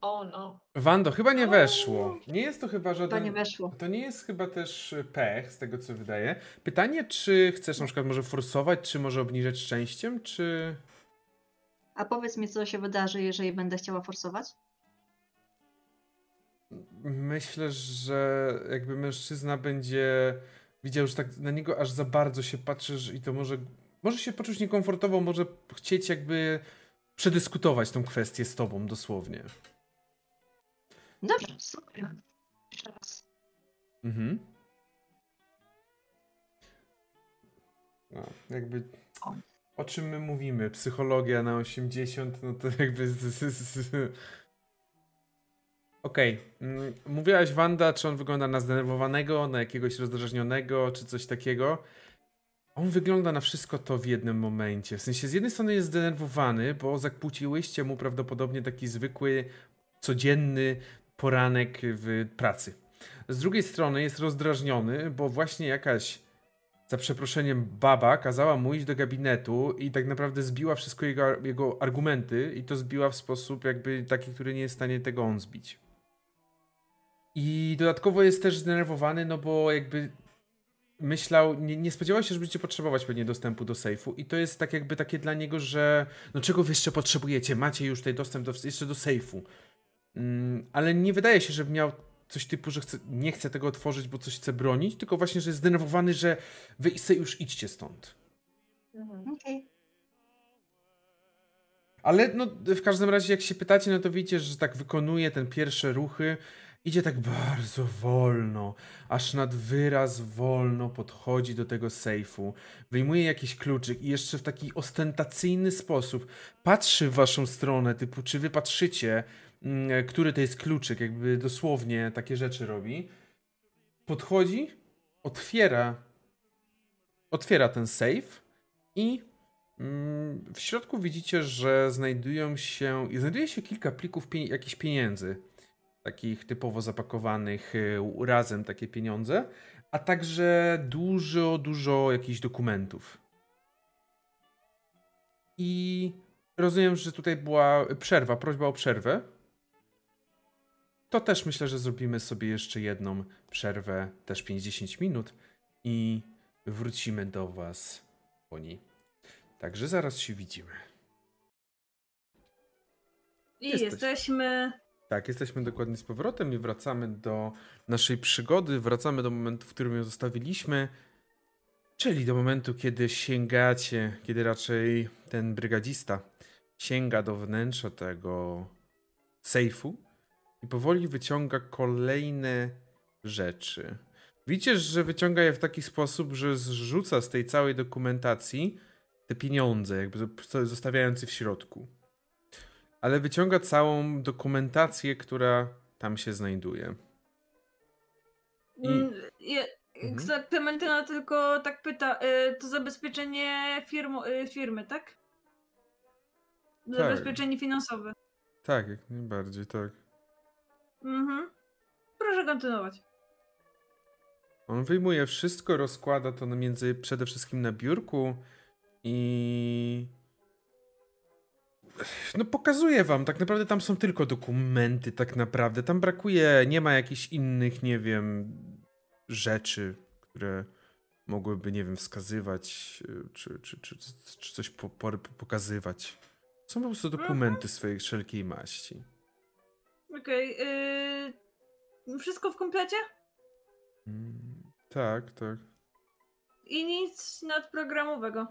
Speaker 5: O no.
Speaker 1: Wando, chyba nie weszło. Nie jest to chyba
Speaker 2: To
Speaker 1: żaden...
Speaker 2: nie weszło.
Speaker 1: To nie jest chyba też pech, z tego co wydaje. Pytanie, czy chcesz na przykład może forsować, czy może obniżać szczęściem, czy...
Speaker 2: A powiedz mi, co się wydarzy, jeżeli będę chciała forsować?
Speaker 1: Myślę, że jakby mężczyzna będzie widział, że tak na niego aż za bardzo się patrzysz i to może, może się poczuć niekomfortowo, może chcieć jakby przedyskutować tą kwestię z tobą dosłownie.
Speaker 6: Dobrze, super. Jeszcze raz.
Speaker 1: Mhm. No, jakby
Speaker 6: O.
Speaker 1: o czym my mówimy? Psychologia na 80, no to jakby... Okej. mm, Mówiłaś Wanda, czy on wygląda na zdenerwowanego, na jakiegoś rozdrażnionego, czy coś takiego. On wygląda na wszystko to w jednym momencie. W sensie z jednej strony jest zdenerwowany, bo zakłóciłyście mu prawdopodobnie taki zwykły, codzienny poranek w pracy. Z drugiej strony jest rozdrażniony, bo właśnie jakaś, za przeproszeniem, baba kazała mu iść do gabinetu i tak naprawdę zbiła wszystko jego, jego argumenty i to zbiła w sposób jakby taki, który nie jest w stanie tego on zbić. I dodatkowo jest też zdenerwowany, no bo jakby myślał, nie, nie spodziewał się, że będziecie potrzebować pewnie dostępu do sejfu i to jest tak jakby takie dla niego, że no czego wy jeszcze potrzebujecie? Macie już tutaj dostęp do, jeszcze do sejfu. Mm, ale nie wydaje się, żeby miał coś typu, że chce, nie chce tego otworzyć, bo coś chce bronić, tylko właśnie, że jest zdenerwowany, że wy se już idźcie stąd.
Speaker 2: Okej.
Speaker 1: Ale no, w każdym razie, jak się pytacie, no to widzicie, że tak wykonuje ten pierwsze ruchy. Idzie tak bardzo wolno, aż nad wyraz wolno podchodzi do tego sejfu. Wyjmuje jakiś kluczyk i jeszcze w taki ostentacyjny sposób patrzy w waszą stronę, typu czy wy patrzycie, który to jest kluczyk, jakby dosłownie takie rzeczy robi. Podchodzi, otwiera, otwiera ten sejf i Mm, W środku widzicie, że znajdują się, znajduje się kilka plików jakichś pieniędzy, takich typowo zapakowanych y, razem takie pieniądze, a także dużo, dużo jakichś dokumentów. I rozumiem, że tutaj była przerwa, prośba o przerwę. To też myślę, że zrobimy sobie jeszcze jedną przerwę, też 50 minut i wrócimy do Was po niej. Także zaraz się widzimy.
Speaker 3: I
Speaker 1: Jesteś.
Speaker 3: jesteśmy.
Speaker 1: Tak, jesteśmy dokładnie z powrotem i wracamy do naszej przygody. Wracamy do momentu, w którym ją zostawiliśmy. Czyli do momentu, kiedy sięgacie, kiedy raczej ten brygadzista sięga do wnętrza tego sejfu i powoli wyciąga kolejne rzeczy. Widzicie, że wyciąga je w taki sposób, że zrzuca z tej całej dokumentacji te pieniądze, jakby zo- zostawiając je w środku. Ale wyciąga całą dokumentację, która tam się znajduje. I-
Speaker 3: Mm, Je,
Speaker 1: Mhm.
Speaker 3: Kle- Klementyna tylko tak pyta, y, to zabezpieczenie firmu, y, firmy, tak? Zabezpieczenie finansowe.
Speaker 1: Tak, jak najbardziej, tak.
Speaker 3: Mhm. Proszę kontynuować.
Speaker 1: On wyjmuje wszystko, rozkłada to między przede wszystkim na biurku i. No, pokazuję wam, tak naprawdę tam są tylko dokumenty, tak naprawdę. Tam brakuje, nie ma jakichś innych, nie wiem, rzeczy, które mogłyby, nie wiem, wskazywać, y, czy, czy, czy, czy coś po, po, pokazywać. Są po prostu dokumenty swojej wszelkiej maści.
Speaker 3: Okej. y, wszystko w komplecie?
Speaker 1: Mm, tak, tak.
Speaker 3: I nic nadprogramowego.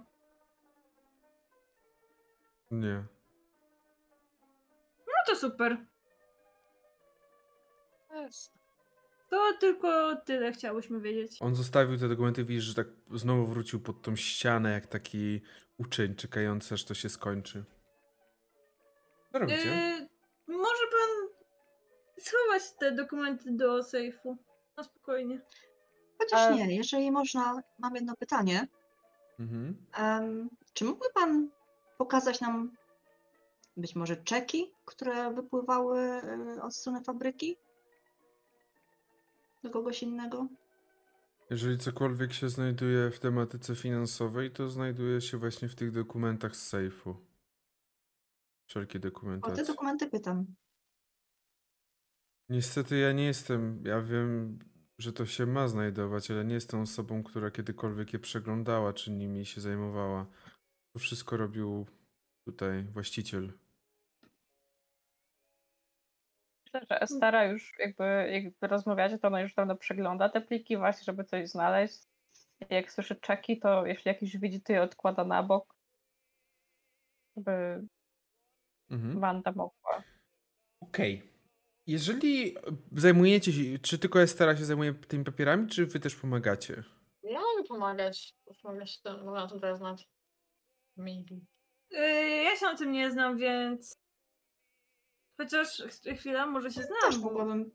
Speaker 1: Nie.
Speaker 3: No to super. To tylko tyle chciałyśmy wiedzieć.
Speaker 1: On zostawił te dokumenty, widzisz, że tak znowu wrócił pod tą ścianę, jak taki uczeń czekający, aż to się skończy. Co robicie?
Speaker 3: Y, może pan schować te dokumenty do sejfu. No spokojnie.
Speaker 2: Chociaż
Speaker 4: A-
Speaker 2: nie, jeżeli można, mam jedno pytanie.
Speaker 1: Mhm.
Speaker 2: Em, czy mógłby pan pokazać nam być może czeki, które wypływały y, od strony fabryki? Do kogoś innego?
Speaker 1: Jeżeli cokolwiek się znajduje w tematyce finansowej, to znajduje się właśnie w tych dokumentach z sejfu. Wszelkie
Speaker 2: O te
Speaker 1: dokumentacje.
Speaker 2: dokumenty pytam.
Speaker 1: Niestety ja nie jestem, ja wiem, że to się ma znajdować, ale nie jestem osobą, która kiedykolwiek je przeglądała, czy nimi się zajmowała. To wszystko robił tutaj właściciel.
Speaker 4: Myślę, że Estara już jakby, jakby rozmawiacie, to ona już dawno przegląda te pliki właśnie, żeby coś znaleźć. Jak słyszy czeki, to jeśli jakiś widzi, to je odkłada na bok, żeby
Speaker 1: Mhm.
Speaker 4: Wanda mogła.
Speaker 1: Okej. Jeżeli zajmujecie się, czy tylko Estera się zajmuje tymi papierami, czy wy też pomagacie?
Speaker 5: Ja mogę pomagać. Mogę się mogę na tym teraz znać. Maybe.
Speaker 3: Y, ja się na tym nie znam, więc. Chociaż ch- chwila, może się
Speaker 2: Też
Speaker 3: znam. Bo...
Speaker 2: mogłabym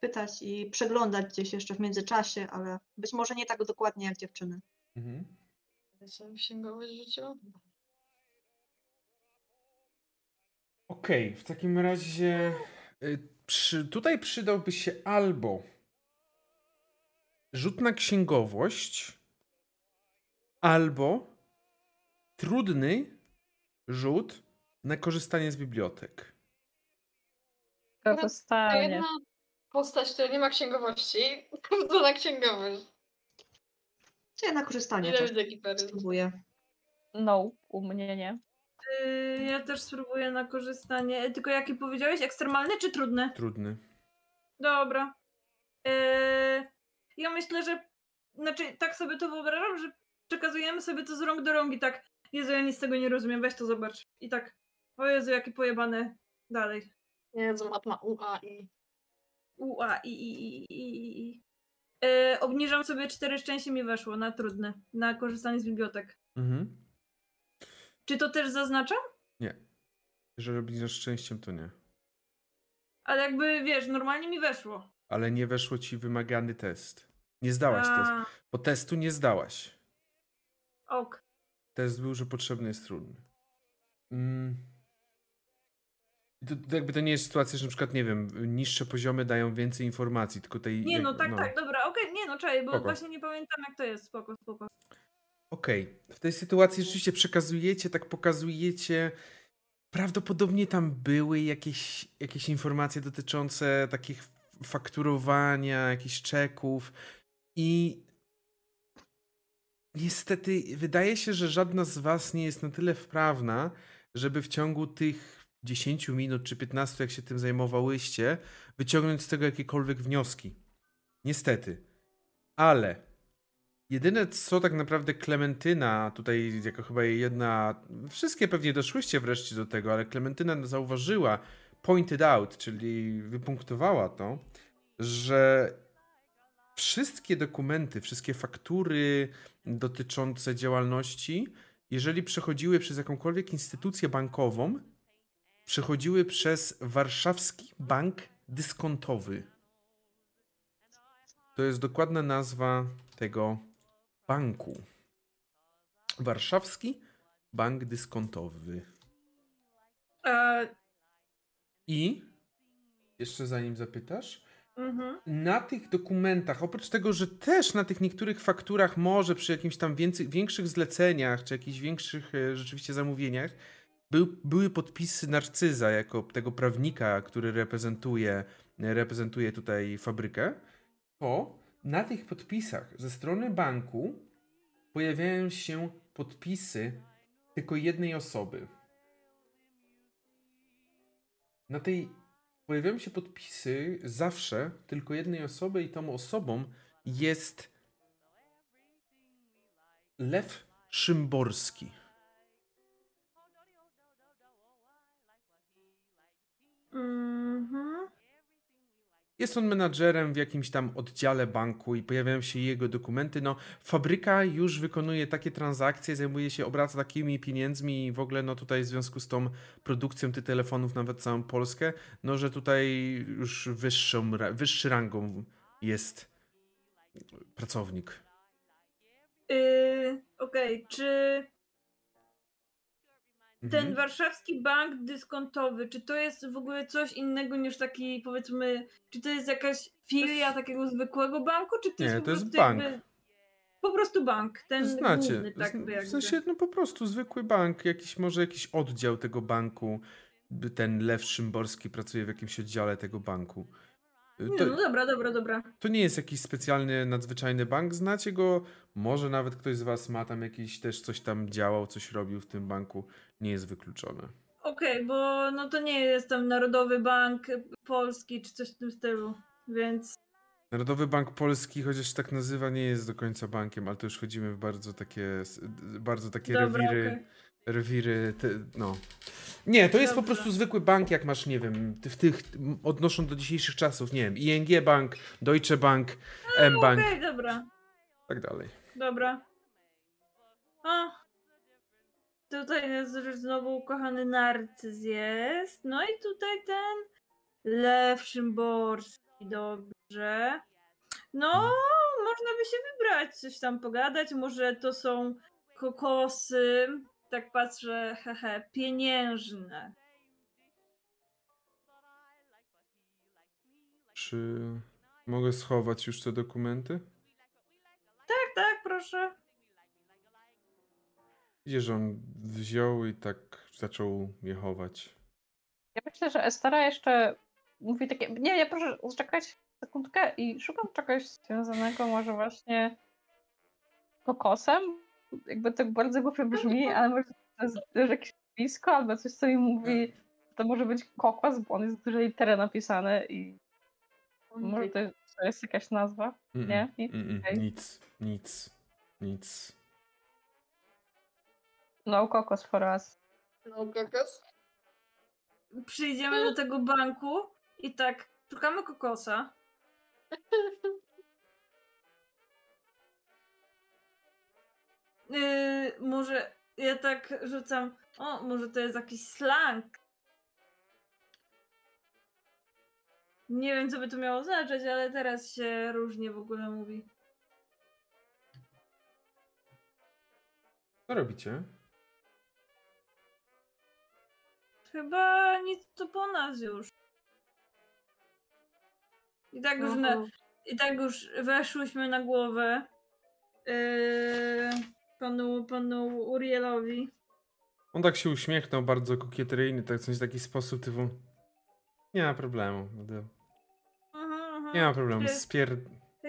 Speaker 2: pytać i przeglądać gdzieś jeszcze w międzyczasie, ale być może nie tak dokładnie jak dziewczyny.
Speaker 1: Mhm.
Speaker 5: Księgować życie?
Speaker 1: Okej, w takim razie przy, tutaj przydałby się albo rzut na księgowość, albo trudny rzut na korzystanie z bibliotek.
Speaker 4: To
Speaker 5: Ta
Speaker 4: zostanie.
Speaker 5: jedna postać, która nie ma księgowości, to na księgowość.
Speaker 2: Czy na korzystanie
Speaker 5: Ile
Speaker 2: też spróbuję.
Speaker 4: No, u mnie nie.
Speaker 3: Y, ja też spróbuję na korzystanie. Tylko jaki powiedziałeś? Ekstremalny czy trudny?
Speaker 1: Trudny.
Speaker 3: Dobra. Y, ja myślę, że. Znaczy, tak sobie to wyobrażam, że przekazujemy sobie to z rąk do rąk i tak. Jezu, ja nic z tego nie rozumiem, weź to zobacz. I tak. O Jezu, jakie pojebane. Dalej.
Speaker 5: Jezu, matma UA i
Speaker 3: U, a, i, i, i, i, i. E, obniżam sobie cztery szczęście mi weszło na trudne, na korzystanie z bibliotek.
Speaker 1: Mhm.
Speaker 3: Czy to też zaznaczam?
Speaker 1: Nie. Jeżeli obniżasz szczęściem, to nie.
Speaker 3: Ale jakby wiesz, normalnie mi weszło.
Speaker 1: Ale nie weszło ci wymagany test. Nie zdałaś testu.
Speaker 3: A,
Speaker 1: Bo testu nie zdałaś.
Speaker 3: ok.
Speaker 1: Test był, że potrzebny jest trudny. Mm. To, to jakby to nie jest sytuacja, że na przykład, nie wiem, niższe poziomy dają więcej informacji, tylko tej...
Speaker 3: Nie no, tak, tak, dobra, okej, nie no, czekaj, bo
Speaker 1: Spoko.
Speaker 3: właśnie nie pamiętam jak to jest, spoko, spoko.
Speaker 1: Okej, w tej sytuacji rzeczywiście przekazujecie, tak pokazujecie. Prawdopodobnie tam były jakieś, jakieś informacje dotyczące takich fakturowania, jakichś czeków i niestety wydaje się, że żadna z was nie jest na tyle wprawna, żeby w ciągu tych 10 minut czy 15, jak się tym zajmowałyście, wyciągnąć z tego jakiekolwiek wnioski. Niestety. Ale Jedyne co tak naprawdę Klementyna, tutaj jako chyba jedna, wszystkie pewnie doszłyście wreszcie do tego, ale Klementyna zauważyła, pointed out, czyli wypunktowała to, że wszystkie dokumenty, wszystkie faktury dotyczące działalności jeżeli przechodziły przez jakąkolwiek instytucję bankową, przechodziły przez Warszawski Bank Dyskontowy. To jest dokładna nazwa tego banku. Warszawski Bank Dyskontowy.
Speaker 3: E,
Speaker 1: I jeszcze zanim zapytasz,
Speaker 3: mhm.
Speaker 1: na tych dokumentach, oprócz tego, że też na tych niektórych fakturach, może przy jakimś tam więcej, większych zleceniach, czy jakichś większych e, rzeczywiście zamówieniach, był, były podpisy Narcyza jako tego prawnika, który reprezentuje, reprezentuje tutaj fabrykę, to na tych podpisach ze strony banku pojawiają się podpisy tylko jednej osoby. Na tej pojawiają się podpisy zawsze tylko jednej osoby i tą osobą jest Lew Szymborski.
Speaker 3: Mhm.
Speaker 1: Jest on menadżerem w jakimś tam oddziale banku i pojawiają się jego dokumenty. No, fabryka już wykonuje takie transakcje, zajmuje się, obraca takimi pieniędzmi i w ogóle no tutaj w związku z tą produkcją tych telefonów, nawet całą Polskę, no że tutaj już wyższą, wyższy rangą jest pracownik.
Speaker 3: Yy, Okej, czy ten
Speaker 1: Mhm.
Speaker 3: warszawski bank dyskontowy, czy to jest w ogóle coś innego niż taki, powiedzmy, czy to jest jakaś filia takiego zwykłego banku, czy to
Speaker 1: Nie,
Speaker 3: jest po
Speaker 1: to jest bank.
Speaker 3: jakby po prostu bank, ten
Speaker 1: Znacie,
Speaker 3: główny, tak jakby.
Speaker 1: w sensie no po prostu zwykły bank, jakiś może jakiś oddział tego banku. Ten Lew Szymborski pracuje w jakimś oddziale tego banku.
Speaker 3: Nie,
Speaker 1: To,
Speaker 3: no dobra, dobra, dobra.
Speaker 1: to nie jest jakiś specjalny, nadzwyczajny bank. Znacie go, może nawet ktoś z was ma tam jakiś też coś tam działał, coś robił w tym banku. Nie jest wykluczone.
Speaker 3: Okej, bo no to nie jest tam Narodowy Bank Polski czy coś w tym stylu, więc
Speaker 1: Narodowy Bank Polski, chociaż tak nazywa, nie jest do końca bankiem, ale to już wchodzimy w bardzo takie, bardzo takie
Speaker 3: dobra,
Speaker 1: rewiry.
Speaker 3: okej.
Speaker 1: Rewiry, te, no. Nie, to jest po prostu zwykły bank, jak masz, nie wiem, w tych, odnosząc do dzisiejszych czasów, nie wiem, ING Bank, Deutsche Bank, M-Bank,
Speaker 3: Okej, dobra,
Speaker 1: tak dalej.
Speaker 3: dobra. O, tutaj znowu ukochany narcyz jest, no i tutaj ten Lew Szymborski, dobrze. No, można by się wybrać, coś tam pogadać, może to są kokosy, tak patrzę, hehe, pieniężne.
Speaker 1: Czy mogę schować już te dokumenty?
Speaker 3: Tak, tak, proszę.
Speaker 1: Widzisz, że on wziął i tak zaczął je chować.
Speaker 4: Ja myślę, że Estara jeszcze mówi takie. Nie, nie, proszę zaczekać sekundkę i szukam czegoś związanego może właśnie z kokosem. Jakby to bardzo głupio brzmi, ale może to jest też jakieś nazwisko albo coś, co mi mówi, że to może być kokos, bo on jest w dużej litery napisany i może to, to jest jakaś nazwa.
Speaker 1: Mm-mm,
Speaker 4: Nie? Nic? Okej.
Speaker 1: Nic, nic, nic.
Speaker 4: No, kokos for us.
Speaker 5: No, kokos.
Speaker 3: Przyjdziemy do tego banku i tak, szukamy kokosa. Yy, może ja tak rzucam, o, może to jest jakiś slang. Nie wiem, co by to miało oznaczać, ale teraz się różnie w ogóle mówi.
Speaker 1: Co robicie?
Speaker 3: Chyba nic to po nas już. I tak już, na,
Speaker 5: Mhm.
Speaker 3: i tak już weszłyśmy na głowę yy, panu, panu Urielowi.
Speaker 1: On tak się uśmiechnął, bardzo kokieteryjny, tak coś w taki sposób typu... Nie ma problemu.
Speaker 3: Mhm, mhm.
Speaker 1: Nie ma problemu,
Speaker 3: Jest-
Speaker 1: spier...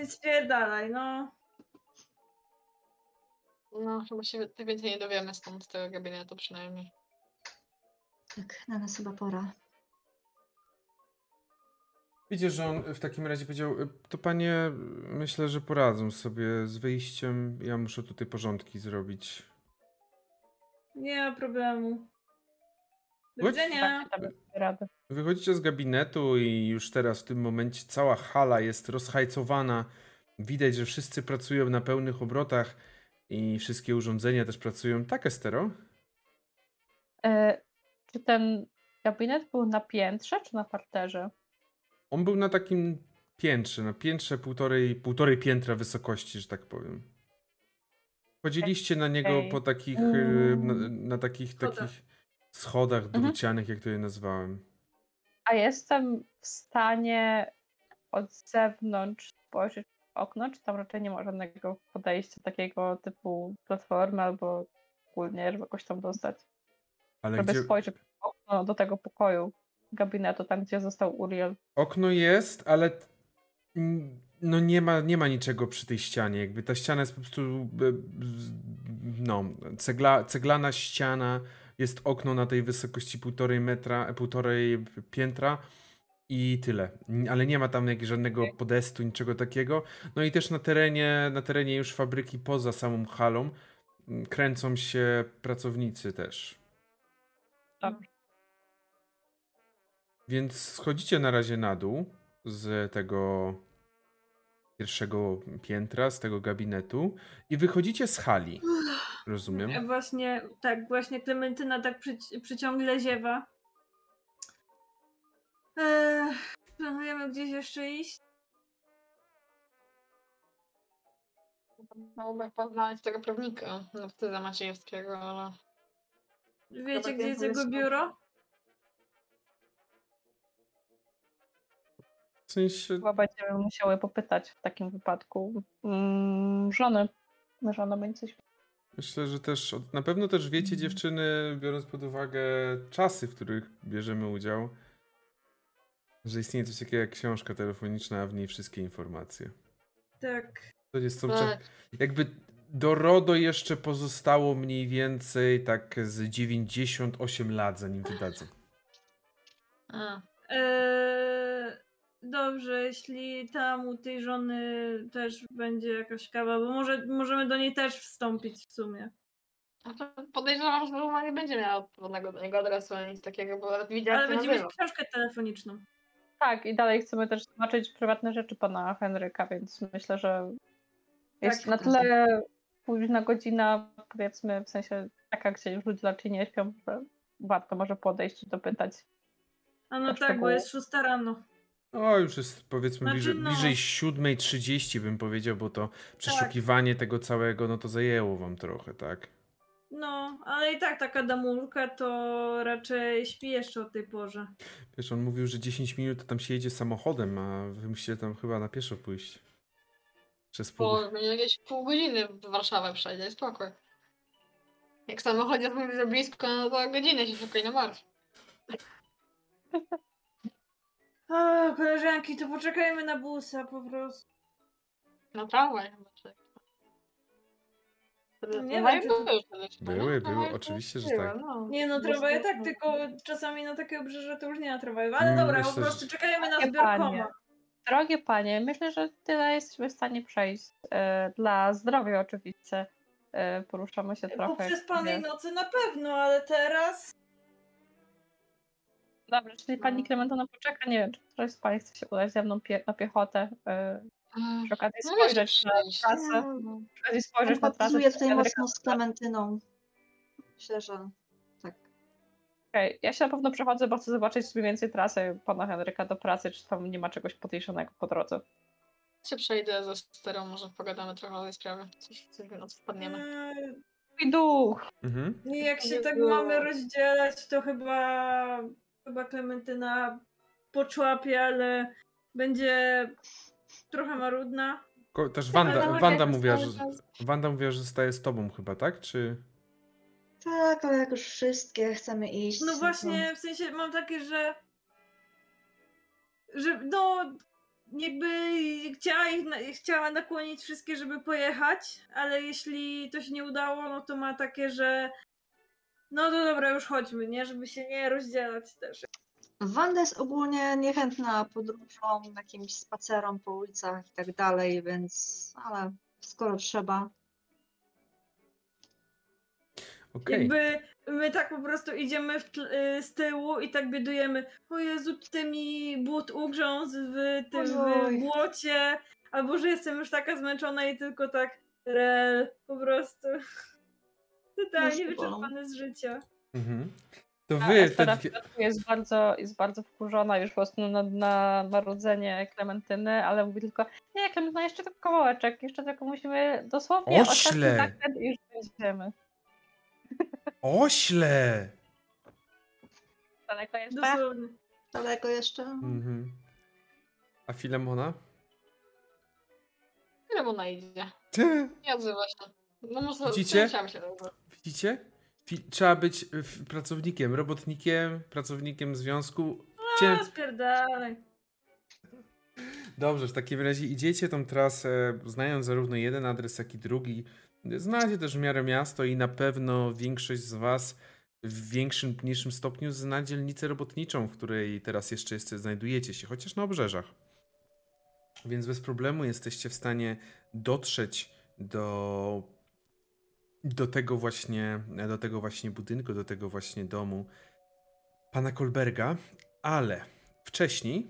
Speaker 3: Spierdalaj, no.
Speaker 5: No, chyba się ty więcej nie dowiemy stąd z tego gabinetu przynajmniej.
Speaker 2: Tak, na nas chyba pora.
Speaker 1: Widzicie, że on w takim razie powiedział, "Y, to panie, myślę, że poradzą sobie z wyjściem, ja muszę tutaj porządki zrobić.
Speaker 3: Nie ma problemu. Do widzenia.
Speaker 4: Tak.
Speaker 1: Wychodzicie z gabinetu i już teraz w tym momencie cała hala jest rozhajcowana. Widać, że wszyscy pracują na pełnych obrotach. i wszystkie urządzenia też pracują. Tak, Estero?
Speaker 4: E, czy ten gabinet był na piętrze, czy na parterze?
Speaker 1: On był na takim piętrze, na piętrze półtorej, półtorej piętra wysokości, że tak powiem. Chodziliście na niego
Speaker 4: Okej.
Speaker 1: po takich, y, na,
Speaker 4: Mm.
Speaker 1: na takich,
Speaker 3: Schodach.
Speaker 1: takich schodach
Speaker 4: Mhm.
Speaker 1: drucianych, jak to je nazwałem.
Speaker 4: A jestem w stanie od zewnątrz spojrzeć w okno, czy tam raczej nie ma żadnego podejścia takiego typu platformy albo ogólnie, żeby jakoś tam dostać.
Speaker 1: Ale
Speaker 4: żeby
Speaker 1: gdzie...
Speaker 4: spojrzeć w okno do tego pokoju, gabinetu, tam gdzie został Uriel.
Speaker 1: Okno jest, ale no nie ma, nie ma niczego przy tej ścianie. Jakby ta ściana jest po prostu e, no, cegla, ceglana ściana, jest okno na tej wysokości półtorej metra, e, półtorej piętra i tyle. Ale nie ma tam jakiegoś żadnego podestu, niczego takiego. No i też na terenie, na terenie już fabryki poza samą halą kręcą się pracownicy też.
Speaker 4: Dobrze.
Speaker 1: Więc schodzicie na razie na dół z tego pierwszego piętra, z tego gabinetu i wychodzicie z hali. Rozumiem.
Speaker 3: Właśnie, tak, właśnie Klementyna tak przyci- przyciągle ziewa. Eee, planujemy gdzieś jeszcze iść?
Speaker 5: Mógłbym poznać tego prawnika, Narcyza Maciejewskiego, ale...
Speaker 3: Wiecie, gdzie jest jego biuro?
Speaker 1: W sensie,
Speaker 4: Chyba będziemy musiały popytać w takim wypadku mm, żony. Żona będzie coś
Speaker 1: myślę, że też na pewno też wiecie dziewczyny, biorąc pod uwagę czasy, w których bierzemy udział, że istnieje coś takiego jak książka telefoniczna, a w niej wszystkie informacje.
Speaker 3: Tak.
Speaker 1: To jest co,
Speaker 5: Tak.
Speaker 1: jakby do RODO jeszcze pozostało mniej więcej tak z 98 lat, zanim wydadzą.
Speaker 5: A,
Speaker 3: Eee, dobrze, jeśli tam u tej żony też będzie jakaś kawa, bo może możemy do niej też wstąpić w sumie.
Speaker 5: a to podejrzewam, że ona nie będzie miała żadnego do niego adresu ani nic takiego, bo nawet widziała,
Speaker 3: Ale będziemy mieć książkę telefoniczną.
Speaker 4: Tak, i dalej chcemy też zobaczyć prywatne rzeczy pana Henryka, więc myślę, że jest
Speaker 3: Tak.
Speaker 4: na tyle późna godzina, powiedzmy, w sensie taka, gdzie już ludzie raczej nie śpią, że warto może podejść i dopytać.
Speaker 3: A no
Speaker 4: Tak,
Speaker 3: tak, bo
Speaker 4: szczegóły.
Speaker 3: jest 6 rano.
Speaker 1: O, już jest powiedzmy
Speaker 3: Znaczy,
Speaker 1: bliżej,
Speaker 3: no.
Speaker 1: bliżej 7.30 bym powiedział, bo to przeszukiwanie tego całego, no to zajęło wam trochę, tak?
Speaker 3: No, ale i tak taka damurka to raczej śpi jeszcze o tej porze.
Speaker 1: Wiesz, on mówił, że 10 minut to tam się jedzie samochodem, a wy musicie tam chyba na pieszo pójść. Przez pół.
Speaker 5: Bo będzie jakieś pół godziny w Warszawę przejdzie, spokój. Jak samochodzie mówi, że blisko, no to godzinę się szukaj na marsz.
Speaker 3: A, koleżanki, to poczekajmy na busa po prostu.
Speaker 5: Na tramwaj chyba. czy-
Speaker 3: Nie
Speaker 5: Tramwaje
Speaker 3: wiem, czy to-
Speaker 5: były kiedyś, no,
Speaker 1: Były, były, oczywiście, że
Speaker 5: były,
Speaker 1: tak.
Speaker 5: no.
Speaker 3: Nie no, tramwaje tak, tylko czasami na takie obrzeże to już nie ma tramwajów. Ale
Speaker 1: Mm,
Speaker 3: dobra,
Speaker 1: myślę,
Speaker 3: po prostu
Speaker 1: że-
Speaker 3: czekajmy na
Speaker 4: Drogie
Speaker 3: zbiór
Speaker 4: panie.
Speaker 3: koma.
Speaker 4: Drogie panie, myślę, że tyle jesteśmy w stanie przejść. E, dla zdrowia oczywiście. E, poruszamy się trochę.
Speaker 3: przespanej
Speaker 4: nie?
Speaker 3: nocy na pewno, ale teraz...
Speaker 4: Dobrze, czyli pani
Speaker 5: No.
Speaker 4: Klementona poczeka. Nie wiem, czy któraś z pani chce się udać ze mną pie- na piechotę.
Speaker 5: Mm,
Speaker 4: przy okazji
Speaker 5: No
Speaker 4: spojrzeć na trasę.
Speaker 5: No.
Speaker 4: Przy okazji spojrzeć na trasę.
Speaker 2: Empatizuję tutaj
Speaker 4: Henryka
Speaker 2: mocno z Klementyną. Myślę, że tak.
Speaker 4: Okej, ja się na pewno przechodzę, bo chcę zobaczyć mniej więcej trasę pana Henryka do pracy, czy tam nie ma czegoś podejrzanego po drodze.
Speaker 5: się przejdę ze sterą, może pogadamy trochę o tej sprawie. Coś, coś wpadniemy.
Speaker 4: Mój duch!
Speaker 1: Mhm.
Speaker 3: I jak się tak mamy rozdzielać, to chyba chyba Klementyna poczłapie, ale będzie trochę marudna.
Speaker 1: Ko- Też
Speaker 3: Ale
Speaker 1: Wanda,
Speaker 3: tak
Speaker 1: Wanda, mówiła, że. Wanda mówiła, że zostaje z tobą chyba, tak? Czy...
Speaker 2: Tak, ale jak już wszystkie chcemy iść.
Speaker 3: No
Speaker 2: to-
Speaker 3: właśnie, w sensie mam takie, że że no jakby chciała, ich, na- chciała nakłonić wszystkie, żeby pojechać, ale jeśli to się nie udało, no to ma takie, że no to dobra, już chodźmy, nie? Żeby się nie rozdzielać też.
Speaker 2: Wanda jest ogólnie niechętna podróżom, jakimś spacerom po ulicach i tak dalej, więc ale skoro trzeba.
Speaker 1: Okej.
Speaker 3: Jakby my tak po prostu idziemy w tl- y, z tyłu i tak biedujemy, o Jezu, ty mi but ugrzązł w tym w błocie, albo że jestem już taka zmęczona i tylko tak, Rel, po prostu. Totalnie wyczerpany z życia.
Speaker 1: Mhm. To
Speaker 4: A
Speaker 1: wy, te
Speaker 4: Estera w
Speaker 1: dwie...
Speaker 4: środku jest bardzo, jest bardzo wkurzona już po prostu na, na narodzenie Klementyny, ale mówi tylko, nie, Klementyna, jeszcze tylko kawałeczek, jeszcze tylko musimy dosłownie
Speaker 1: Ośle!
Speaker 4: ostatni zakręt i już będziemy.
Speaker 1: Ośle!
Speaker 4: Daleko jeszcze?
Speaker 3: Dosłownie.
Speaker 2: Daleko jeszcze?
Speaker 1: Mhm. A Filemona?
Speaker 5: Ile mu idzie?
Speaker 1: Ty,
Speaker 5: Nie odzywa się. No może
Speaker 1: Widzicie?
Speaker 5: chciałam się.
Speaker 1: Widzicie? Trzeba być f- pracownikiem, robotnikiem, pracownikiem związku. Cię...
Speaker 3: A, spierdalaj.
Speaker 1: Dobrze, w takim razie idziecie tą trasę, znając zarówno jeden adres, jak i drugi. Znacie też w miarę miasto i na pewno większość z was w większym mniejszym stopniu zna dzielnicę robotniczą, w której teraz jeszcze jest, znajdujecie się, chociaż na obrzeżach. Więc bez problemu jesteście w stanie dotrzeć do, do tego właśnie, do tego właśnie budynku, do tego właśnie domu pana Kolberga, ale wcześniej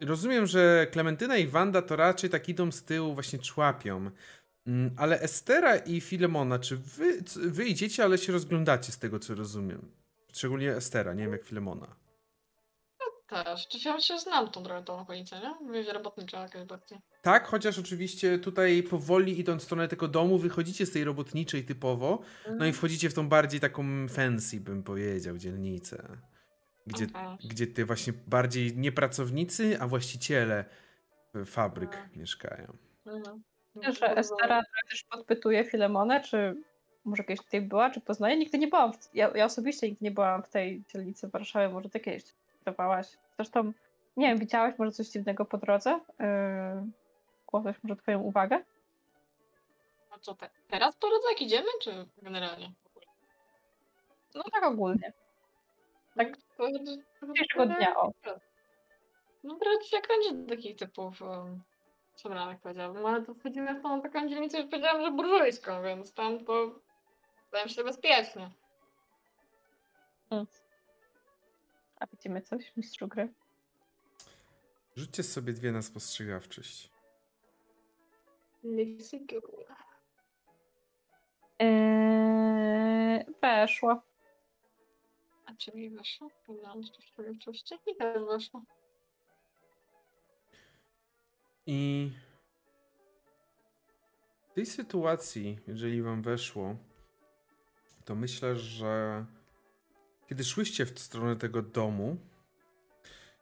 Speaker 1: rozumiem, że Klementyna i Wanda to raczej tak idą z tyłu, właśnie człapią. Mm, Ale Estera i Filemona, czy wy, wy idziecie, ale się rozglądacie z tego, co rozumiem? Szczególnie Estera, nie wiem jak Filemona.
Speaker 5: Też. Czy ja się znam tą drogę, tą okolicę, nie? Wieś robotnicza jakaś bardziej.
Speaker 1: Tak, chociaż oczywiście tutaj powoli idąc w stronę tego domu, wychodzicie z tej robotniczej typowo, no i wchodzicie w tą bardziej taką fancy, bym powiedział, dzielnicę. Gdzie,
Speaker 5: Okej.
Speaker 1: gdzie ty właśnie bardziej nie pracownicy, a właściciele fabryk
Speaker 5: Tak.
Speaker 1: mieszkają.
Speaker 5: Mhm.
Speaker 4: Myślę, że Estera też podpytuje Filemonę, czy może kiedyś tutaj była, czy poznaje. Nigdy nie byłam, w, ja, ja osobiście nigdy nie byłam w tej dzielnicy Warszawy, może ty kiedyś bywałaś. Zresztą, nie wiem, widziałaś może coś dziwnego po drodze? Yy, Głosać może twoją uwagę?
Speaker 5: A co te? Teraz po drodze jak idziemy, czy generalnie?
Speaker 4: No tak ogólnie. Tak
Speaker 5: To,
Speaker 4: dzisiejszego dnia, o.
Speaker 5: No raczej jak będzie takich typów um, przebranych powiedziałabym, ale to wchodzimy w tą taką dzielnicę, już powiedziałam, że burżujską, więc tam to wydaje się bezpiecznie.
Speaker 4: A widzimy coś, mistrzu gry?
Speaker 1: Rzućcie sobie dwie na spostrzegawczość.
Speaker 4: Eee, weszło.
Speaker 5: A czy mi weszło? Powiedziałam, że to w sprawiedliwości. Mi też weszło.
Speaker 1: I w tej sytuacji, jeżeli wam weszło, to myślę, że kiedy szłyście w stronę tego domu,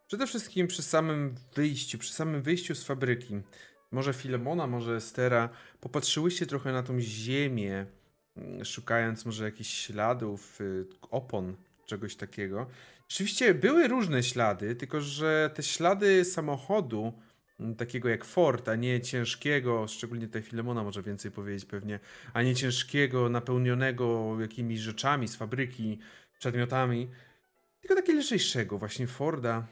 Speaker 1: przede wszystkim przy samym wyjściu, przy samym wyjściu z fabryki, może Filemona, może Estera, popatrzyłyście trochę na tą ziemię, mm, szukając może jakichś śladów, y, opon, czegoś takiego. Rzeczywiście były różne ślady, tylko że te ślady samochodu, m, takiego jak Ford, a nie ciężkiego, szczególnie tutaj Filemona może więcej powiedzieć pewnie, a nie ciężkiego, napełnionego jakimiś rzeczami z fabryki, przedmiotami, tylko takiego lżejszego właśnie Forda.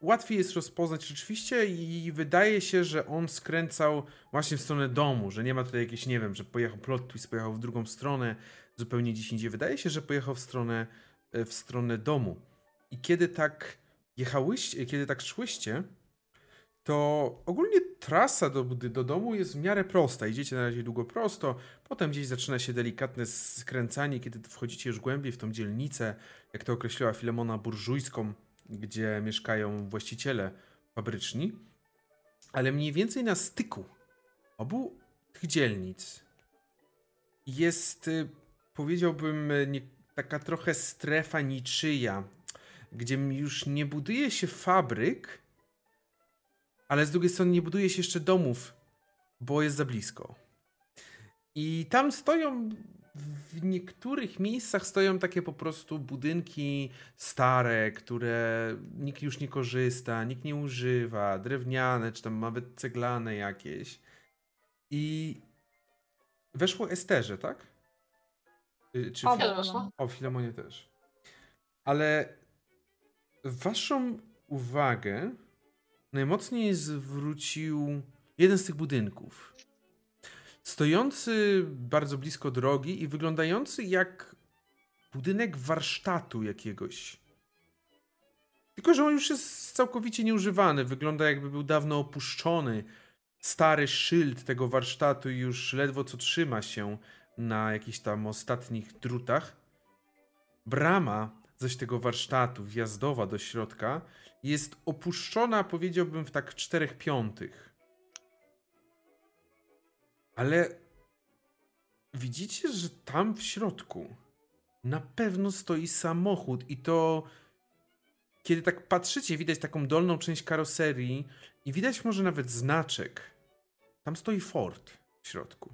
Speaker 1: Łatwiej jest rozpoznać rzeczywiście i wydaje się, że on skręcał właśnie w stronę domu, że nie ma tutaj jakiejś, nie wiem, że pojechał plot twist, pojechał w drugą stronę, zupełnie gdzieś indziej. Wydaje się, że pojechał w stronę, y, w stronę domu. I kiedy tak jechałyście, kiedy tak szłyście, to ogólnie trasa do, do domu jest w miarę prosta. Idziecie na razie długo prosto, potem gdzieś zaczyna się delikatne skręcanie, kiedy wchodzicie już głębiej w tą dzielnicę, jak to określiła Filemona, burżujską, gdzie mieszkają właściciele fabryczni. Ale mniej więcej na styku obu tych dzielnic jest, y, powiedziałbym, y, nie, taka trochę strefa niczyja, gdzie już nie buduje się fabryk, ale z drugiej strony nie buduje się jeszcze domów, bo jest za blisko. I tam stoją, w niektórych miejscach stoją takie po prostu budynki stare, które nikt już nie korzysta, nikt nie używa, drewniane, czy tam nawet ceglane jakieś. I weszło Esterze, tak? Y, Czy
Speaker 4: O,
Speaker 5: weszło.
Speaker 1: o, Filemonie też. Ale waszą uwagę najmocniej zwrócił jeden z tych budynków. Stojący bardzo blisko drogi i wyglądający jak budynek warsztatu jakiegoś. Tylko, że on już jest całkowicie nieużywany. Wygląda jakby był dawno opuszczony. stary szyld tego warsztatu już ledwo co trzyma się na jakichś tam ostatnich drutach. Brama zaś tego warsztatu, wjazdowa do środka, jest opuszczona, powiedziałbym, w tak czterech piątych. Ale widzicie, że tam w środku na pewno stoi samochód i to kiedy tak patrzycie, widać taką dolną część karoserii i widać może nawet znaczek. Tam stoi Ford w środku.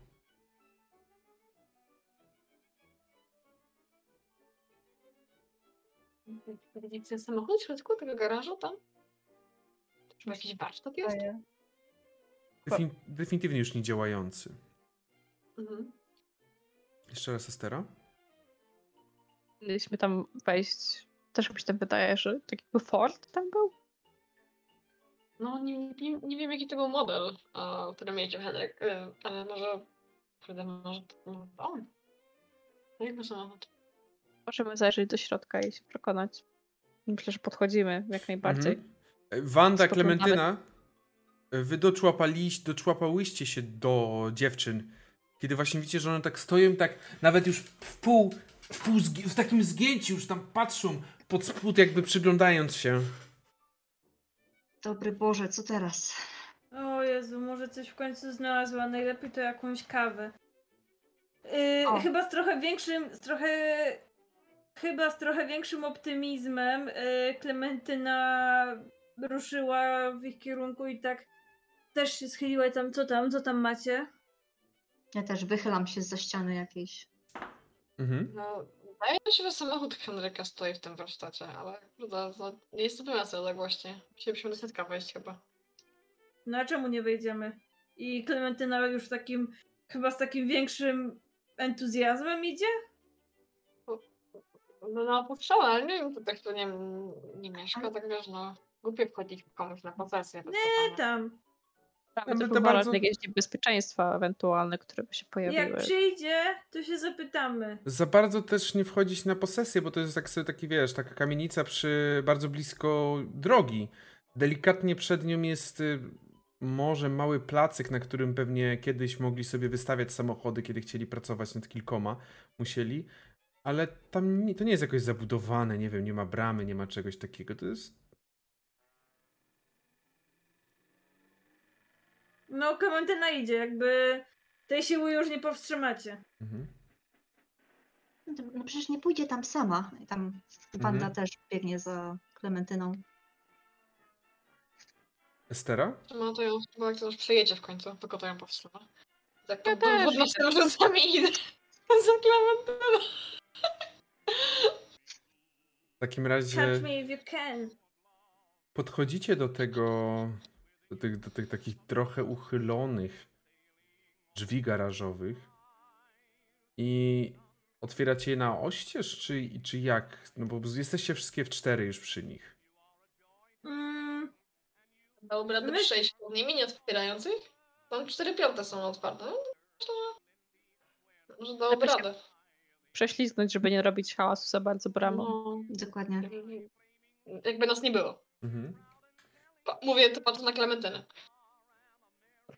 Speaker 5: Widzicie samochód w środku tego garażu tam? Czy jakiś warsztat jest?
Speaker 1: Defin- definitywnie już nie działający.
Speaker 5: Mhm.
Speaker 1: Jeszcze raz Estera?
Speaker 4: Mieliśmy tam wejść. Też mi się tak wydaje, że taki Ford tam był.
Speaker 5: No nie, nie, nie wiem jaki to był model, a, który mieliście Henryk, y, ale może... Kurde, może to on? Jakby samochód.
Speaker 4: Możemy zajrzeć do środka i się przekonać. Myślę, że podchodzimy jak najbardziej.
Speaker 1: Mhm. E, Wanda. Klementyna, wy doczłapaliś, doczłapałyście się do dziewczyn, kiedy właśnie widzicie, że one tak stoją, tak nawet już w pół, w, pół zgi- w takim zgięciu już tam patrzą pod spód, jakby przyglądając się.
Speaker 2: Dobry Boże, co teraz?
Speaker 3: O Jezu, może coś w końcu znalazła. Najlepiej to jakąś kawę. Yy, chyba z trochę większym, z trochę. Chyba z trochę większym optymizmem yy, Klementyna ruszyła w ich kierunku i tak też się schyliła i tam, co tam, co tam macie?
Speaker 2: Ja też wychylam się za ściany jakiejś.
Speaker 1: Mhm.
Speaker 5: No, wydaje mi się, że samochód Henryka stoi w tym warsztacie, ale kurde, no, nie jestem pewna z odległości. Musielibyśmy do środka wejść chyba.
Speaker 3: No a czemu nie wejdziemy? I Klementyna już takim, chyba z takim większym entuzjazmem idzie?
Speaker 5: No, no opuszczone, ale nie wiem, tutaj kto nie, nie mieszka, tak wiesz, no. Głupie wchodzić komuś na posesję.
Speaker 3: Nie tam.
Speaker 1: Ale
Speaker 4: też
Speaker 1: to bardzo-
Speaker 4: jakieś niebezpieczeństwa ewentualne, które by się pojawiły.
Speaker 3: Jak przyjdzie, to się zapytamy.
Speaker 1: Za bardzo też nie wchodzić na posesję, bo to jest tak sobie taki, wiesz, taka kamienica przy bardzo blisko drogi. Delikatnie przed nią jest y, może mały placyk, na którym pewnie kiedyś mogli sobie wystawiać samochody, kiedy chcieli pracować nad kilkoma. Musieli. Ale tam nie, to nie jest jakoś zabudowane, nie wiem, nie ma bramy, nie ma czegoś takiego. To jest
Speaker 3: No, Klementyna idzie, jakby tej siły już nie powstrzymacie.
Speaker 1: Mhm.
Speaker 2: No to- No przecież nie pójdzie tam sama. Tam Wanda
Speaker 1: Mhm.
Speaker 2: też biegnie za Klementyną.
Speaker 1: Estera?
Speaker 5: No to ją chyba jak to już przyjedzie w końcu, tylko to ją powstrzyma. Tak
Speaker 4: Ja też
Speaker 5: pod rzucami idę za Klementyną.
Speaker 1: W takim razie
Speaker 3: Catch me if you can.
Speaker 1: podchodzicie do tego, do tych, do tych takich trochę uchylonych drzwi garażowych i otwieracie je na oścież, czy, czy jak? No bo jesteście wszystkie w cztery już przy nich.
Speaker 3: Mm,
Speaker 5: Dałoby radę
Speaker 3: My-
Speaker 5: przejść pod nimi, nie otwierając ich? Tam cztery piąte są otwarte. No, to może dałoby
Speaker 4: Lepiej się-
Speaker 5: radę.
Speaker 4: Prześlizgnąć, żeby nie robić hałasu za bardzo bramą.
Speaker 5: No,
Speaker 2: Dokładnie.
Speaker 5: jakby nas nie było.
Speaker 1: Mhm.
Speaker 5: Pa- Mówię, to patrzę na Klementynę.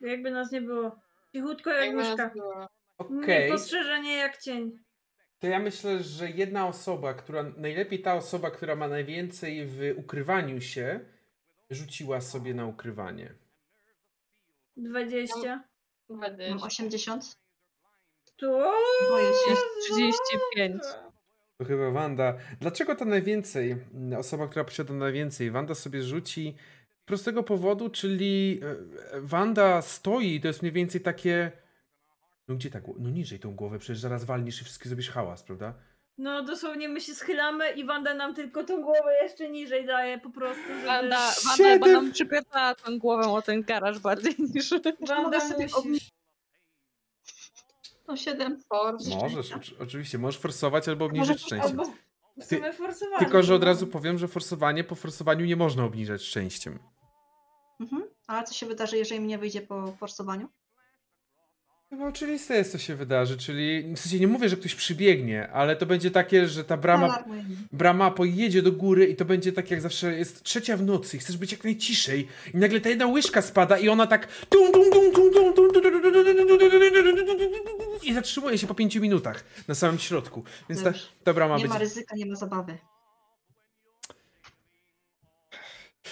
Speaker 3: jakby nas nie było. Cichutko jak
Speaker 5: Jakby nas
Speaker 3: myszka.
Speaker 5: nie było.
Speaker 1: Okej.
Speaker 3: Niepostrzeżenie jak cień.
Speaker 1: To ja myślę, że jedna osoba, która, najlepiej ta osoba, która ma najwięcej w ukrywaniu się, rzuciła sobie na ukrywanie.
Speaker 3: 20.
Speaker 2: Mam
Speaker 5: Dwadzieścia.
Speaker 2: 80.
Speaker 3: Tu.
Speaker 2: Boję się.
Speaker 4: 35.
Speaker 1: To chyba Wanda. Dlaczego to najwięcej? Osoba, która posiada najwięcej. Wanda sobie rzuci prostego powodu, czyli e, e, Wanda stoi i to jest mniej więcej takie. No gdzie tak? No niżej tą głowę, przecież zaraz walnisz i wszystkie zrobisz hałas, prawda?
Speaker 3: No dosłownie my się schylamy i Wanda nam tylko tą głowę jeszcze niżej daje po prostu, żeby...
Speaker 4: Wanda, Wanda
Speaker 1: Siedem.
Speaker 4: nam przypierdala tą głową o ten garaż bardziej niż...
Speaker 3: Wanda
Speaker 2: sobie
Speaker 3: musisz.
Speaker 2: No 7.
Speaker 5: Force.
Speaker 1: Możesz, oczy- oczywiście, możesz forsować albo obniżyć szczęście.
Speaker 3: Albo w sumie forsowanie.
Speaker 1: Tylko, że od
Speaker 3: no.
Speaker 1: razu powiem, że forsowanie po forsowaniu nie można obniżać szczęściem.
Speaker 2: Mhm. Ale co się wydarzy, jeżeli mi nie wyjdzie po forsowaniu?
Speaker 1: No oczywiste jest, co się wydarzy, czyli w sensie nie mówię, że ktoś przybiegnie, ale to będzie takie, że ta brama, brama pojedzie do góry i to będzie tak jak zawsze jest trzecia w nocy i chcesz być jak najciszej i nagle ta jedna łyżka spada i ona tak i zatrzymuje się po pięciu minutach na samym środku, więc ta, ta brama
Speaker 2: nie
Speaker 1: będzie...
Speaker 2: Nie ma ryzyka, nie ma zabawy.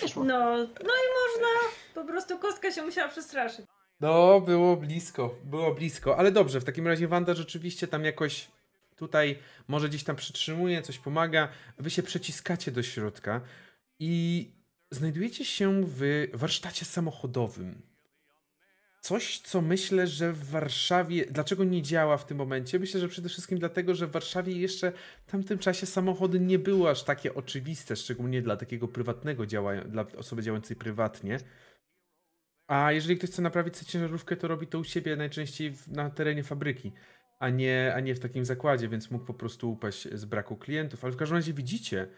Speaker 2: Wyszło.
Speaker 3: No, no i można. Po prostu kostka się musiała przestraszyć.
Speaker 1: No, było blisko, było blisko, ale dobrze, w takim razie Wanda rzeczywiście tam jakoś tutaj może gdzieś tam przytrzymuje, coś pomaga, wy się przeciskacie do środka i znajdujecie się w warsztacie samochodowym. Coś, co myślę, że w Warszawie. Dlaczego nie działa w tym momencie? Myślę, że przede wszystkim dlatego, że w Warszawie jeszcze w tamtym czasie samochody nie były aż takie oczywiste, szczególnie dla takiego prywatnego działania, dla osoby działającej prywatnie. A jeżeli ktoś chce naprawić sobie ciężarówkę, to robi to u siebie najczęściej na terenie fabryki, a nie, a nie w takim zakładzie, więc mógł po prostu upaść z braku klientów. Ale w każdym razie widzicie,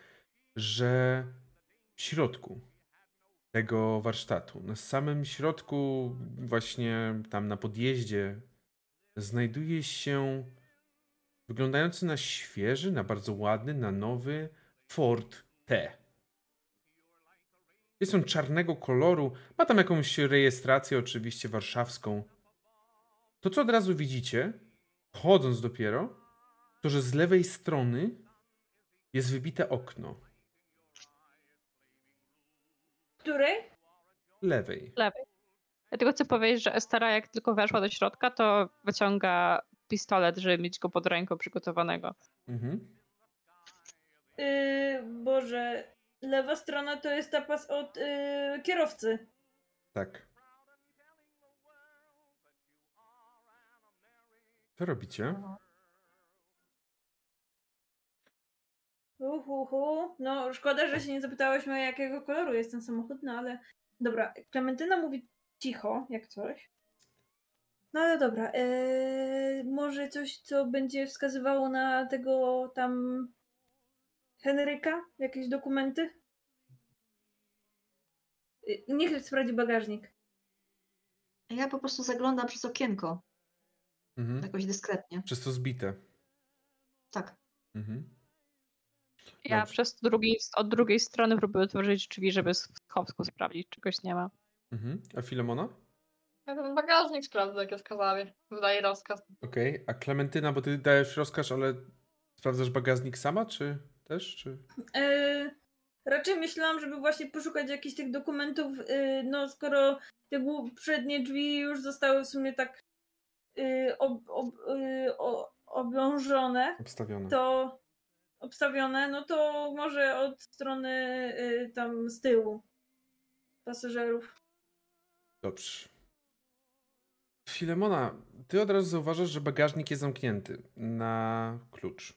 Speaker 1: że w środku tego warsztatu, na samym środku, właśnie tam na podjeździe, znajduje się wyglądający na świeży, na bardzo ładny, na nowy Ford T. Jest on czarnego koloru, ma tam jakąś rejestrację, oczywiście warszawską. To, co od razu widzicie, wchodząc dopiero, to że z lewej strony jest wybite okno.
Speaker 3: Której?
Speaker 1: Lewej.
Speaker 4: lewej. Ja tylko chcę powiedzieć, że Estera jak tylko weszła do środka, to wyciąga pistolet, żeby mieć go pod ręką przygotowanego.
Speaker 1: Mhm.
Speaker 3: Yy, Boże, lewa strona to jest tapas od yy, kierowcy.
Speaker 1: Tak. Co robicie?
Speaker 3: Uhuhu. No, szkoda, że się nie zapytałyśmy, jakiego koloru jest ten samochód, no ale dobra. Klementyna mówi cicho, jak coś. No ale dobra, eee, może coś, co będzie wskazywało na tego tam Henryka? Jakieś dokumenty? Y, Niech sprawdzi bagażnik.
Speaker 2: Ja po prostu zaglądam przez okienko,
Speaker 1: Mhm.
Speaker 2: jakoś dyskretnie.
Speaker 1: Przez to zbite.
Speaker 2: Tak.
Speaker 1: Mhm.
Speaker 4: Ja
Speaker 1: Dobrze.
Speaker 4: przez drugi, od drugiej strony próbuję otworzyć drzwi, żeby z schowku sprawdzić, czegoś nie ma.
Speaker 1: Mhm. A Filemona?
Speaker 5: Ja ten bagażnik sprawdzę, jak jest kazali. Wydaje rozkaz.
Speaker 1: Okej. A Klementyna, bo ty dajesz rozkaz, ale sprawdzasz bagażnik sama, czy też? Czy...
Speaker 3: Eee, raczej myślałam, żeby właśnie poszukać jakichś tych dokumentów, yy, no skoro te przednie drzwi już zostały w sumie tak yy, ob, ob, o, oblążone,
Speaker 1: Obstawione.
Speaker 3: to obstawione, no to może od strony yy, tam z tyłu pasażerów.
Speaker 1: Dobrze. Filemona, ty od razu zauważasz, że bagażnik jest zamknięty na klucz.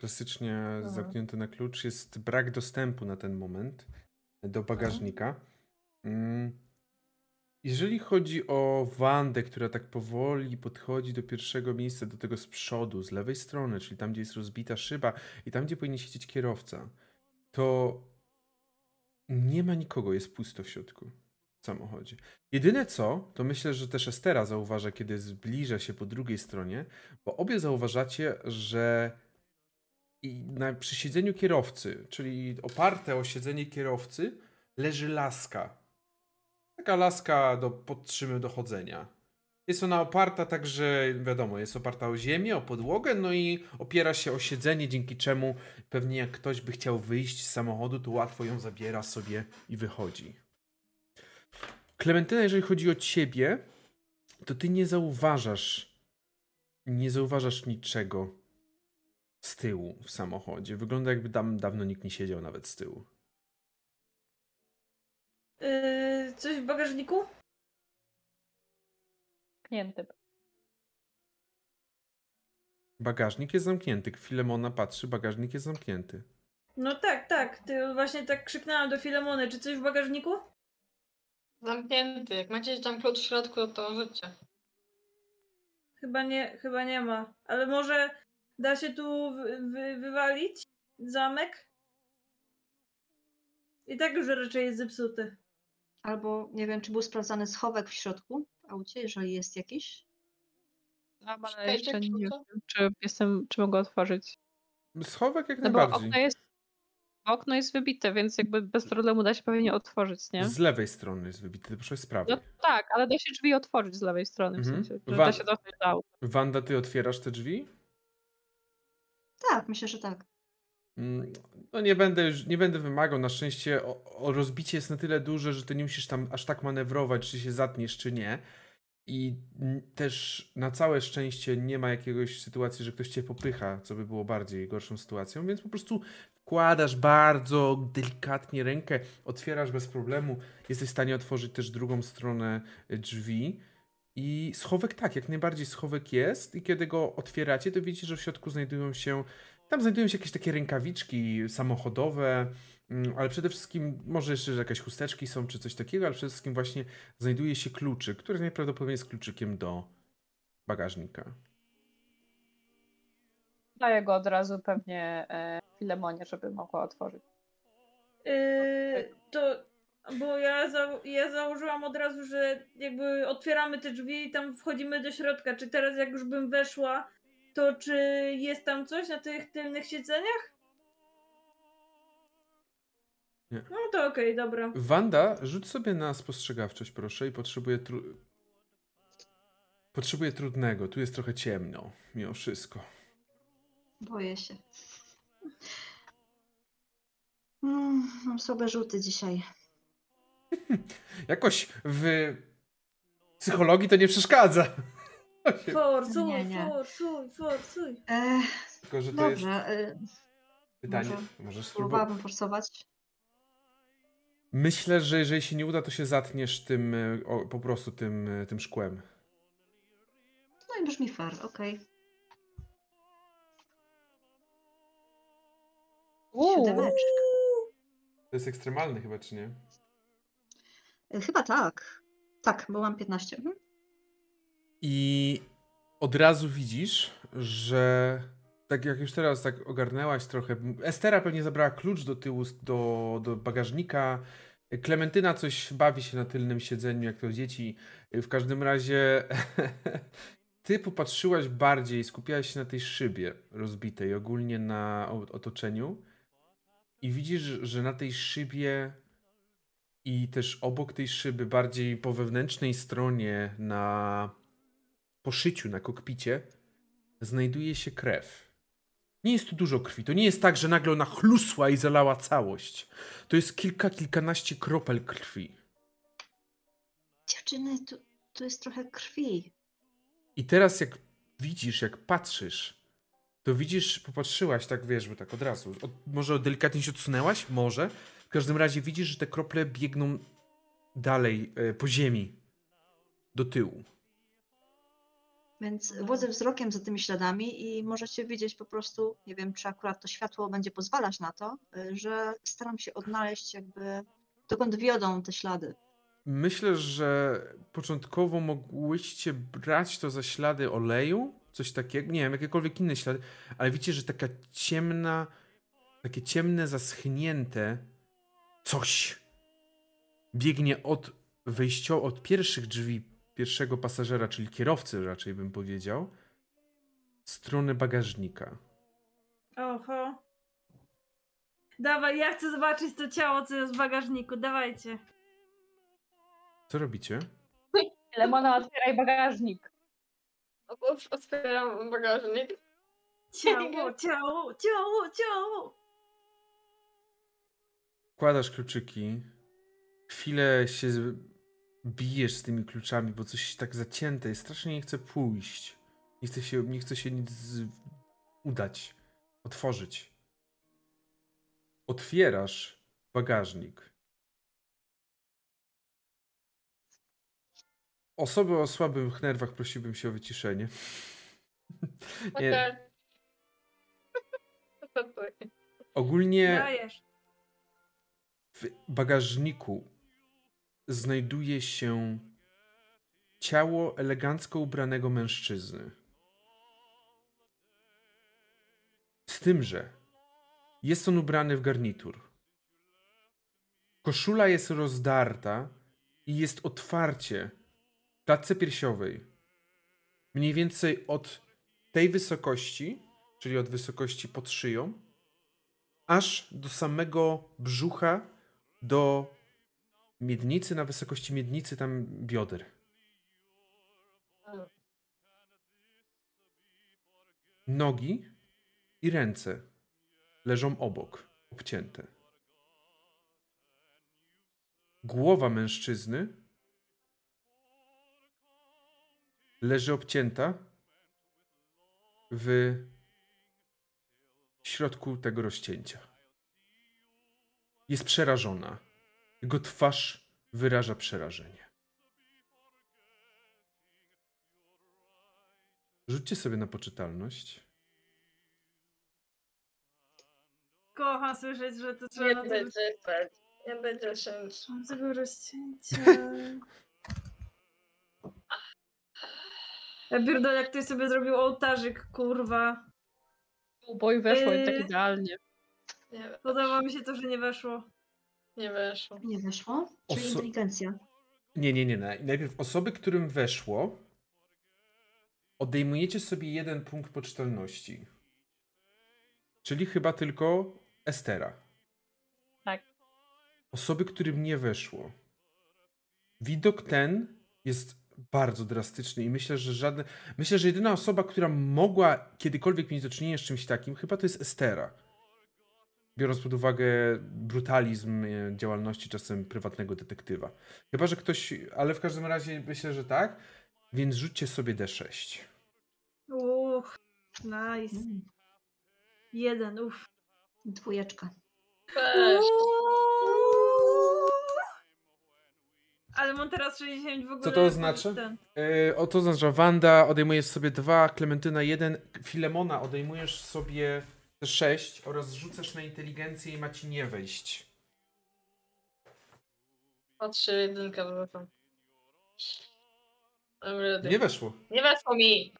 Speaker 1: Klasycznie zamknięty na klucz. Jest brak dostępu na ten moment do bagażnika. Mm. Jeżeli chodzi o Wandę, która tak powoli podchodzi do pierwszego miejsca, do tego z przodu, z lewej strony, czyli tam, gdzie jest rozbita szyba i tam, gdzie powinien siedzieć kierowca, to nie ma nikogo, jest pusto w środku w samochodzie. Jedyne co, to myślę, że też Estera zauważa, kiedy zbliża się po drugiej stronie, bo obie zauważacie, że i na, przy siedzeniu kierowcy, czyli oparte o siedzenie kierowcy, leży laska. Taka laska do podtrzymy dochodzenia. Jest ona oparta także, wiadomo, jest oparta o ziemię, o podłogę, no i opiera się o siedzenie, dzięki czemu pewnie jak ktoś by chciał wyjść z samochodu, to łatwo ją zabiera sobie i wychodzi. Klementyna, jeżeli chodzi o ciebie, to ty nie zauważasz, nie zauważasz niczego z tyłu w samochodzie. Wygląda jakby tam dawno nikt nie siedział nawet z tyłu.
Speaker 3: Yy, coś w bagażniku?
Speaker 4: Knięty.
Speaker 1: Bagażnik jest zamknięty. Filemona patrzy, bagażnik jest zamknięty.
Speaker 3: No tak, tak. Ty właśnie tak krzyknęłam do Filemony. Czy coś w bagażniku?
Speaker 5: Zamknięty. Jak macie tam klucz w środku, to życie.
Speaker 3: Chyba nie, chyba nie ma. Ale może da się tu wy, wy, wywalić zamek? I tak już raczej jest zepsuty.
Speaker 2: Albo nie wiem, czy był sprawdzany schowek w środku w aucie, jeżeli jest jakiś.
Speaker 4: A, ale
Speaker 5: Czekajcie,
Speaker 4: jeszcze nie wiem, czy jestem, czy mogę otworzyć.
Speaker 1: Schowek jak
Speaker 4: No bo
Speaker 1: najbardziej.
Speaker 4: okno jest, okno jest wybite, więc jakby bez problemu da się pewnie otworzyć, nie?
Speaker 1: Z lewej strony jest poszłeś z prawej.
Speaker 4: No tak, ale da się drzwi otworzyć z lewej strony, w
Speaker 1: Mhm.
Speaker 4: sensie, że
Speaker 1: Wa-
Speaker 4: da się dostać do auta.
Speaker 1: Wanda, ty otwierasz te drzwi?
Speaker 2: Tak, myślę, że tak.
Speaker 1: Mm, No nie będę już, nie będę wymagał. Na szczęście o, o rozbicie jest na tyle duże, że ty nie musisz tam aż tak manewrować, czy się zatniesz, czy nie. I też na całe szczęście nie ma jakiegoś sytuacji, że ktoś cię popycha, co by było bardziej gorszą sytuacją, więc po prostu wkładasz bardzo delikatnie rękę, otwierasz bez problemu, jesteś w stanie otworzyć też drugą stronę y, drzwi. I schowek tak, jak najbardziej schowek jest i kiedy go otwieracie, to widzicie, że w środku znajdują się tam znajdują się jakieś takie rękawiczki samochodowe, mm, ale przede wszystkim może jeszcze że jakieś chusteczki są czy coś takiego, ale przede wszystkim właśnie znajduje się kluczyk, który najprawdopodobniej jest kluczykiem do bagażnika.
Speaker 4: Daję go od razu pewnie e, Filemonie, żeby mogła otworzyć.
Speaker 3: Yy, to, bo ja, za, ja założyłam od razu, że jakby otwieramy te drzwi i tam wchodzimy do środka. Czy teraz jak już bym weszła, to czy jest tam coś na tych tylnych siedzeniach?
Speaker 1: Nie.
Speaker 3: No to okej, dobra.
Speaker 1: Wanda, rzuć sobie na spostrzegawczość, proszę, i potrzebuję tru... Potrzebuję trudnego, tu jest trochę ciemno, mimo wszystko.
Speaker 2: Boję się. Mm, mam słabe rzuty dzisiaj.
Speaker 1: Jakoś w psychologii to nie przeszkadza.
Speaker 3: Forsuj,
Speaker 2: Nie, nie.
Speaker 3: forsuj, forsuj.
Speaker 2: Ech,
Speaker 1: Tylko, że to jest
Speaker 2: dobrze, y,
Speaker 1: pytanie.
Speaker 2: może
Speaker 1: Możesz spróbować.
Speaker 2: próbowałabym forsować.
Speaker 1: Myślę, że jeżeli się nie uda, to się zatniesz tym, y, o, po prostu tym, y, tym szkłem.
Speaker 2: No i brzmi fair, okej. Siódemeczka.
Speaker 1: To jest ekstremalny chyba, czy nie?
Speaker 2: Chyba tak. Tak, bo mam 15. Mhm.
Speaker 1: I od razu widzisz, że tak jak już teraz tak ogarnęłaś trochę, Estera pewnie zabrała klucz do tyłu, do, do bagażnika, Klementyna coś bawi się na tylnym siedzeniu, jak to dzieci. W każdym razie ty popatrzyłaś bardziej, skupiałaś się na tej szybie rozbitej, ogólnie na otoczeniu i widzisz, że na tej szybie i też obok tej szyby, bardziej po wewnętrznej stronie, na poszyciu, na kokpicie, znajduje się krew. Nie jest tu dużo krwi. To nie jest tak, że nagle ona chlusła i zalała całość. To jest kilka, kilkanaście kropel krwi.
Speaker 2: Dziewczyny, tu, tu jest trochę krwi.
Speaker 1: I teraz jak widzisz, jak patrzysz, to widzisz, popatrzyłaś tak, wiesz, bo tak od razu. Od, może delikatnie się odsunęłaś? Może. W każdym razie widzisz, że te krople biegną dalej e, po ziemi. Do tyłu.
Speaker 2: Więc wodzę wzrokiem za tymi śladami i możecie widzieć po prostu, nie wiem, czy akurat to światło będzie pozwalać na to, y, że staram się odnaleźć jakby dokąd wiodą te ślady.
Speaker 1: Myślę, że początkowo mogłyście brać to za ślady oleju, coś takiego, nie wiem, jakiekolwiek inne ślady, ale widzicie, że taka ciemna, takie ciemne, zaschnięte coś biegnie od wejścia, od pierwszych drzwi pierwszego pasażera, czyli kierowcy raczej bym powiedział, w stronę bagażnika.
Speaker 3: Oho. Dawaj, ja chcę zobaczyć to ciało, co jest w bagażniku. Dawajcie.
Speaker 1: Co robicie?
Speaker 4: Lemona, otwieraj bagażnik.
Speaker 5: Ot- Otwieram bagażnik.
Speaker 3: Ciało, ciało, ciało, ciało.
Speaker 1: Wkładasz kluczyki. Chwilę się bijesz z tymi kluczami, bo coś tak zacięte jest. Strasznie nie chce pójść. Nie chce się, nie chce się nic z- udać. Otworzyć. Otwierasz bagażnik. Osoby o słabych nerwach prosiłbym się o wyciszenie. Nie, ogólnie w bagażniku znajduje się ciało elegancko ubranego mężczyzny. Z tym, że jest on ubrany w garnitur. Koszula jest rozdarta i jest otwarcie w klatce piersiowej mniej więcej od tej wysokości, czyli od wysokości pod szyją, aż do samego brzucha, do miednicy, na wysokości miednicy, tam bioder. Nogi i ręce leżą obok, obcięte. Głowa mężczyzny leży obcięta w środku tego rozcięcia. Jest przerażona. Jego twarz wyraża przerażenie. Rzućcie sobie na poczytalność.
Speaker 3: Kocham słyszeć, że to trzeba
Speaker 5: Nie
Speaker 3: na
Speaker 5: będzie tak. Nie będzie się.
Speaker 3: tego rozcięcia. Ja pierdolę, jak ktoś sobie zrobił ołtarzyk, kurwa.
Speaker 4: Bo i weszło i tak
Speaker 3: Yy.
Speaker 4: idealnie.
Speaker 5: Nie, wiem,
Speaker 3: Podoba mi się to, że nie weszło.
Speaker 5: Nie weszło.
Speaker 2: Nie weszło? Czyli
Speaker 1: Oso-
Speaker 2: inteligencja.
Speaker 1: Nie, nie, nie. naj- Najpierw osoby, którym weszło, odejmujecie sobie jeden punkt poczytalności. Czyli chyba tylko Estera.
Speaker 4: Tak.
Speaker 1: Osoby, którym nie weszło. Widok ten jest bardzo drastyczny i myślę, że żadne. Myślę, że jedyna osoba, która mogła kiedykolwiek mieć do czynienia z czymś takim, chyba to jest Estera. Biorąc pod uwagę brutalizm e, działalności czasem prywatnego detektywa. Chyba, że ktoś. Ale w każdym razie myślę, że tak. Więc rzućcie sobie D6.
Speaker 3: Uff, nice.
Speaker 2: Mm,
Speaker 3: Jeden, uff.
Speaker 2: dwójeczka.
Speaker 3: Ale mam teraz 60 w ogóle.
Speaker 1: Co to oznacza? Yy, o to znaczy, że Wanda odejmujesz sobie dwa, Klementyna jeden, Filemona odejmujesz sobie te sześć oraz rzucasz na inteligencję i ma ci nie wejść.
Speaker 5: Patrzę jedynkę wrzucam.
Speaker 1: Nie weszło.
Speaker 5: Nie weszło mi!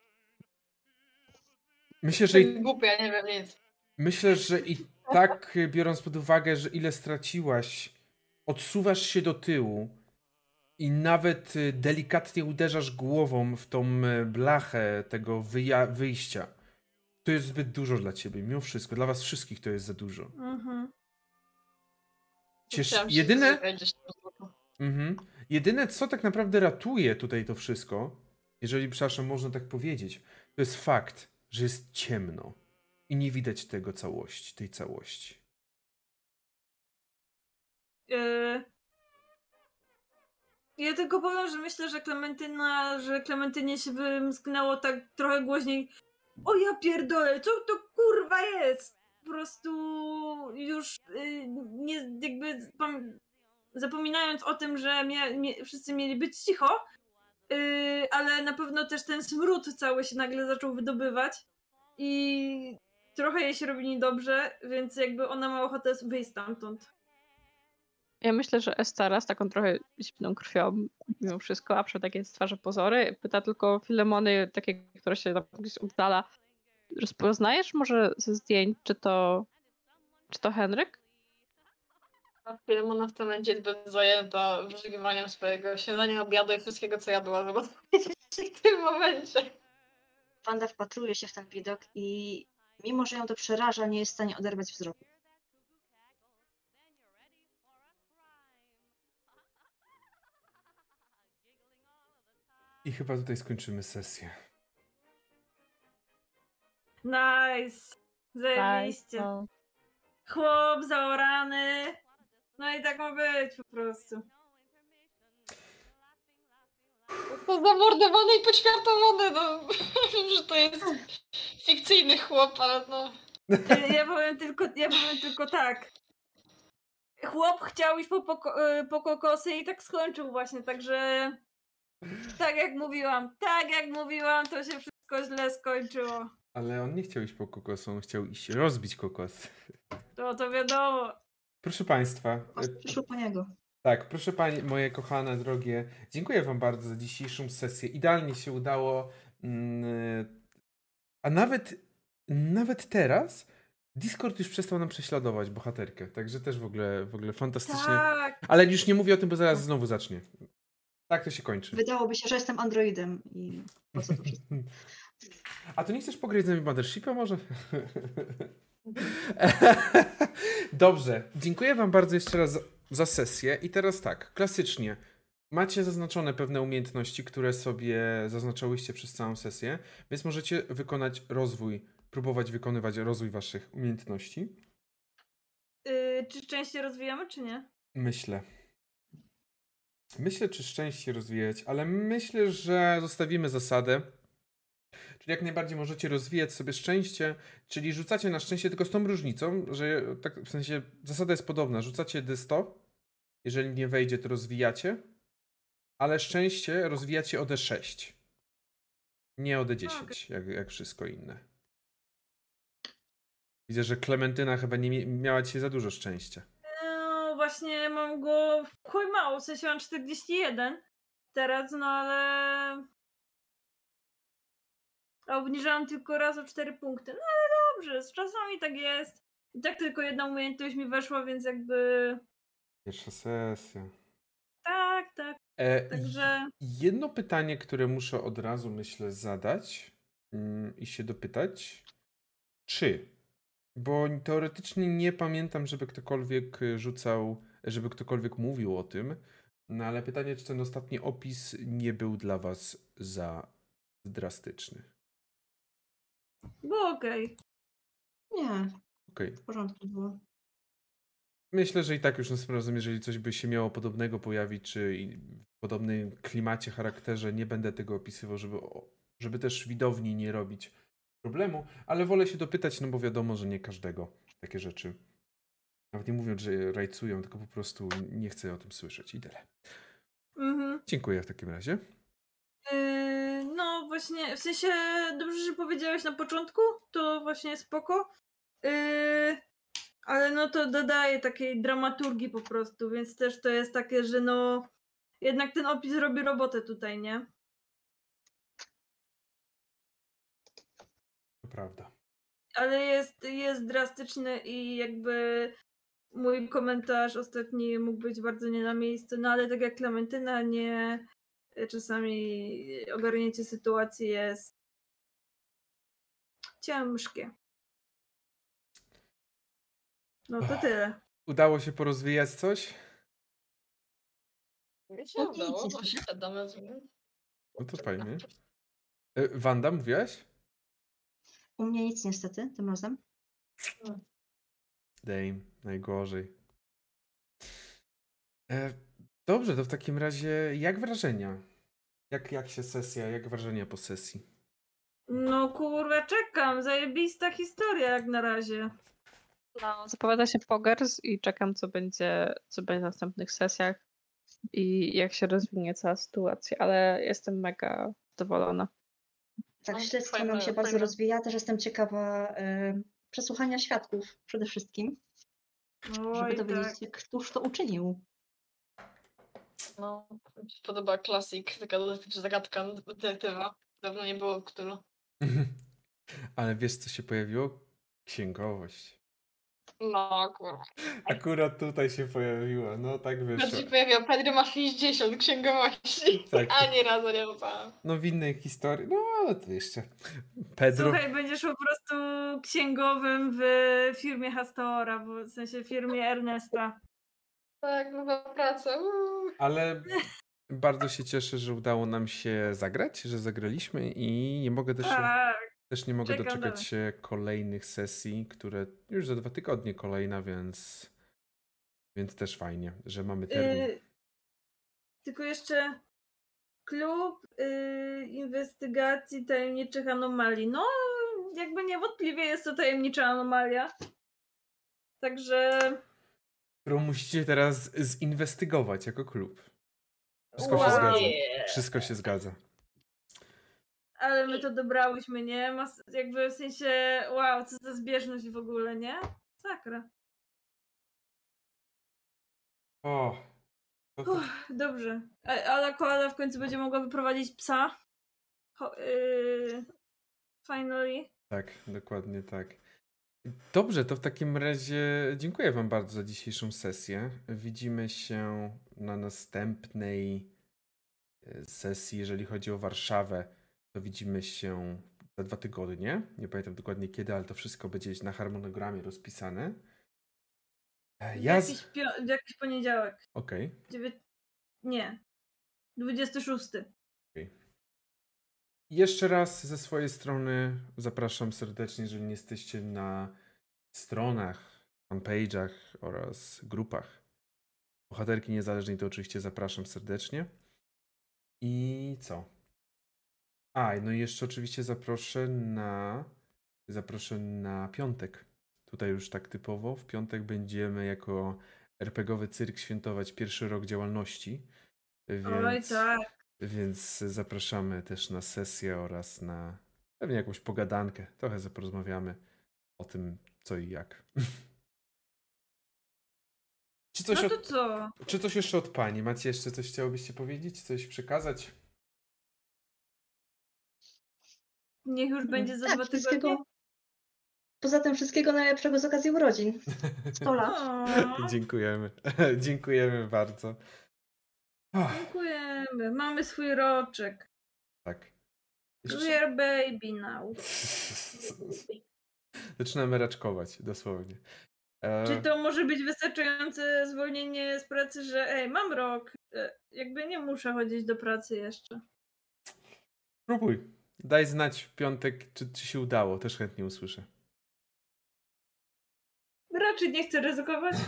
Speaker 1: Myślę, że i,
Speaker 5: Jestem głupia, nie wiem nic.
Speaker 1: myślę, że i tak, biorąc pod uwagę, że ile straciłaś, odsuwasz się do tyłu i nawet y, delikatnie uderzasz głową w tą y, blachę tego wyja- wyjścia. To jest zbyt dużo dla ciebie, mimo wszystko. Dla was wszystkich to jest za dużo.
Speaker 3: Mhm.
Speaker 1: Ciesz, jedyne. Mhm. Jedyne, co tak naprawdę ratuje tutaj to wszystko, jeżeli, przepraszam, można tak powiedzieć, to jest fakt, że jest ciemno i nie widać tego całości, tej całości.
Speaker 3: Yy, Ja tylko powiem, że myślę, że Klementyna, że Klementynie się wymsknęło tak trochę głośniej. O ja pierdolę, co to kurwa jest? Po prostu już yy, nie jakby zapominając o tym, że mia- mie- wszyscy mieli być cicho, yy, ale na pewno też ten smród cały się nagle zaczął wydobywać i trochę jej się robi niedobrze, więc jakby ona ma ochotę wyjść stamtąd.
Speaker 4: Ja myślę, że Estara z taką trochę zimną krwią mimo wszystko, a przy takie stwarze pozory, pyta tylko Filemony, takie, które się tam gdzieś oddala. Rozpoznajesz może ze zdjęć, czy to, czy to Henryk?
Speaker 5: Filemona w tym momencie jest zajęta wyszukiwaniem swojego śniadania, obiadu i wszystkiego, co jadła, żeby odpowiedzieć w tym momencie.
Speaker 2: Wanda wpatruje się w ten widok i mimo, że ją to przeraża, nie jest w stanie oderwać wzroku.
Speaker 1: I chyba tutaj skończymy sesję.
Speaker 3: Nice! Zajebiście.
Speaker 4: no.
Speaker 3: Chłop zaorany. No i tak ma być po prostu.
Speaker 5: To zamordowany i poćwiartowany, no. Wiem, że to jest fikcyjny chłop, ale no.
Speaker 3: Ja powiem tylko, ja powiem tylko tak. Chłop chciał iść po, poko- y, po kokosy i tak skończył właśnie, także tak jak mówiłam, tak jak mówiłam, to się wszystko źle skończyło.
Speaker 1: Ale on nie chciał iść po kokos, on chciał iść rozbić kokos.
Speaker 3: To to wiadomo.
Speaker 1: Proszę Państwa, e,
Speaker 2: przyszło po niego.
Speaker 1: Tak, proszę Pani, moje kochane, drogie, dziękuję Wam bardzo za dzisiejszą sesję. Idealnie się udało. mm, A nawet, nawet teraz Discord już przestał nam prześladować bohaterkę, także też w ogóle, w ogóle fantastycznie.
Speaker 3: Tak.
Speaker 1: Ale już nie mówię o tym, bo zaraz znowu zacznie. Tak to się kończy.
Speaker 2: Wydałoby się, że jestem androidem i po co to wszystko?
Speaker 1: A to nie chcesz pograć z nami w Mothership'a może? Dobrze, dziękuję wam bardzo jeszcze raz za, za sesję i teraz tak, klasycznie. Macie zaznaczone pewne umiejętności, które sobie zaznaczałyście przez całą sesję, więc możecie wykonać rozwój, próbować wykonywać rozwój waszych umiejętności.
Speaker 3: Yy, czy szczęście rozwijamy, czy nie?
Speaker 1: Myślę. Myślę, czy szczęście rozwijać, ale myślę, że zostawimy zasadę. Czyli jak najbardziej możecie rozwijać sobie szczęście, czyli rzucacie na szczęście tylko z tą różnicą, że tak w sensie zasada jest podobna. Rzucacie D100, jeżeli nie wejdzie, to rozwijacie, ale szczęście rozwijacie o D6. Nie o D10, jak, jak wszystko inne. Widzę, że Klementyna chyba nie miała dzisiaj za dużo szczęścia.
Speaker 3: Właśnie mam go w chuj mało, w sensie mam 41 teraz, no ale... A obniżałam tylko raz o 4 punkty. No ale dobrze, z czasami tak jest. I tak tylko jedna umiejętność mi weszła, więc jakby...
Speaker 1: Pierwsza sesja.
Speaker 3: Tak, tak,
Speaker 1: E,
Speaker 3: także...
Speaker 1: Jedno pytanie, które muszę od razu, myślę, zadać mm, i się dopytać. Czy? Bo teoretycznie nie pamiętam, żeby ktokolwiek y, rzucał, żeby ktokolwiek mówił o tym. No ale pytanie, czy ten ostatni opis nie był dla Was za drastyczny?
Speaker 3: Było okej.
Speaker 2: Nie,
Speaker 1: Okej.
Speaker 2: w porządku było.
Speaker 1: Myślę, że i tak już następnym razem, jeżeli coś by się miało podobnego pojawić, czy w podobnym klimacie, charakterze, nie będę tego opisywał, żeby, żeby też widowni nie robić problemu, ale wolę się dopytać, no bo wiadomo, że nie każdego takie rzeczy. Nawet nie mówiąc, że rajcują, tylko po prostu nie chcę o tym słyszeć i tyle.
Speaker 3: Mhm.
Speaker 1: Dziękuję w takim razie.
Speaker 3: Yy, no właśnie, w sensie dobrze, że powiedziałeś na początku, to właśnie spoko. Yy, ale no to dodaje takiej dramaturgii po prostu, więc też to jest takie, że no jednak ten opis robi robotę tutaj, nie?
Speaker 1: Prawda.
Speaker 3: Ale jest, jest drastyczny i jakby mój komentarz ostatni mógł być bardzo nie na miejscu, no ale tak jak Klementyna, nie czasami ogarnięcie sytuacji jest ciężkie. No to tyle.
Speaker 1: Udało się porozwijać coś?
Speaker 5: Mi się
Speaker 2: No
Speaker 5: udało,
Speaker 1: No to fajnie. E, Wanda, mówiłaś?
Speaker 2: U mnie nic niestety tym razem.
Speaker 1: Dame, najgorzej. E, dobrze, to w takim razie jak wrażenia? Jak, jak się sesja, jak wrażenia po sesji?
Speaker 3: No kurwa, czekam. Zajebista historia jak na razie.
Speaker 4: No, zapowiada się Pogers i czekam, co będzie, co będzie w następnych sesjach i jak się rozwinie cała sytuacja, ale jestem mega zadowolona.
Speaker 2: Tak,
Speaker 5: No,
Speaker 2: śledztwo nam się bardzo
Speaker 5: fajne.
Speaker 2: rozwija. Też jestem ciekawa y, przesłuchania świadków przede wszystkim, żeby
Speaker 3: Oj,
Speaker 2: dowiedzieć
Speaker 3: tak.
Speaker 2: się, któż to uczynił.
Speaker 5: No, mi się podoba klasik, taka zagadka detektywa. Dawno nie było w Cthulhu.
Speaker 1: Ale wiesz, co się pojawiło? Księgowość.
Speaker 5: No, kurwa.
Speaker 1: Akurat tutaj się pojawiła, no tak wyszło.
Speaker 5: Znaczy pojawił, Pedro ma 60 księgowości.
Speaker 1: Tak.
Speaker 5: Ani razu nie upałem.
Speaker 1: No w innej historii, no ale to jeszcze. Pedro.
Speaker 3: Słuchaj, będziesz po prostu księgowym w firmie Hastora, w w sensie firmie Ernesta.
Speaker 5: Tak, nowa praca. uuu.
Speaker 1: Ale bardzo się cieszę, że udało nam się zagrać, że zagraliśmy i nie mogę też,
Speaker 3: Tak.
Speaker 1: Też nie mogę
Speaker 3: czekam
Speaker 1: doczekać się kolejnych sesji, które już za dwa tygodnie kolejna, więc więc też fajnie, że mamy termin.
Speaker 3: Y, tylko jeszcze klub y, inwestygacji tajemniczych anomalii. No, jakby niewątpliwie jest to tajemnicza anomalia. Także.
Speaker 1: Którą musicie teraz zinwestygować jako klub. Wszystko się
Speaker 3: wow.
Speaker 1: zgadza. Wszystko się zgadza.
Speaker 3: Ale my to dobrałyśmy, nie? Mas- jakby w sensie, wow, co za zbieżność w ogóle, nie? Sakra.
Speaker 1: O. To, to,
Speaker 3: Uff, dobrze. A, ale koala w końcu będzie mogła wyprowadzić psa. Ho, yy, finally.
Speaker 1: tak, dokładnie tak. Dobrze, to w takim razie dziękuję Wam bardzo za dzisiejszą sesję. Widzimy się na następnej e, sesji, jeżeli chodzi o Warszawę. To widzimy się za dwa tygodnie. Nie pamiętam dokładnie kiedy, ale to wszystko będzie na harmonogramie rozpisane. E, Ja.
Speaker 3: Jakiś, pio- jakiś poniedziałek.
Speaker 1: Okej.
Speaker 3: Dziewię... Nie. 26.
Speaker 1: Jeszcze raz ze swojej strony zapraszam serdecznie, jeżeli nie jesteście na stronach, fanpage'ach oraz grupach Bohaterki Niezależnej, to oczywiście zapraszam serdecznie. I co? A, no i jeszcze oczywiście zaproszę na zaproszę na piątek. Tutaj już tak typowo. W piątek będziemy jako RPGowy cyrk świętować pierwszy rok działalności.
Speaker 3: Oj,
Speaker 1: Więc...
Speaker 3: tak.
Speaker 1: Więc zapraszamy też na sesję oraz na pewnie jakąś pogadankę. Trochę zaporozmawiamy o tym, co i jak. czy, coś
Speaker 3: No to
Speaker 1: od,
Speaker 3: co?
Speaker 1: czy coś jeszcze od pani? Macie jeszcze coś chciałobyście powiedzieć? Coś przekazać?
Speaker 3: Niech już będzie za
Speaker 2: Tak,
Speaker 3: dwa
Speaker 2: wszystkiego-
Speaker 3: tygodnie.
Speaker 2: Poza tym wszystkiego najlepszego z okazji urodzin. 100 lat.
Speaker 1: Dziękujemy. Dziękujemy bardzo. Ach,
Speaker 3: dziękujemy. Mamy swój roczek.
Speaker 1: tak.
Speaker 3: We're baby now.
Speaker 1: Zaczynamy raczkować, dosłownie. E,
Speaker 3: Czy to może być wystarczające zwolnienie z pracy, że ej, mam rok, e, jakby nie muszę chodzić do pracy jeszcze.
Speaker 1: Próbuj. Daj znać w piątek, czy, czy się udało. Też chętnie usłyszę.
Speaker 3: Raczej nie chcę ryzykować.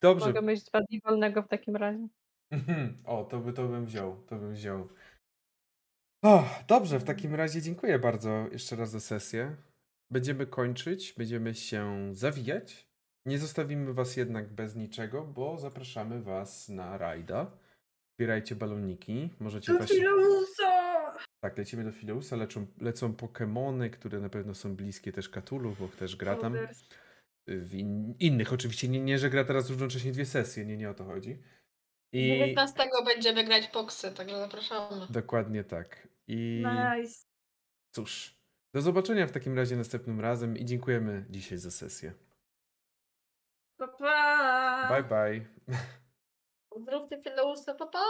Speaker 1: Dobrze.
Speaker 4: Mogę mieć dwa dni wolnego w takim razie.
Speaker 1: Mhm. O, to, by, to bym wziął, to bym wziął. O, dobrze, w takim razie dziękuję bardzo jeszcze raz za sesję. Będziemy kończyć, będziemy się zawijać. Nie zostawimy was jednak bez niczego, bo zapraszamy was na rajda. Zbierajcie baloniki, możecie właśnie... Tak, lecimy do Fileusa, lecą, lecą Pokemony, które na pewno są bliskie też Katulu, bo też gra tam. W in, innych oczywiście, nie, nie, że gra teraz równocześnie dwie sesje, nie, nie o to chodzi. I
Speaker 5: 19 będziemy grać poksy, także zapraszamy.
Speaker 1: dokładnie tak. I
Speaker 3: Nice.
Speaker 1: cóż, do zobaczenia w takim razie następnym razem i dziękujemy dzisiaj za sesję.
Speaker 3: Pa, pa.
Speaker 1: Bye bye.
Speaker 5: Pozdrówcie Fileusa, pa pa!